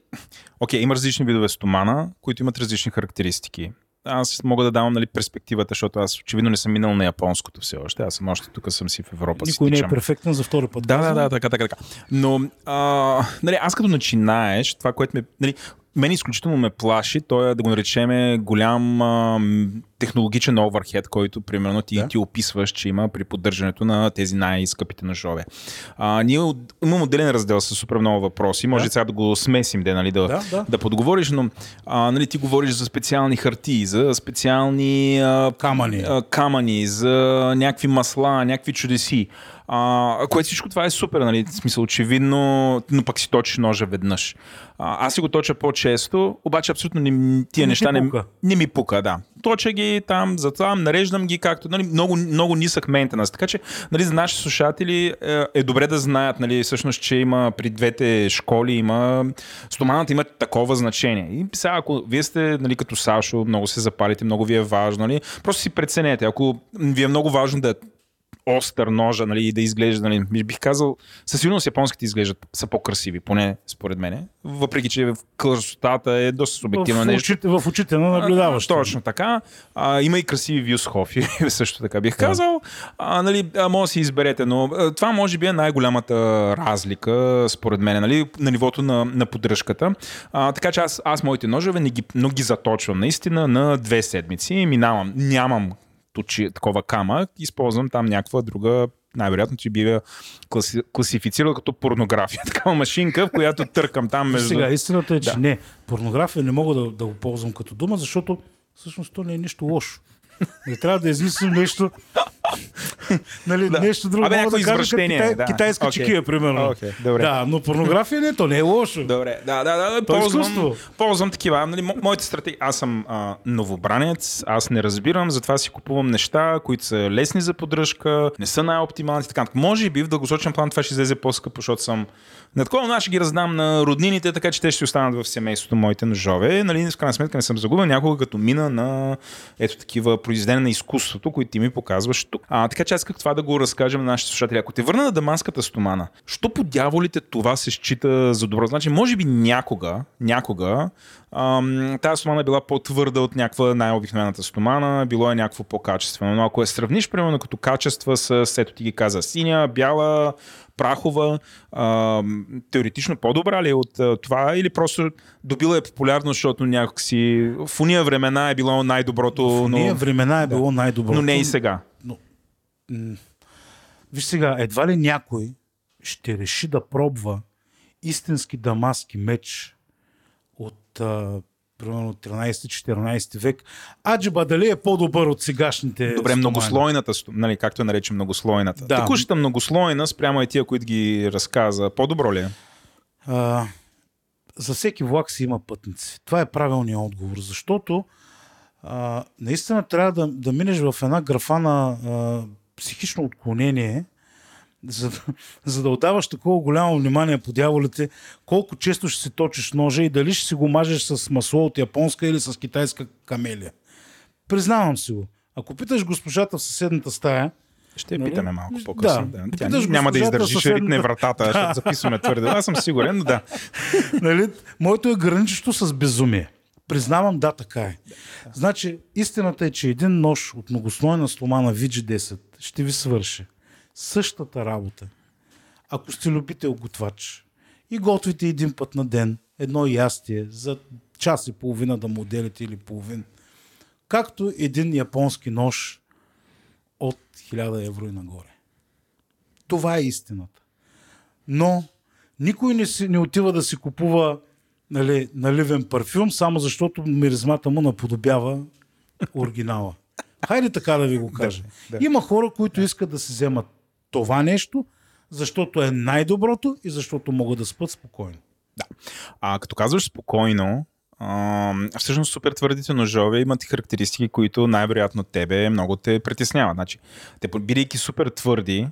Speaker 3: окей, има различни видове стомана, които имат различни характеристики. Аз мога да давам нали, перспективата, защото аз очевидно не съм минал на японското все още. Аз съм още тук съм си в Европа. си
Speaker 5: Никой не е перфектен за втори път.
Speaker 3: Да, да, да, така, така, така. Но, а, нали, аз като начинаеш, това, което ме, нали, мен изключително ме плаши, то е да го наречеме голям а, технологичен оверхед, който примерно ти,
Speaker 5: Да.
Speaker 3: ти описваш, че има при поддържането на тези най-скъпите ножове. А, ние от- имам отделен раздел с супер много въпроси. Може
Speaker 5: Да.
Speaker 3: сега да го смесим, де, нали, да,
Speaker 5: Да, да.
Speaker 3: да подговориш, но а, нали, ти говориш за специални хартии, за специални а,
Speaker 5: Камъни.
Speaker 3: а, камъни, за някакви масла, някакви чудеси. А, което всичко това е супер, нали? В смисъл, очевидно, но пък си точиш ножа веднъж. А, аз си го точа по-често, обаче абсолютно не, тия
Speaker 5: Не
Speaker 3: неща не,
Speaker 5: пука.
Speaker 3: не ми пука, да. Точа ги там, затвам, нареждам ги както, нали, много, много нисък мейнтенанс. Така че, нали, за нашите слушатели е, е добре да знаят, нали, всъщност, че има при двете школи, има, стоманата има такова значение. И сега, ако вие сте, нали, като Сашо, много се запалите, много ви е важно, нали, просто си преценете. Ако ви е много важно да остър ножа, нали, и да изглежда, нали, бих казал, със сигурност японските изглеждат, са по-красиви, поне според мен. Въпреки, че в красотата е доста субективно
Speaker 5: в,
Speaker 3: нещо.
Speaker 5: очите, в очите на наблюдаващите.
Speaker 3: Точно така. А, има и красиви вюсхофи, [LAUGHS] също така бих казал. А, нали, а, може да си изберете, но а, това може би е най-голямата разлика, според мен, нали, на нивото на, на поддръжката. А, така че аз, аз моите ножове не ги, но ги заточвам наистина на две седмици. Минавам, нямам точи, такова камък, използвам там някаква друга най-вероятно ти бива класи, класифицирал като порнография. [LAUGHS] Такава машинка, в която търкам там между...
Speaker 5: Сега, истината е, че
Speaker 3: Да.
Speaker 5: не. Порнография не мога да, да го ползвам като дума, защото всъщност то не е нищо лошо. Не трябва да измислим нещо. нали,
Speaker 3: Да.
Speaker 5: нещо друго.
Speaker 3: Абе, някакво
Speaker 5: да кажа,
Speaker 3: извращение,
Speaker 5: китай,
Speaker 3: да.
Speaker 5: китайска
Speaker 3: Окей.
Speaker 5: чекия, примерно.
Speaker 3: Окей, добре.
Speaker 5: Да, но порнография не, то не е лошо.
Speaker 3: Добре, да, да, да,
Speaker 5: То е
Speaker 3: ползвам,
Speaker 5: изкуство.
Speaker 3: ползвам такива. Нали, мо- моите стратегии, аз съм а, новобранец, аз не разбирам, затова си купувам неща, които са лесни за поддръжка, не са най-оптимални. Така. Може би в дългосрочен план това ще излезе по-скъпо, защото съм на такова, ще ги раздам на роднините, така че те ще останат в семейството моите ножове. Нали, в крайна сметка не съм загубил някога, като мина на ето такива произведения на изкуството, които ти ми показваш тук. А, така че аз исках това да го разкажем на нашите слушатели. Ако те върна на даманската стомана, що по дяволите това се счита за добро? Значи, може би някога, някога, ам, тази стомана е била по-твърда от някаква най-обикновената стомана, било е някакво по-качествено. Но ако я сравниш, примерно, като качества с, ето ти ги каза, синя, бяла, прахова, а, теоретично по-добра ли е от а, това или просто добила е популярно, защото някакси в уния времена е било най-доброто,
Speaker 5: В
Speaker 3: но,
Speaker 5: ние времена е било най-доброто.
Speaker 3: но не и сега.
Speaker 5: Виж сега, едва ли някой ще реши да пробва истински дамаски меч от а, примерно 13-14 век. Аджиба дали е по-добър от сегашните
Speaker 3: Добре,
Speaker 5: стомани?
Speaker 3: многослойната, нали, както я наречем многослойната.
Speaker 5: Да.
Speaker 3: Текущата многослойна спрямо и тия, които ги разказа, по-добро ли е?
Speaker 5: А, за всеки влак си има пътници. Това е правилният отговор, защото а, наистина трябва да, да минеш в една графа на а, психично отклонение, за да, за да отдаваш такова голямо внимание по дяволите, колко често ще си точиш ножа и дали ще си го мажеш с масло от японска или с китайска камелия. Признавам си го. Ако питаш госпожата в съседната стая,
Speaker 3: Ще я
Speaker 5: Нали?
Speaker 3: питаме малко по-късно.
Speaker 5: Да.
Speaker 3: Да. Тя
Speaker 5: питаш
Speaker 3: няма да
Speaker 5: госпожата
Speaker 3: издържи, ще
Speaker 5: съседната.
Speaker 3: ритне вратата,
Speaker 5: Да.
Speaker 3: ще записваме твърде. Аз съм сигурен, но да. [LAUGHS]
Speaker 5: нали, моето е граничещо с безумие. Признавам, да, така е. Значи, истината е, че един нож от многослойна стомана VG10 ще ви свърши същата работа. Ако сте любител готвач и готвите един път на ден едно ястие за час и половина да му отделите или половин, както един японски нож от 1000 евро и нагоре. Това е истината. Но никой не, си, не отива да си купува нали, наливен парфюм, само защото миризмата му наподобява оригинала. Хайде така да ви го кажа.
Speaker 3: да.
Speaker 5: Има хора, които искат да си вземат това нещо, защото е най-доброто и защото могат да спят спокойно.
Speaker 3: А като казваш спокойно, а, всъщност супер твърдите ножове имат характеристики, които най-вероятно тебе много те притесняват. Значи, те, бидейки супер твърди,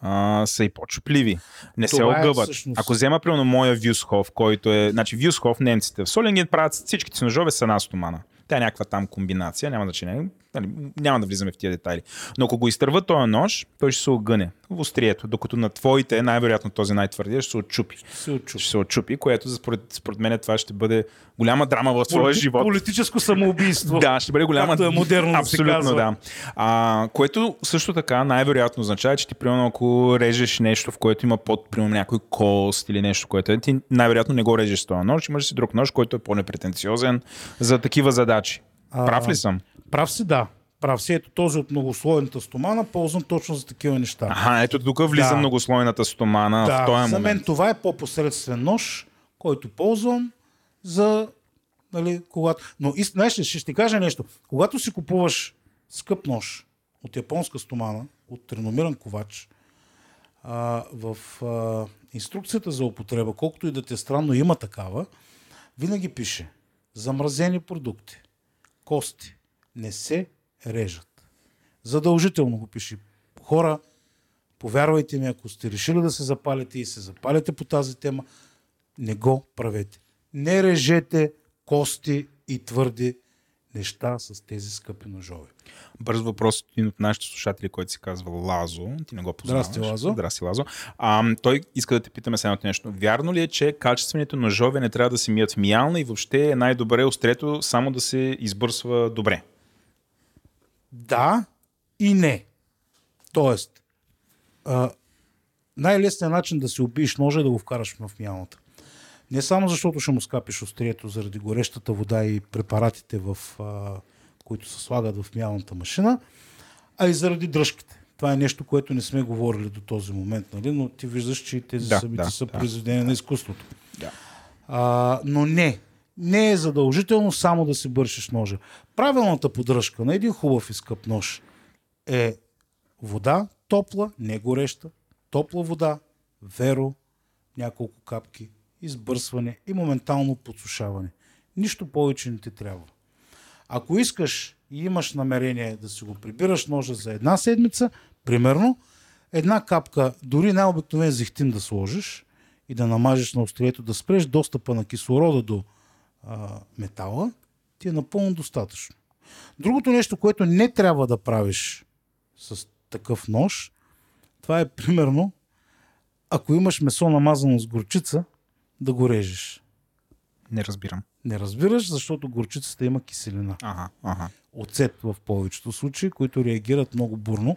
Speaker 3: а, са и по-чупливи. Не се
Speaker 5: Това е всъщност.
Speaker 3: Ако взема, примерно, моя Вюсхов, който е... Значи, Вюсхов, немците в Солинген правят всичките си ножове с една стомана. Тя е някаква там комбинация, няма значение. Нали, няма да влизаме в тия детайли. Но ако го изтърва този нож, той ще се огъне в острието, докато на твоите, най-вероятно този най-твърдия, ще се отчупи.
Speaker 5: Се отчупи.
Speaker 3: Ще се отчупи, което според, според мен това ще бъде голяма драма в твоя
Speaker 5: Полити-
Speaker 3: живот.
Speaker 5: Политическо самоубийство. [LAUGHS]
Speaker 3: Да, ще бъде голяма.
Speaker 5: Както е модерно
Speaker 3: Абсолютно, да. А, което също така най-вероятно означава, че ти, примерно, ако режеш нещо, в което има под, примерно, някой кост или нещо, което е, ти най-вероятно не го режеш с този нож, имаш си друг нож, който е по-непретенциозен за такива задачи.
Speaker 5: А,
Speaker 3: Прав ли съм?
Speaker 5: Прав си, да. Прав си. Ето този от многослойната стомана, ползвам точно за такива неща.
Speaker 3: Аха, ето тук влиза
Speaker 5: Да.
Speaker 3: многослойната стомана в
Speaker 5: да,
Speaker 3: този
Speaker 5: за
Speaker 3: момент.
Speaker 5: мен това е по-посредствен нож, който ползвам за нали, когато... Но и, знаеш ли, ще ти кажа нещо. Когато си купуваш скъп нож от японска стомана, от реномиран ковач, а, в а, инструкцията за употреба, колкото и да те е странно, има такава, винаги пише замразени продукти, кости не се режат. Задължително го пише. Хора, повярвайте ми, ако сте решили да се запалите и се запалите по тази тема, не го правете. Не режете кости и твърди неща с тези скъпи ножове.
Speaker 3: Бърз въпрос от един от нашите слушатели, който се казва Лазо. Ти не го познаваш.
Speaker 5: Здрасти, Лазо.
Speaker 3: Здрасти, Лазо. А, той иска да те питаме следното нещо. Вярно ли е, че качествените ножове не трябва да се мият в миялна и въобще е най-добре острето само да се избърсва добре?
Speaker 5: Да и не. Тоест, най-лесният начин да си убиеш ножа е да го вкараш в мялната. Не само защото ще му скапиш острието заради горещата вода и препаратите, в, а, които се слагат в мялната машина, а и заради дръжките. Това е нещо, което не сме говорили до този момент, нали? но ти виждаш, че тези
Speaker 3: Да,
Speaker 5: събития
Speaker 3: да,
Speaker 5: са
Speaker 3: да.
Speaker 5: произведения на изкуството.
Speaker 3: Да.
Speaker 5: А, но не. Не е задължително само да си бършиш ножа. Правилната поддръжка на един хубав и скъп нож е вода, топла, не гореща, топла вода, веро, няколко капки, избърсване и моментално подсушаване. Нищо повече не ти трябва. Ако искаш и имаш намерение да си го прибираш ножа за една седмица, примерно, една капка, дори най-обикновен зехтин да сложиш и да намажеш на острието, да спреш достъпа на кислорода до а, метала, ти е напълно достатъчно. Другото нещо, което не трябва да правиш с такъв нож, това е примерно, ако имаш месо намазано с горчица, да го режеш.
Speaker 3: Не разбирам.
Speaker 5: Не разбираш, защото горчицата има киселина.
Speaker 3: Ага, ага.
Speaker 5: Оцет в повечето случаи, които реагират много бурно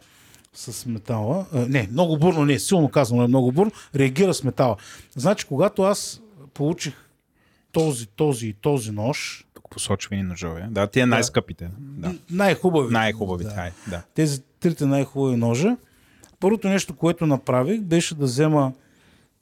Speaker 5: с метала. А, не, много бурно, не, силно казвам, е много бурно, реагира с метала. Значи, когато аз получих този, този и този нож,
Speaker 3: Тук посочвани ножове. Да, тия най-скъпите. Да.
Speaker 5: най-хубави.
Speaker 3: Най-хубавите.
Speaker 5: Да.
Speaker 3: Да. да.
Speaker 5: тези трите най-хубави ножа. Първото нещо, което направих, беше да взема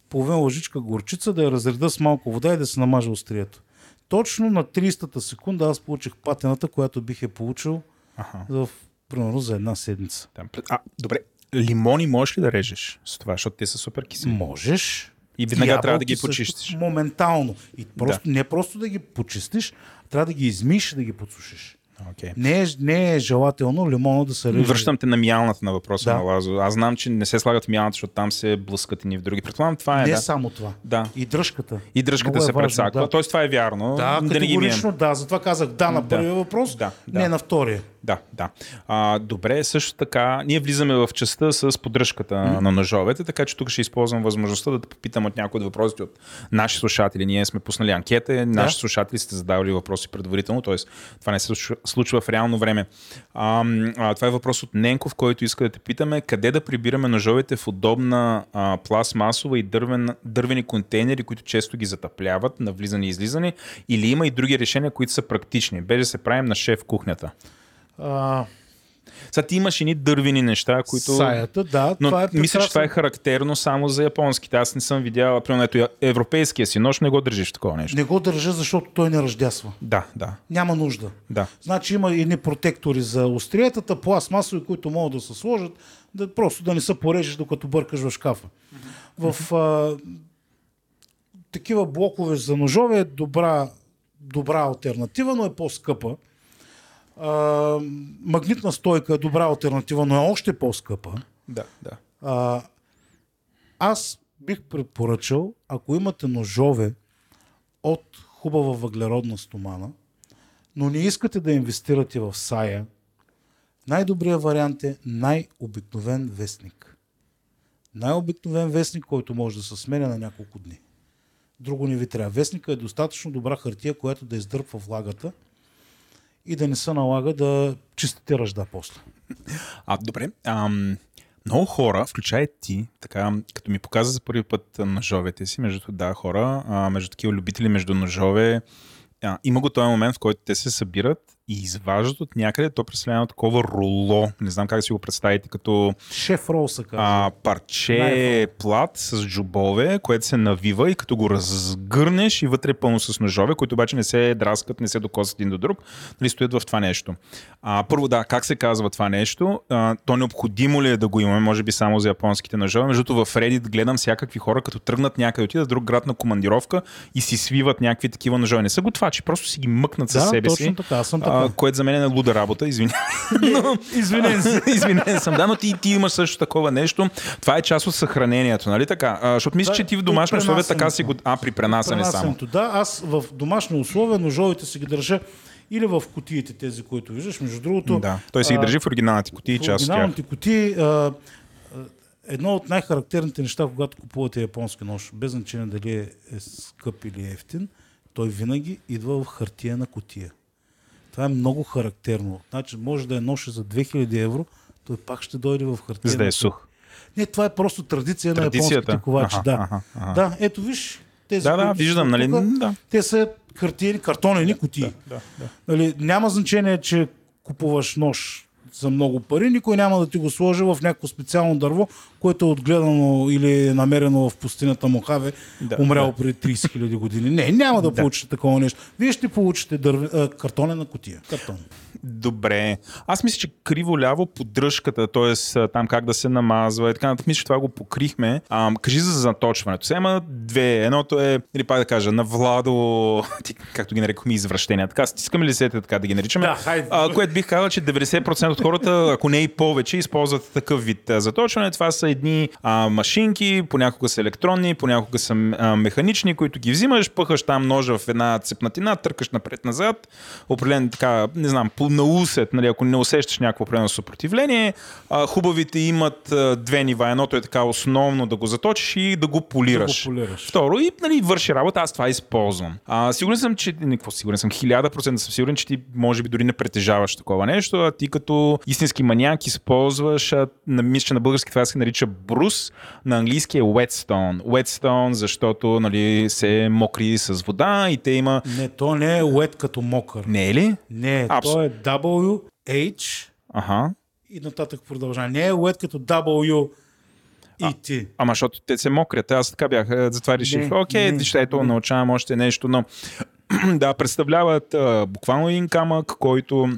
Speaker 5: половин лъжичка горчица, да я разреда с малко вода и да се намажа острието. Точно на 30-та секунда аз получих патената, която бих я получил
Speaker 3: Аха.
Speaker 5: в, примерно за една седмица.
Speaker 3: Там. А, добре. Лимони можеш ли да режеш с това, защото те са супер кисели?
Speaker 5: Можеш.
Speaker 3: И веднага трябва да ги
Speaker 5: Ябълки
Speaker 3: почистиш.
Speaker 5: Моментално. И просто, не просто да ги почистиш, трябва да ги измиш и да ги подсушиш.
Speaker 3: Okay.
Speaker 5: Не е, не е желателно лимона да се реже.
Speaker 3: Връщам те на мялната на въпроса
Speaker 5: Да.
Speaker 3: на Лазо. Аз знам, че не се слагат мялната, защото там се блъскат и ни в други. Предполагам, това е.
Speaker 5: Не
Speaker 3: да.
Speaker 5: само това.
Speaker 3: Да.
Speaker 5: И дръжката.
Speaker 3: И дръжката
Speaker 5: Много е
Speaker 3: се
Speaker 5: важно,
Speaker 3: прецаква.
Speaker 5: да.
Speaker 3: Тоест това е вярно.
Speaker 5: Да,
Speaker 3: да
Speaker 5: категорично да. Затова казах да на
Speaker 3: Да.
Speaker 5: първия въпрос,
Speaker 3: Да, да.
Speaker 5: не на втория.
Speaker 3: Да, да. А, добре, също така, ние влизаме в частта с поддръжката mm-hmm. на ножовете, така че тук ще използвам възможността да те попитам от някои от въпросите от наши слушатели. Ние сме пуснали анкета, наши слушатели сте задавали въпроси предварително, т.е. това не се случва- в реално време. А, а, това е въпрос от Ненков, който иска да те питаме къде да прибираме ножовете в удобна а, пластмасова и дървен, дървени контейнери, които често ги затъпляват на влизане и излизане, или има и други решения, които са практични, без да се правим на шеф кухнята.
Speaker 5: А,
Speaker 3: Сега ти имаш едни дървени неща, които...
Speaker 5: Саята, да.
Speaker 3: Но
Speaker 5: това е
Speaker 3: мисля, че това е
Speaker 5: прекрасно.
Speaker 3: характерно само за японските. Аз не съм видял, примерно, ето европейския си нож, не го държиш такова нещо.
Speaker 5: Не го държа, защото той не ръждясва.
Speaker 3: Да, да,
Speaker 5: Няма нужда.
Speaker 3: да.
Speaker 5: Значи има едни протектори за остриетата, пластмасови, които могат да се сложат, да, просто да не се порежеш, докато бъркаш в шкафа. В а, такива блокове за ножове е добра, добра альтернатива, но е по-скъпа. А, магнитна стойка е добра альтернатива, но е още по-скъпа.
Speaker 3: Да, да.
Speaker 5: А, аз бих препоръчал, ако имате ножове от хубава въглеродна стомана, но не искате да инвестирате в сая, най-добрият вариант е най-обикновен вестник. Най-обикновен вестник, който може да се сменя на няколко дни. Друго не ви трябва. Вестника е достатъчно добра хартия, която да издърпва влагата и да не се налага да чистите ръжда после.
Speaker 3: А, добре. Ам, много хора, включая ти, така, като ми показа за първи път ножовете си, между да, хора, а, между такива любители между ножове, а, има го този момент, в който те се събират и изваждат от някъде, то представлява такова руло, не знам как да си го представите, като
Speaker 5: Шеф рол се казва.
Speaker 3: а, парче
Speaker 5: Най-хубаво.
Speaker 3: плат с джубове, което се навива и като го разгърнеш и вътре е пълно с ножове, които обаче не се драскат, не се докосват един до друг, нали, стоят в това нещо. А, първо да, как се казва това нещо? А, то необходимо ли е да го имаме, може би само за японските ножове? Между в Reddit гледам всякакви хора, като тръгнат някъде, отидат в друг град на командировка и си свиват някакви такива ножове. Не са готвачи, просто си ги мъкнат със
Speaker 5: Да,
Speaker 3: себе
Speaker 5: точно
Speaker 3: си.
Speaker 5: така, аз съм така.
Speaker 3: А, което за мен е луда работа, извинявай. [LAUGHS] Но, извинен съм. [LAUGHS] извинен съм, да, но ти, ти имаш също такова нещо. Това е част от съхранението, нали така? А, защото мисля,
Speaker 5: Да,
Speaker 3: че ти в домашни условия така си го... А, при пренасене само.
Speaker 5: Да, аз в домашни условия ножовете си ги държа или в кутиите тези, които виждаш. Между другото,
Speaker 3: Да, той си ги държи в оригиналните кутии, част от
Speaker 5: оригиналните кутии, едно от най-характерните неща, когато купувате японски нож, без значение дали е, скъп или ефтин, той винаги идва в хартия на кутия. Това е много характерно. Значи, може да е нож за 2000 евро, той пак ще дойде в хартия.
Speaker 3: За да е сух.
Speaker 5: Не, това е просто традиция на японските ковачи.
Speaker 3: Аха,
Speaker 5: да.
Speaker 3: аха, аха.
Speaker 5: да, ето виж. Тези,
Speaker 3: Да, да, виждам, нали?
Speaker 5: тук,
Speaker 3: Да.
Speaker 5: Те са хартиени, картонени кутии.
Speaker 3: Да, да.
Speaker 5: Нали, няма значение, че купуваш нож за много пари, никой няма да ти го сложи в някакво специално дърво, което е отгледано или е намерено в пустинята Мохаве,
Speaker 3: Да,
Speaker 5: умряло преди 30 000 години. Не, няма да,
Speaker 3: Да.
Speaker 5: получите такова нещо. Вие ще получите дърве, а, картонена кутия. Картон.
Speaker 3: Добре. Аз мисля, че криво-ляво поддръжката, т.е. там как да се намазва и така нататък, мисля, че това го покрихме. А, кажи за заточването. Сега има две. Едното е, или пак да кажа, на Владо, [LAUGHS] както ги нарекохме, извращения. Така, стискаме ли се така да ги наричаме?
Speaker 5: Да, хайде.
Speaker 3: а, което бих казал, че 90% от хората, ако не и повече, използват такъв вид заточване. Това са едни а, машинки, понякога са електронни, понякога са а, механични, които ги взимаш, пъхаш там ножа в една цепнатина, търкаш напред-назад, определен така, не знам, по на усет, нали, ако не усещаш някакво определено съпротивление. А, хубавите имат а, две нива. Едното е така основно да го заточиш и да го полираш.
Speaker 5: Да го полираш.
Speaker 3: Второ, и нали, върши работа, аз това използвам. А, сигурен съм, че. Не, какво сигурен съм? Хиляда процента съм сигурен, че ти може би дори не притежаваш такова нещо, а ти като истински маняк използваш, а, на, мисля, че на български това се нарича брус, на английски е whetstone. Whetstone, защото нали, се мокри с вода и те има...
Speaker 5: Не, то не е ует като мокър.
Speaker 3: Не е ли?
Speaker 5: Не,
Speaker 3: Абс-
Speaker 5: то е W, H
Speaker 3: Аха.
Speaker 5: и нататък продължава. Не е ует като W и T.
Speaker 3: Ама защото те се мокрят. Аз така бях. Затова реших.
Speaker 5: Не,
Speaker 3: Окей,
Speaker 5: не,
Speaker 3: вижте, ето, научавам още нещо, но [CLEARS THROAT] да, представляват а, буквално един камък, който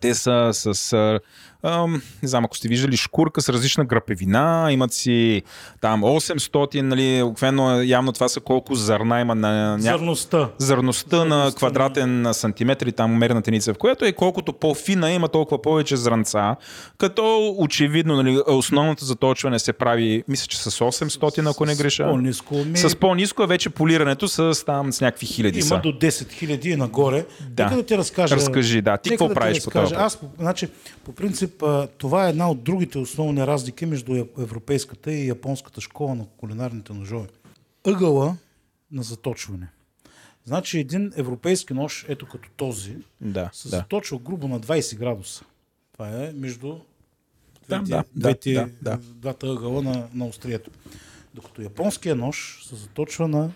Speaker 3: те са с, а, ам, не знам ако сте виждали, шкурка с различна грапевина, имат си там 800, нали, обикновено явно това са колко зърна има на ня...
Speaker 5: Зърността.
Speaker 3: зърността на
Speaker 5: Зърността,
Speaker 3: квадратен сантиметр и там мерната единица, в което е колкото по-фина има толкова повече зранца, като очевидно нали, основното заточване се прави, мисля, че с 800, ако не греша.
Speaker 5: По-ниско. Ми,
Speaker 3: С по-ниско е вече полирането с, там, с някакви хиляди
Speaker 5: има
Speaker 3: са.
Speaker 5: до 10 хиляди и нагоре.
Speaker 3: Да.
Speaker 5: Нека да ти разкажа.
Speaker 3: Разкажи, да. Ти какво
Speaker 5: да
Speaker 3: правиш по този
Speaker 5: Аз, значи, по принцип, а, това е една от другите основни разлики между европейската и японската школа на кулинарните ножове. Ъгъла на заточване. Значи един европейски нож, ето като този,
Speaker 3: Да,
Speaker 5: се
Speaker 3: да.
Speaker 5: заточва грубо на 20 градуса. Това е между
Speaker 3: Да,
Speaker 5: двете,
Speaker 3: да,
Speaker 5: двете,
Speaker 3: да, да.
Speaker 5: двата ъгъла на, на острието. Докато японския нож се заточва на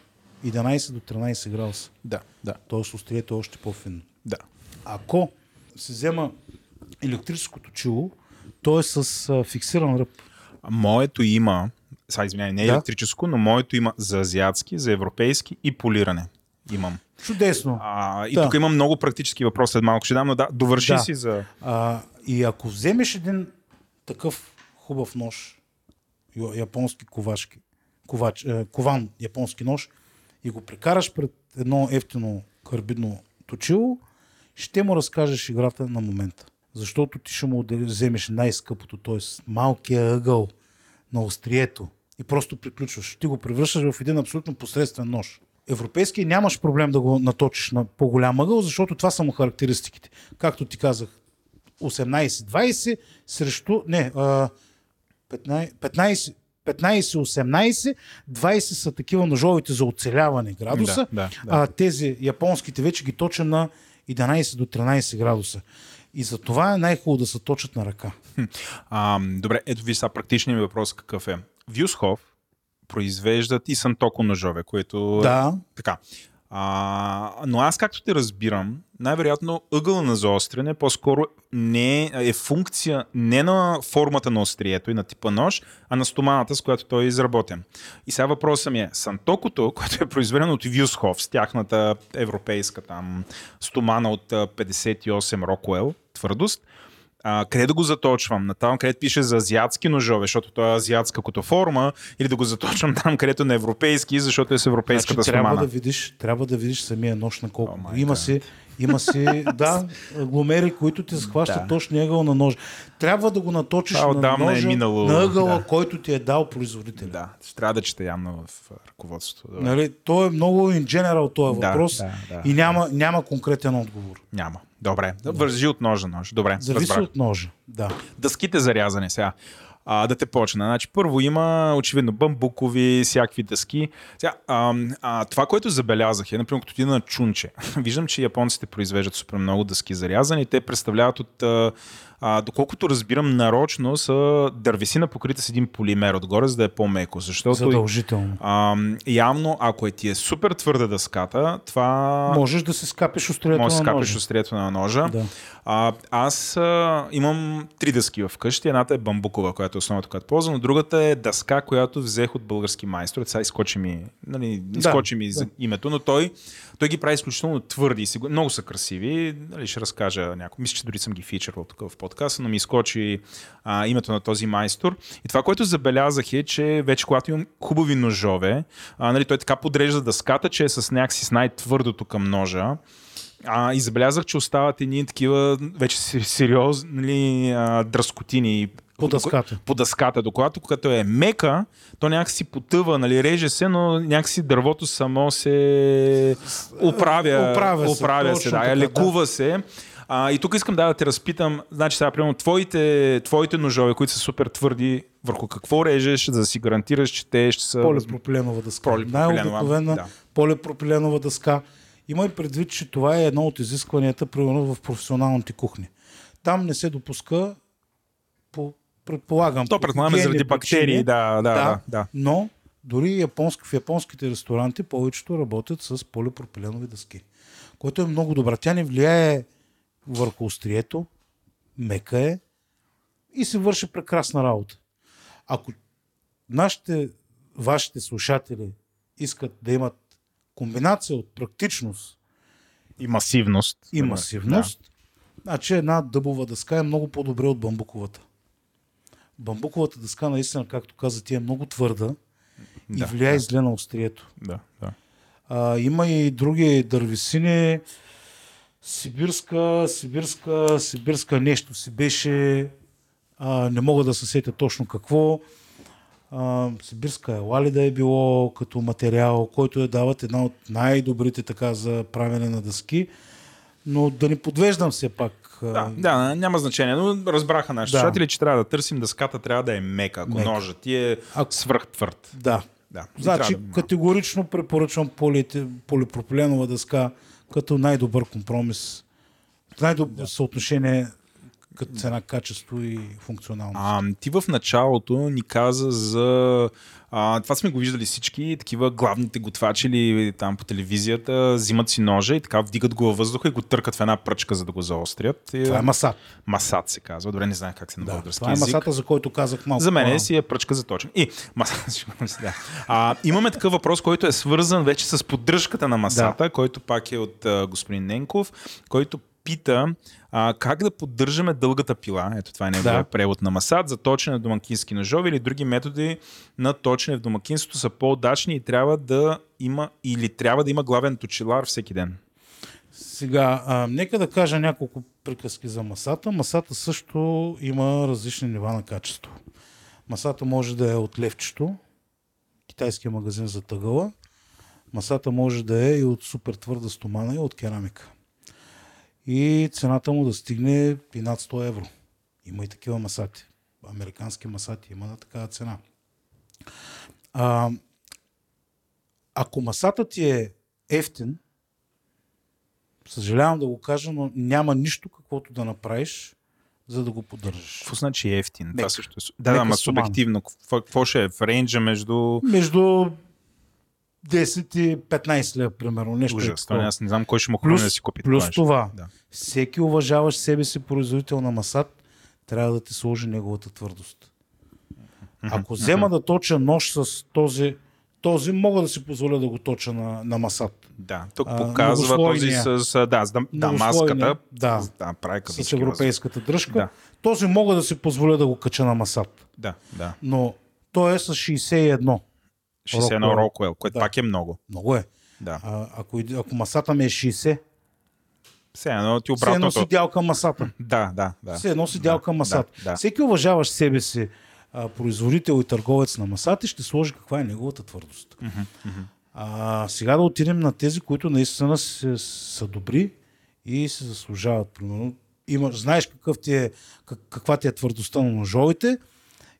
Speaker 5: 11 до 13 градуса.
Speaker 3: Да, да,
Speaker 5: Т.е. острието е още по-финно.
Speaker 3: да.
Speaker 5: Ако се взема електрическото чило, то е с а, фиксиран ръб.
Speaker 3: Моето има, сега извинявай, не е
Speaker 5: Да.
Speaker 3: електрическо, но моето има за азиатски, за европейски и полиране. Имам.
Speaker 5: Чудесно.
Speaker 3: А, и
Speaker 5: Да.
Speaker 3: тук имам много практически въпроси, след малко ще дам, но да, довърши
Speaker 5: Да.
Speaker 3: си за...
Speaker 5: А, и ако вземеш един такъв хубав нож, японски ковашки, ковач, е, кован японски нож, и го прекараш пред едно ефтино карбидно точило, ще му разкажеш играта на момента. Защото ти ще му вземеш най-скъпото, т.е. малкия ъгъл на острието и просто приключваш. Ти го превръщаш в един абсолютно посредствен нож. Европейски нямаш проблем да го наточиш на по-голям ъгъл, защото това са му характеристиките. Както ти казах, 18-20 срещу... Не, а, 15, 15 15-18, 20 са такива ножовите за оцеляване градуса,
Speaker 3: Да, да, да.
Speaker 5: а тези японските вече ги точа на 11 до 13 градуса. И за това е най-хубаво да се точат на ръка.
Speaker 3: А, добре, ето ви сега практичният ми въпрос какъв е. Вюсхов произвеждат и Сантоко ножове, които...
Speaker 5: Да,
Speaker 3: Така. А, но аз както те разбирам, най-вероятно ъгъла на заостряне по-скоро не е, е функция не на формата на острието и на типа нож, а на стоманата, с която той е изработен. И сега въпросът ми е, Сантокото, което е произведено от Вюсхов с тяхната европейска там стомана от а, 58 Рокуел, твърдост, а, къде да го заточвам? На там, където пише за азиатски ножове, защото той е азиатска като форма, или да го заточвам там, където е на европейски, защото е с европейската
Speaker 5: значи, трябва да, видиш, трябва да видиш самия нож на колко.
Speaker 3: Oh
Speaker 5: има си, има си, [LAUGHS] да, гломери, които ти захващат
Speaker 3: Да.
Speaker 5: точния ъгъл на ножа. Трябва да го наточиш
Speaker 3: Това
Speaker 5: на
Speaker 3: е
Speaker 5: ножа,
Speaker 3: минало,
Speaker 5: на ъгъла,
Speaker 3: да.
Speaker 5: който ти е дал производителя.
Speaker 3: Да, ще трябва да чета явно в а, ръководството. Добре.
Speaker 5: Нали, то е много in general този
Speaker 3: Да,
Speaker 5: въпрос
Speaker 3: да, да,
Speaker 5: и няма, няма конкретен отговор.
Speaker 3: Няма. Добре. Да. Вържи от ножа нож. Добре.
Speaker 5: Зависи
Speaker 3: разбрах.
Speaker 5: от ножа. Да.
Speaker 3: Дъските за рязане сега. А, да те почна. Значи, първо има очевидно бамбукови, всякакви дъски. Сега, а, а, това, което забелязах е, например, като ти на чунче. [LAUGHS] Виждам, че японците произвеждат супер много дъски за рязане и те представляват от, а, доколкото разбирам, нарочно са дървесина покрита с един полимер отгоре, за да е по-меко. Защото
Speaker 5: Задължително.
Speaker 3: а, явно, ако е ти е супер твърда дъската, това
Speaker 5: Можеш да се скапиш острието
Speaker 3: може да
Speaker 5: на
Speaker 3: скапиш
Speaker 5: ножа.
Speaker 3: острието на ножа.
Speaker 5: Да.
Speaker 3: А, аз а, имам три дъски в къщи. Едната е бамбукова, която е основната, която ползвам, но другата е дъска, която взех от български майстор. Сега изкочи ми, нали, изкочи ми за името, но той, той ги прави изключително твърди. Много са красиви. Нали, ще разкажа някой. Мисля, че дори съм ги фичервал тук в подкаста, но ми изкочи а, името на този майстор. И това, което забелязах е, че вече когато имам хубави ножове, а, нали, той така подрежда дъската, че е с някакси с най-твърдото към ножа. А, и забелязах, че остават едни такива вече се- сериозни нали, дръскотини.
Speaker 5: По дъската.
Speaker 3: По дъската. Докато когато е мека, то някакси потъва, нали, реже се, но някакси дървото само се оправя.
Speaker 5: Оправя се,
Speaker 3: оправя се да,
Speaker 5: така,
Speaker 3: лекува се. А, и тук искам да, да те разпитам, значи сега, примерно, твоите, твоите ножове, които са супер твърди, върху какво режеш, за да си гарантираш, че те ще са...
Speaker 5: Полипропиленова дъска. Най-обикновена
Speaker 3: да.
Speaker 5: полипропиленова дъска. Има и предвид, че това е едно от изискванията, примерно в професионалните кухни. Там не се допуска по, предполагам.
Speaker 3: То
Speaker 5: по
Speaker 3: предполагаме заради бактерии,
Speaker 5: причини,
Speaker 3: да, да, да. да.
Speaker 5: Но дори японски, в японските ресторанти повечето работят с полипропиленови дъски, което е много добра. Тя не влияе върху острието, мека е и се върши прекрасна работа. Ако нашите, вашите слушатели искат да имат комбинация от практичност
Speaker 3: И масивност.
Speaker 5: и масивност, значи една дъбова дъска е много по-добре от бамбуковата. Бамбуковата дъска, наистина, както каза, ти е много твърда и
Speaker 3: Да,
Speaker 5: влияе
Speaker 3: да.
Speaker 5: зле на острието.
Speaker 3: Да, да.
Speaker 5: А, има и други дървесини. Сибирска, сибирска, сибирска нещо си беше. А, не мога да се сетя точно какво. А, сибирска елали да е било като материал, който е дават една от най-добрите така за правене на дъски. Но да не подвеждам все пак.
Speaker 3: Да, да, няма значение, но разбраха нашите
Speaker 5: Да.
Speaker 3: слушатели, че трябва да търсим дъската, трябва да е мека, ако
Speaker 5: Мека.
Speaker 3: ножът ти е
Speaker 5: Ако-
Speaker 3: свръхтвърд.
Speaker 5: да.
Speaker 3: Да.
Speaker 5: Значи
Speaker 3: да-
Speaker 5: категорично препоръчвам полите, полипропиленова дъска като най-добър компромис. Най-добро съотношение като цена-качество и функционалност.
Speaker 3: А, ти в началото ни каза за... А, това сме го виждали всички, такива главните готвачи или там по телевизията, взимат си ножа и така вдигат го във въздуха и го търкат в една пръчка, за да го заострят. И,
Speaker 5: Това е масат.
Speaker 3: масат се казва. Добре, не знам как се на
Speaker 5: Да,
Speaker 3: български
Speaker 5: това е
Speaker 3: език.
Speaker 5: масата, за който казах малко.
Speaker 3: За мен
Speaker 5: по-рано.
Speaker 3: си е пръчка за точен. И си, [LAUGHS] да. А, имаме такъв въпрос, който е свързан вече с поддръжката на масата, да. който пак е от а, господин Ненков, който пита а, как да поддържаме дългата пила. Ето това е неговия
Speaker 5: Да.
Speaker 3: превод на масат за точене на домакински ножове или други методи на точене в домакинството са по-удачни и трябва да има или трябва да има главен точилар всеки ден.
Speaker 5: Сега, а, нека да кажа няколко приказки за масата. Масата също има различни нива на качество. Масата може да е от левчето, китайския магазин за тъгъла. Масата може да е и от супер твърда стомана и от керамика. И цената му да стигне и над 100 евро. Има и такива масати. Американски масати има на такава цена. А, ако масата ти е ефтин, съжалявам да го кажа, но няма нищо каквото да направиш, за да го поддържаш.
Speaker 3: Какво значи ефтин? Това
Speaker 5: Мека.
Speaker 3: също е... Да,
Speaker 5: Мека
Speaker 3: ама субективно. Какво, какво ще е в рейнджа между...
Speaker 5: Между 10 и 15 лева, примерно. Нещо е
Speaker 3: Ужас, това аз не знам кой ще му
Speaker 5: Плюс,
Speaker 3: да си купи
Speaker 5: плюс
Speaker 3: нещо.
Speaker 5: това,
Speaker 3: Да.
Speaker 5: всеки уважаващ себе си производител на масат трябва да ти сложи неговата твърдост. Ако взема да точа нож с този, този мога да си позволя да го точа на, на масат.
Speaker 3: Да, тук
Speaker 5: А,
Speaker 3: показва този с, а, да, с да, маската.
Speaker 5: да.
Speaker 3: да прави
Speaker 5: С европейската дръжка.
Speaker 3: Да.
Speaker 5: Този мога да си позволя да го кача на масат.
Speaker 3: Да, да.
Speaker 5: Но той е с 61.
Speaker 3: 61
Speaker 5: Rockwell.
Speaker 3: Което
Speaker 5: Да.
Speaker 3: пак е много.
Speaker 5: Много е.
Speaker 3: Да.
Speaker 5: А, ако, ако масата ми е 60,
Speaker 3: Все едно ти
Speaker 5: все едно
Speaker 3: обратното.
Speaker 5: си дял към масата. [LAUGHS]
Speaker 3: Да, да, да.
Speaker 5: Все едно си дял към масата.
Speaker 3: да, да.
Speaker 5: Всеки уважаващ себе си а, производител и търговец на масата ще сложи каква е неговата твърдост. А, сега да отидем на тези, които наистина са, са добри и се заслужават. Примерно, има, знаеш какъв ти е, как, каква ти е твърдостта на ножовите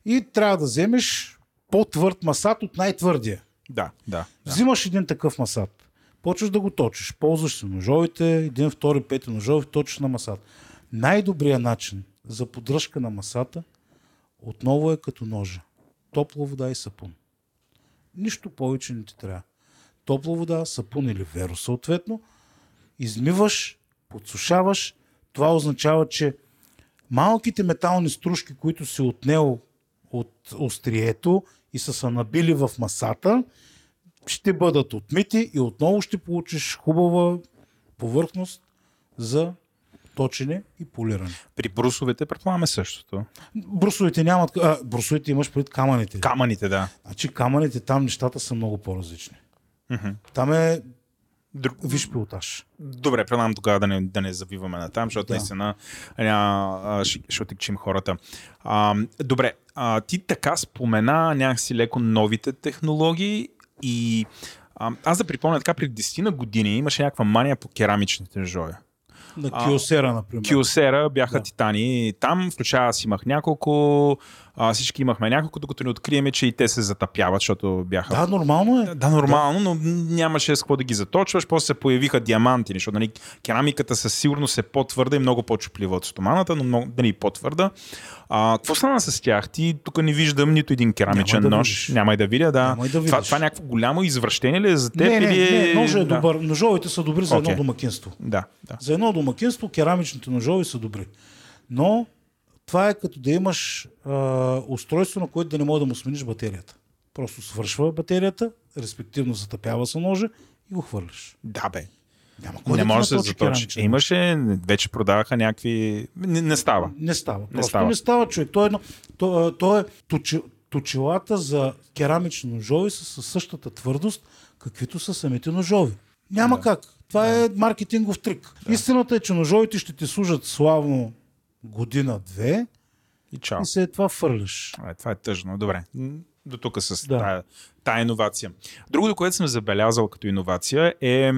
Speaker 5: и трябва да вземеш по-твърд масат от най-твърдия.
Speaker 3: Да, да. да.
Speaker 5: Взимаш един такъв масат. Почваш да го точиш. Ползваш си ножовите, един, втори, пети ножови, точиш на масата. Най-добрият начин за поддръжка на масата отново е като ножа. Топла вода и сапун. Нищо повече не ти трябва. Топла вода, сапун или веро съответно. Измиваш, подсушаваш. Това означава, че малките метални стружки, които си отнел от острието и са се набили в масата, ще бъдат отмити и отново ще получиш хубава повърхност за точене и полиране.
Speaker 3: При брусовете предполагаме същото.
Speaker 5: Брусовете нямат... А, брусовете имаш пред камъните.
Speaker 3: Камъните, да.
Speaker 5: Значи камъните там нещата са много по-различни. Там е
Speaker 3: Друг...
Speaker 5: Виж пилотаж.
Speaker 3: Добре, предлагам тогава да не, да не завиваме на там, защото
Speaker 5: Да.
Speaker 3: наистина няма, ще, ще отекчим хората. А, добре, а, ти така спомена някакси леко новите технологии и а, аз да припомня така, преди 10 на години имаше някаква мания по керамичните ножове.
Speaker 5: На Киосера, например.
Speaker 3: Киосера бяха
Speaker 5: Да.
Speaker 3: титани. Там, включая аз имах няколко, а, всички имахме няколко, докато не откриеме, че и те се затъпяват, защото бяха
Speaker 5: Да, нормално е.
Speaker 3: да, нормално, но нямаше с какво да ги заточваш. После се появиха диаманти, защото нали, керамиката със сигурност е по-твърда и много по-чуплива от стоманата, но много, нали, по-твърда. А, какво стана с тях? Ти тук не виждам нито един керамичен
Speaker 5: Няма да
Speaker 3: нож.
Speaker 5: видиш.
Speaker 3: Няма и да видя, да.
Speaker 5: Няма и да
Speaker 3: това,
Speaker 5: видиш.
Speaker 3: това е някакво голямо извращение ли е за теб?
Speaker 5: Не, не,
Speaker 3: или
Speaker 5: не, ножа е
Speaker 3: да.
Speaker 5: добър. Ножовете са добри за едно
Speaker 3: Окей.
Speaker 5: домакинство.
Speaker 3: Да, да.
Speaker 5: За едно домакинство керамичните ножови са добри. Но това е като да имаш а, устройство, на което да не можеш да му смениш батерията. Просто свършва батерията, респективно затъпява се ножа и го хвърляш.
Speaker 3: Да, бе.
Speaker 5: Няма кой
Speaker 3: не
Speaker 5: да
Speaker 3: може да се заточи.
Speaker 5: керамичен.
Speaker 3: Имаше, вече продаваха някакви... Не, не става.
Speaker 5: Не става. Просто не
Speaker 3: става.
Speaker 5: става, човек. То е, едно, то, то е точи, точилата за керамични ножови са със същата твърдост, каквито са самите ножови. Няма да. как. Това е маркетингов трик. Да. Истината е, че ножовите ще ти служат славно година-две
Speaker 3: И чао.
Speaker 5: и след това фърляш.
Speaker 3: Е, това е тъжно. Добре. До тук с
Speaker 5: Да.
Speaker 3: тая, тая иновация. Другото, което съм забелязал като иновация е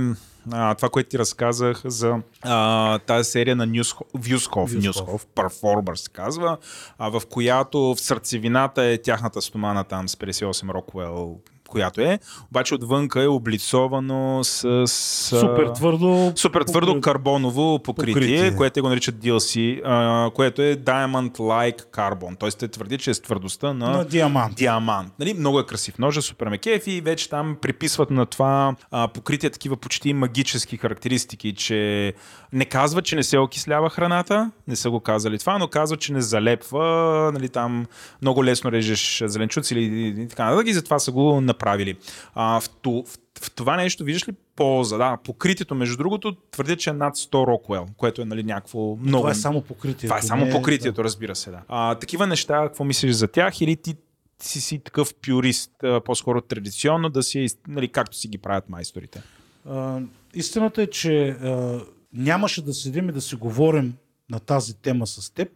Speaker 3: а, това, което ти разказах за а, тази серия на Нюсхов. Нюсхов, Performer се казва, а, в която в сърцевината е тяхната стомана там с 58 Роквел, която е, обаче отвънка е облицовано с... с
Speaker 5: Супер твърдо.
Speaker 3: Супер твърдо
Speaker 5: покри-
Speaker 3: карбоново покритие,
Speaker 5: покритие.
Speaker 3: което те го наричат DLC, а, което е Diamond Like Carbon. Тоест те твърди, че е с твърдостта на,
Speaker 5: на диамант.
Speaker 3: диамант. Нали, много е красив ножа, супер ме кефи и вече там приписват на това а, покритие такива почти магически характеристики, че не казват, че не се окислява храната, не са го казали това, но казват, че не залепва, нали, там много лесно режеш зеленчуци или така нататък и затова са го направили. А, в, в, в това нещо виждаш ли полза? Да, покритието, между другото, твърдят, че е над 100 Рокуел, което е нали, някакво много...
Speaker 5: Това е само покритието.
Speaker 3: Това е само
Speaker 5: не
Speaker 3: покритието, разбира се, да. А, такива неща, какво мислиш за тях или ти си, си такъв пюрист, по-скоро традиционно, да си, нали, както си ги правят майсторите?
Speaker 5: А, истината е, че а, нямаше да седим и да си говорим на тази тема с теб,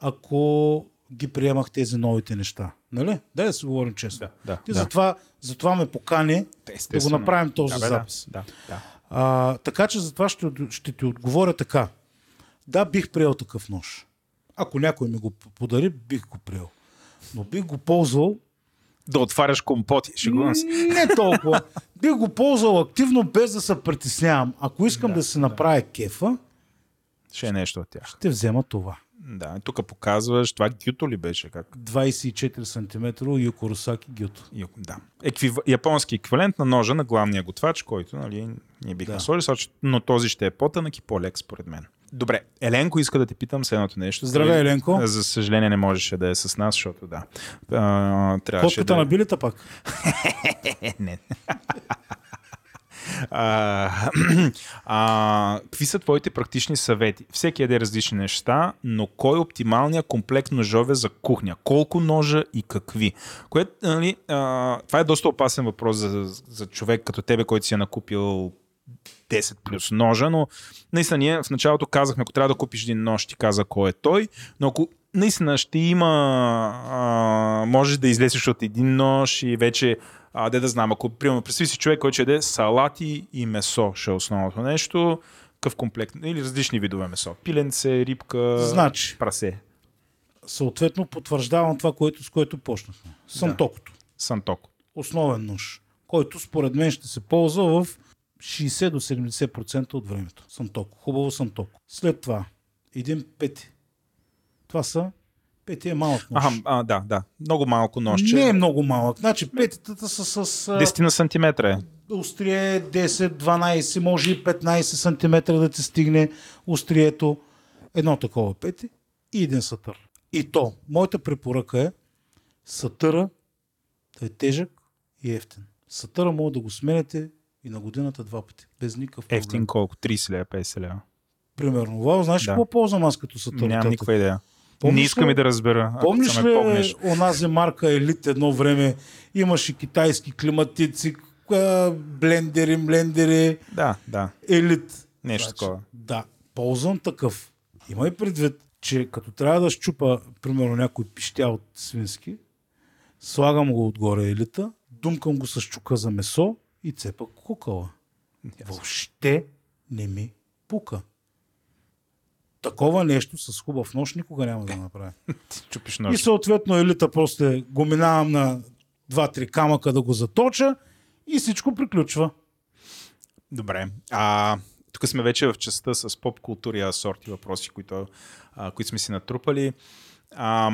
Speaker 5: ако ги приемах тези новите неща. Нали? Дай да си говорим честно.
Speaker 3: да,
Speaker 5: Ти
Speaker 3: да.
Speaker 5: затова, затова ме покани да го направим този
Speaker 3: да, бе,
Speaker 5: запис.
Speaker 3: Да, да, да.
Speaker 5: А, така че затова ще, ще ти отговоря така. Да, бих приел такъв нож. Ако някой ми го подари, бих го приел. Но бих го ползвал
Speaker 3: Да отваряш компоти, шегувам се.
Speaker 5: не толкова. [LAUGHS] Бих го ползвал активно, без да се притеснявам. Ако искам да, да си направя кефа,
Speaker 3: Ще е нещо от тях.
Speaker 5: ще взема това.
Speaker 3: Да, тук показваш, това гюто ли беше? Как?
Speaker 5: 24 см Юкоросаки Гюто.
Speaker 3: И- Да. Еквив... Японски еквивалент на ножа на главния готвач, който нали, ние бихме
Speaker 5: Да.
Speaker 3: сложили, но този ще е по-тънък и по-лек според мен. Добре, Еленко иска да те питам следното нещо.
Speaker 5: Здравей, Еленко.
Speaker 3: За съжаление не можеше да е с нас, защото да. А, трябваше
Speaker 5: Котката
Speaker 3: да...
Speaker 5: на билета пак. [LAUGHS]
Speaker 3: Не. [CLEARS THROAT] А, какви са твоите практични съвети? Всеки яде различни неща, но кой е оптималният комплект ножове за кухня? Колко ножа и какви? Което, нали, а, това е доста опасен въпрос за, за човек като тебе, който си е накупил 10 плюс ножа, но наистина ние в началото казахме, ако трябва да купиш един нож, ти каза кой е той, но ако наистина ще има, а, можеш да излезеш от един нож и вече, а, де да знам, ако примерно представи си човек, който ще яде салати и месо, ще е основното нещо, какъв комплект, или различни видове месо, пиленце, рибка,
Speaker 5: Значи.
Speaker 3: прасе,
Speaker 5: Съответно потвърждавам това, което, с което почнахме. Сантокото.
Speaker 3: сантоко.
Speaker 5: Основен нож, който според мен ще се ползва в 60 до 70% от времето. Сантоко. Хубаво Сантоко. След това един пети. Това са пети е малък нож.
Speaker 3: Аха, а, да, да. Много малко ножче.
Speaker 5: Не е много малък. Значи петитата са с а,
Speaker 3: 10 на сантиметра е.
Speaker 5: острие 10, 12, може и 15 см да ти стигне острието. Едно такова пети и един сатър. И то, моята препоръка е сатъра да е тежък и ефтин. Сатъра може да го сменяте и на годината два пъти. Без никакъв проблем.
Speaker 3: Ефтин колко? 30 лева, 50 лева.
Speaker 5: Примерно. Вау, знаеш
Speaker 3: Да.
Speaker 5: какво ползвам аз като сатър?
Speaker 3: Нямам никаква идея.
Speaker 5: Помниш
Speaker 3: не искам и да разбера.
Speaker 5: Помниш ли
Speaker 3: помниш.
Speaker 5: онази марка Елит едно време? Имаше китайски климатици, блендери, блендери,
Speaker 3: Да, да.
Speaker 5: елит.
Speaker 3: Нещо
Speaker 5: Значи,
Speaker 3: такова.
Speaker 5: Да, ползвам такъв. Имай предвид, че като трябва да щупа, примерно, някой пищя от свински, слагам го отгоре елита, думкам го с чука за месо и цепа кукала. Въобще не ми пука. Такова нещо с хубав нож никога няма да направя. [LAUGHS]
Speaker 3: Чупиш
Speaker 5: И
Speaker 3: нож.
Speaker 5: съответно елита после го минавам на 2-3 камъка да го заточа и всичко приключва.
Speaker 3: Добре. А, тук сме вече в частта с поп култура и асорти въпроси, които, а, които сме си натрупали. А,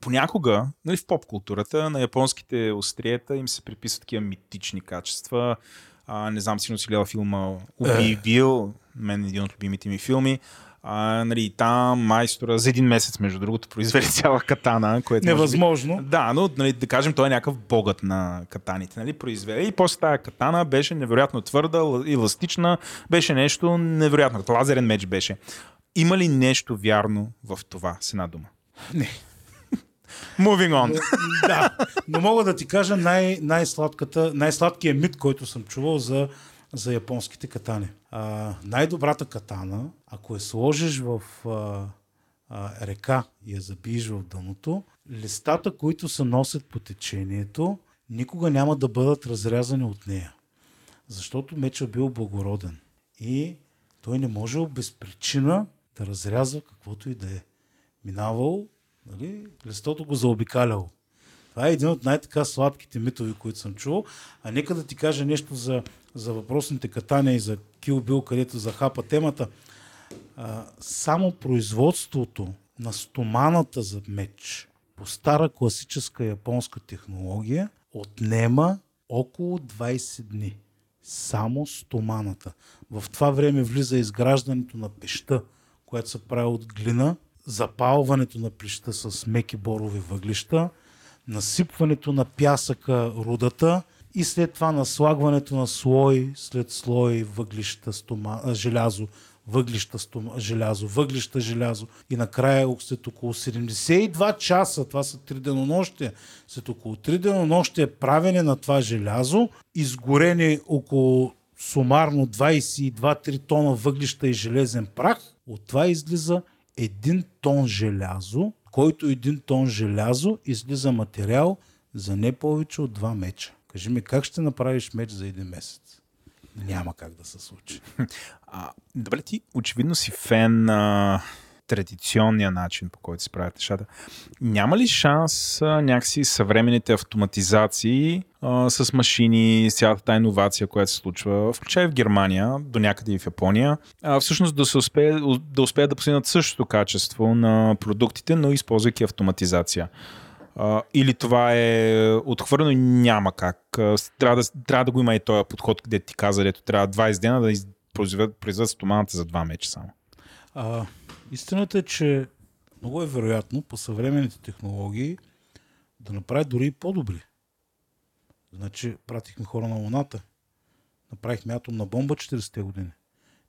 Speaker 3: понякога, нали, в поп културата, на японските остриета им се приписват такива митични качества. А, не знам, си гледал филма Уби Бил, мен е един от любимите ми филми. А, нали, там майстора за един месец, между другото, произведе [LAUGHS] цяла катана, което може би-
Speaker 5: Невъзможно.
Speaker 3: да, но нали, да кажем, той е някакъв богът на катаните, нали, произведе. И после тази катана беше невероятно твърда, еластична, беше нещо невероятно, като лазерен меч беше. Има ли нещо вярно в това, с една дума? [LAUGHS]
Speaker 5: Не.
Speaker 3: Moving on.
Speaker 5: да, но мога да ти кажа най- най-сладката, най-сладкият мит, който съм чувал за, за японските катани. А, най-добрата катана, ако я сложиш в а, а, река и я забиеш в дъното, листата, които се носят по течението, никога няма да бъдат разрязани от нея. Защото мечът бил благороден. И той не можел без причина да разрязва каквото и да е. Минавал, нали, листото го заобикалял. Това е един от най-така сладките митови, които съм чувал. А нека да ти кажа нещо за, за въпросните катания и за Bill, където захапа темата. А, само производството на стоманата за меч по стара класическа японска технология отнема около 20 дни. Само стоманата. В това време влиза изграждането на пеща, която се прави от глина, запалването на пеща с меки борови въглища, насипването на пясъка рудата и след това наслагването на слой след слой въглища, стома, желязо, въглища, стома, желязо, въглища, желязо и накрая след около 72 часа, това са три денонощия, след около три денонощия правене на това желязо, изгорени около сумарно 22-3 тона въглища и железен прах, от това излиза един тон желязо, който един тон желязо излиза материал за не повече от два меча. Кажи ми, как ще направиш меч за един месец? Няма как да се случи.
Speaker 3: А, добре, ти очевидно си фен на традиционния начин, по който се правят нещата. Няма ли шанс а, някакси съвременните автоматизации а, с машини, с цялата тази иновация, която се случва, включая в Германия, до някъде и в Япония, а, всъщност да, се успее, да успеят да постигнат същото качество на продуктите, но използвайки автоматизация? Или това е отхвърлено няма как. Трябва да, трябва да го има и този подход, къде ти каза, дето трябва 20 дена да из- произведат, произведат стоманата за два меча само.
Speaker 5: А, истината е, че много е вероятно по съвременните технологии да направят дори и по-добри. Значи, пратихме хора на Луната. Направихме атомна бомба 40-те години.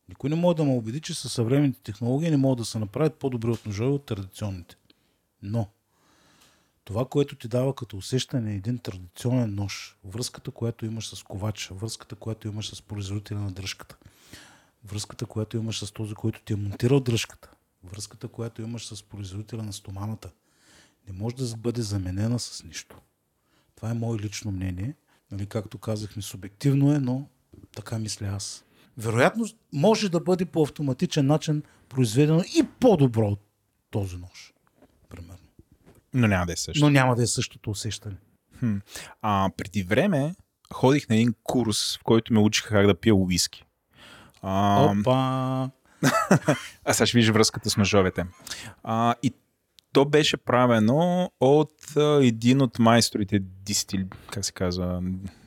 Speaker 5: Никой не може да ме убеди, че със съвременните технологии не могат да се направят по-добри от ножове от традиционните. Но, това, което ти дава като усещане е един традиционен нож, връзката, която имаш с ковача, връзката, която имаш с производителя на дръжката, връзката, която имаш с този, който ти е монтирал дръжката, връзката, която имаш с производителя на стоманата, не може да бъде заменена с нищо. Това е мое лично мнение. Нали, както казахме, субективно е, но така мисля аз. Вероятно, може да бъде по автоматичен начин произведено и по-добро от този нож. Примерно.
Speaker 3: Но няма да е също.
Speaker 5: Но няма да е същото усещане.
Speaker 3: Хм. А, преди време ходих на един курс, в който ме учиха как да пия уиски. А,
Speaker 5: Опа! [LAUGHS]
Speaker 3: а сега ще вижда връзката с ножовете. А, и то беше правено от а, един от майсторите дистил, как се казва,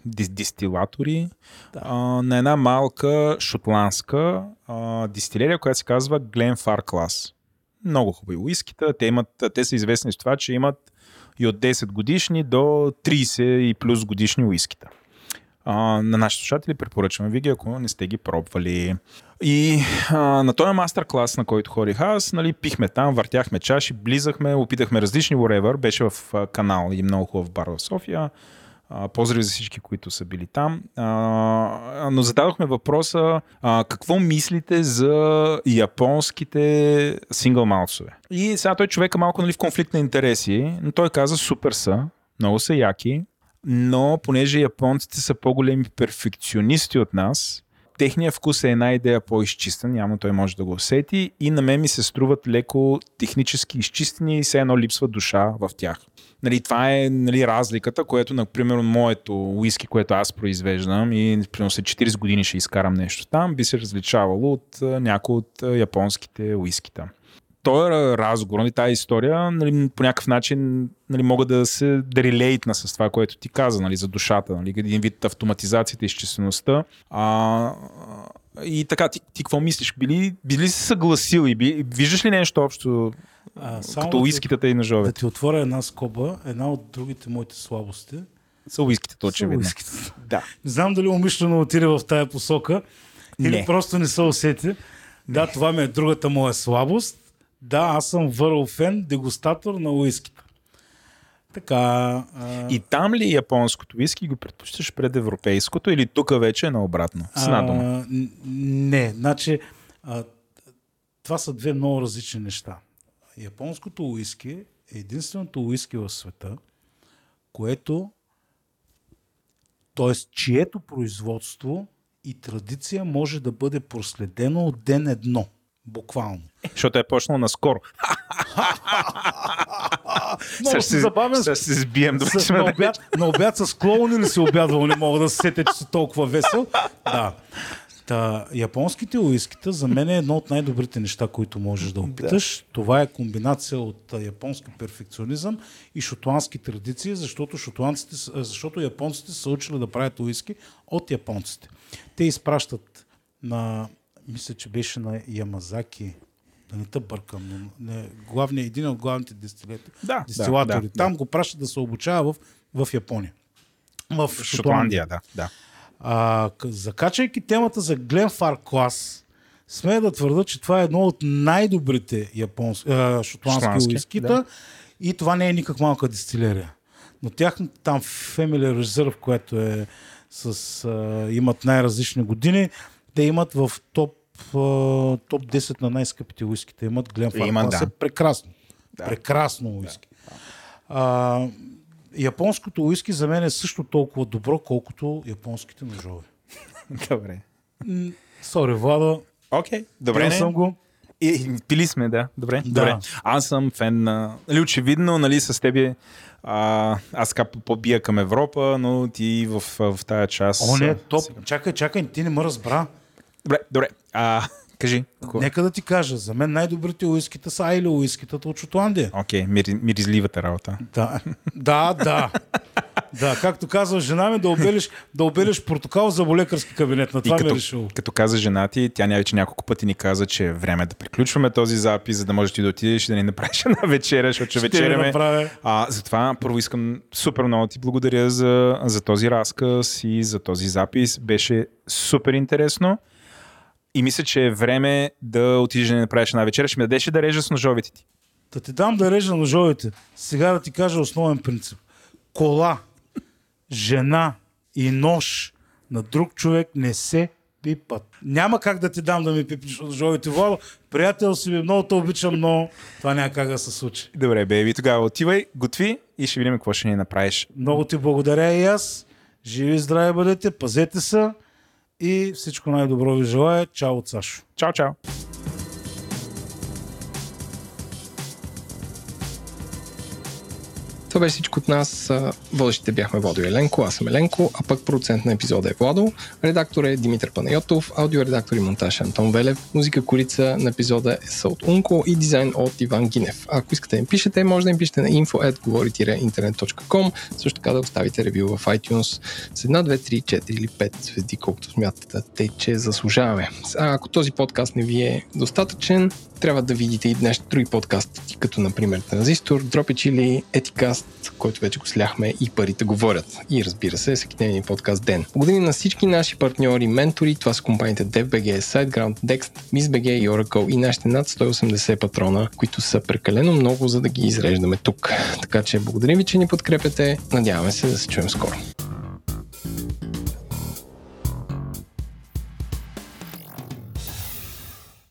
Speaker 3: дис, дистилатори
Speaker 5: Да.
Speaker 3: а, на една малка шотландска а, дистилерия, която се казва Glenfarclas. Много хубави уискита. Те, имат, те са известни с това, че имат и от 10 годишни до 30 и плюс годишни уискита. А, на нашите слушатели препоръчваме ви ги, ако не сте ги пробвали. И а, на този мастер клас, на който ходих аз, нали, пихме там, въртяхме чаши, близахме, опитахме различни whatever. Беше в канал и много хубав бар в София. Поздрави за всички, които са били там. Но зададохме въпроса какво мислите за японските сингъл маусове. И сега той човека малко нали, в конфликт на интереси, но той каза супер са, много са яки, но понеже японците са по-големи перфекционисти от нас, техният вкус е една идея по-изчистен, няма той може да го усети и на мен ми се струват леко технически изчистени и все едно липсва душа в тях. Нали, това е нали, разликата, което, например, моето уиски, което аз произвеждам и примерно след 40 години ще изкарам нещо там, би се различавало от някои от японските уискита този разговор, нали, тази история, нали, по някакъв начин нали, мога да се да релейтна с това, което ти каза, нали, за душата, нали, един вид автоматизацията изчислеността. А, и така, ти, ти какво мислиш? Били, били си съгласил и би, виждаш ли нещо общо а, като уискитата и ножовете?
Speaker 5: Да ти отворя една скоба, една от другите моите слабости.
Speaker 3: Са уиските, очевидно.
Speaker 5: Да. Не знам дали умишлено отиде в тая посока или не. просто не се усети. Да, това ми е другата моя слабост. Да, аз съм върл фен, дегустатор на уиските. Така.
Speaker 3: А... И там ли японското уиски го предпочиташ пред европейското или тук вече е наобратно? С а,
Speaker 5: не, значи а, това са две много различни неща. Японското уиски е единственото уиски в света, което т.е. чието производство и традиция може да бъде проследено от ден едно. Буквално.
Speaker 3: Защото е почнал наскоро.
Speaker 5: Много си забавен.
Speaker 3: Ще се сбием.
Speaker 5: С, на, обяд, на обяд с клоуни ли си обядвал? Не мога да се сетя, че си толкова весел. Да. Та, японските уискита за мен е едно от най-добрите неща, които можеш да опиташ. Да. Това е комбинация от японски перфекционизъм и шотландски традиции, защото, шотландците, защото японците са учили да правят уиски от японците. Те изпращат на мисля, че беше на Ямазаки, да не те бъркам, но не, главния, един от главните дистилати, да, дистилатори. Да, да, Там да. го пращат да се обучава в, в Япония. В Шотландия, Шотландия
Speaker 3: да. да.
Speaker 5: А, закачайки темата за Гленфар клас, смея да твърда, че това е едно от най-добрите японски, а, шотландски уискита да. и това не е никак малка дистилерия. Но тяхната там Family Reserve, което е с, а, имат най-различни години, те имат в топ топ 10 на най-скъпите уиските имат Глен Има, да. е прекрасно. Да. Прекрасно уиски. Да. А, японското уиски за мен е също толкова добро, колкото японските ножове.
Speaker 3: Добре.
Speaker 5: Сори, Влада.
Speaker 3: Окей, okay, добре.
Speaker 5: Не съм го.
Speaker 3: И, пили сме, да. Добре. Да. добре. Аз съм фен на... Нали, очевидно, нали, с тебе а, аз така побия към Европа, но ти в, в, в тая част...
Speaker 5: О, не, топ. Сега. Чакай, чакай, ти не ме разбра.
Speaker 3: Добре, добре. А, кажи.
Speaker 5: Какво? Нека да ти кажа, за мен най-добрите уискита са Айли уискитата от Шотландия.
Speaker 3: Окей, okay, мир, миризливата работа.
Speaker 5: Да, да, да. Да, както казва жена ми, да обелиш, да обелиш портокал за болекарски кабинет. На това
Speaker 3: и
Speaker 5: като, ме е решил.
Speaker 3: Като каза жена ти, тя вече няколко пъти ни каза, че е време да приключваме този запис, за да можеш ти да отидеш и да ни направиш една вечеря, защото че вечеряме. А, затова първо искам супер много ти благодаря за, за този разказ и за този запис. Беше супер интересно. И мисля, че е време да отидеш да не направиш една вечеря. Ще ми дадеш да режа с ножовете ти.
Speaker 5: Да ти дам да режа ножовете. Сега да ти кажа основен принцип. Кола, жена и нож на друг човек не се пипат. Няма как да ти дам да ми пипнеш ножовете. Владо, приятел си ми, много те обичам, но това няма как да се случи.
Speaker 3: Добре, беби, тогава отивай, готви и ще видим какво ще ни направиш.
Speaker 5: Много ти благодаря и аз. Живи и здрави бъдете, пазете се и всичко най-добро ви желая. Чао от Сашо.
Speaker 3: Чао, чао.
Speaker 1: Това беше всичко от нас. Водещите бяхме Владо и Еленко, аз съм Еленко, а пък продуцент на епизода е Владо. Редактор е Димитър Панайотов, аудиоредактор и монтаж е Антон Велев, музика корица на епизода е са от Унко и дизайн от Иван Гинев. Ако искате да им пишете, може да им пишете на info.говори-internet.com, също така да оставите ревю в iTunes с 1, 2, 3, 4 или 5 звезди, колкото смятате, те, че заслужаваме. А ако този подкаст не ви е достатъчен, трябва да видите и днес други подкасти, като например Транзистор, Дропич или Етикаст, който вече го сляхме и парите говорят. И разбира се, всекидневния подкаст ден. Благодарим на всички наши партньори и ментори. Това са компаниите DevBG, SiteGround, Dext, MissBG и Oracle и нашите над 180 патрона, които са прекалено много, за да ги изреждаме тук. Така че благодарим ви, че ни подкрепяте. Надяваме се да се чуем скоро.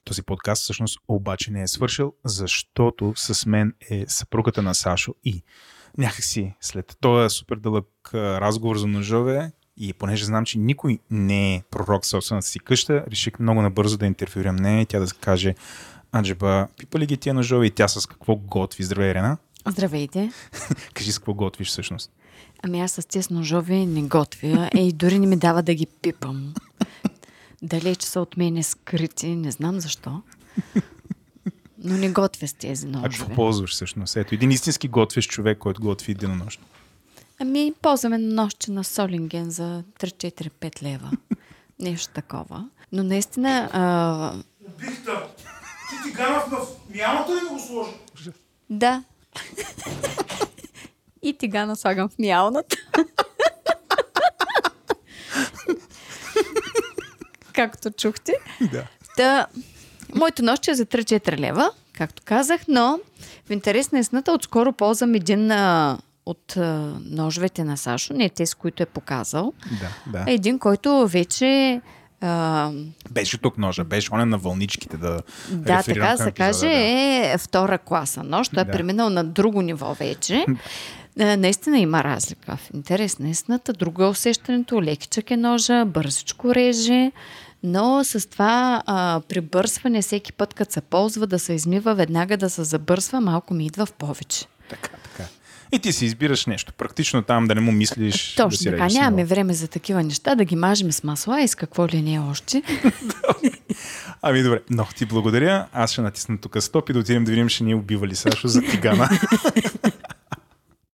Speaker 3: Този подкаст всъщност обаче не е свършил, защото с мен е съпругата на Сашо и някакси след този супер дълъг разговор за ножове и понеже знам, че никой не е пророк в собствената си къща, реших много набързо да интервюирам нея и тя да каже Анджеба, пипа ли ги тия ножове и тя с какво готви? Здравей, Рена.
Speaker 6: Здравейте. [LAUGHS]
Speaker 3: Кажи с какво готвиш всъщност.
Speaker 6: Ами аз с тези ножове не готвя. Е, и дори не ми дава да ги пипам. Далеч са от мене скрити, не знам защо. Но не готвя с тези ножове.
Speaker 3: А какво ползваш всъщност? Ето, един истински готвещ човек, който готви единонощно.
Speaker 6: Ами, ползваме нощче на Солинген за 3-4-5 лева. [LAUGHS] Нещо такова. Но наистина... А...
Speaker 5: Бихта! Ти ти ганав на мялата ли да го сложи?
Speaker 6: Да. И тигана слагам в мялната. [LAUGHS] Както чухте.
Speaker 3: Да.
Speaker 6: Та, моето нощче е за 3-4 лева, както казах, но в интерес на истината отскоро ползвам един а, от а, ножовете на Сашо, не те, с които е показал.
Speaker 3: Да, да.
Speaker 6: Един, който вече а,
Speaker 3: Беше тук ножа, беше он на вълничките да
Speaker 6: да, така да се каже, е втора класа нощ. Той
Speaker 3: Да.
Speaker 6: е преминал на друго ниво вече. [LAUGHS] Е, Наистина има разлика. В интерес на истината, друго е усещането, лекичък е ножа, бързичко реже, но с това а, прибърсване всеки път, като се ползва, да се измива веднага, да се забърсва, малко ми идва в повече.
Speaker 3: Така, така. И ти си избираш нещо. Практично там да не му мислиш. да
Speaker 6: Точно
Speaker 3: си
Speaker 6: така, нямаме време за такива неща, да ги мажем с масла и с какво ли не е още. [LAUGHS]
Speaker 3: Ами добре, много ти благодаря. Аз ще натисна тук стоп и да отидем да видим, ще ни е убива ли Сашо за тигана. [LAUGHS]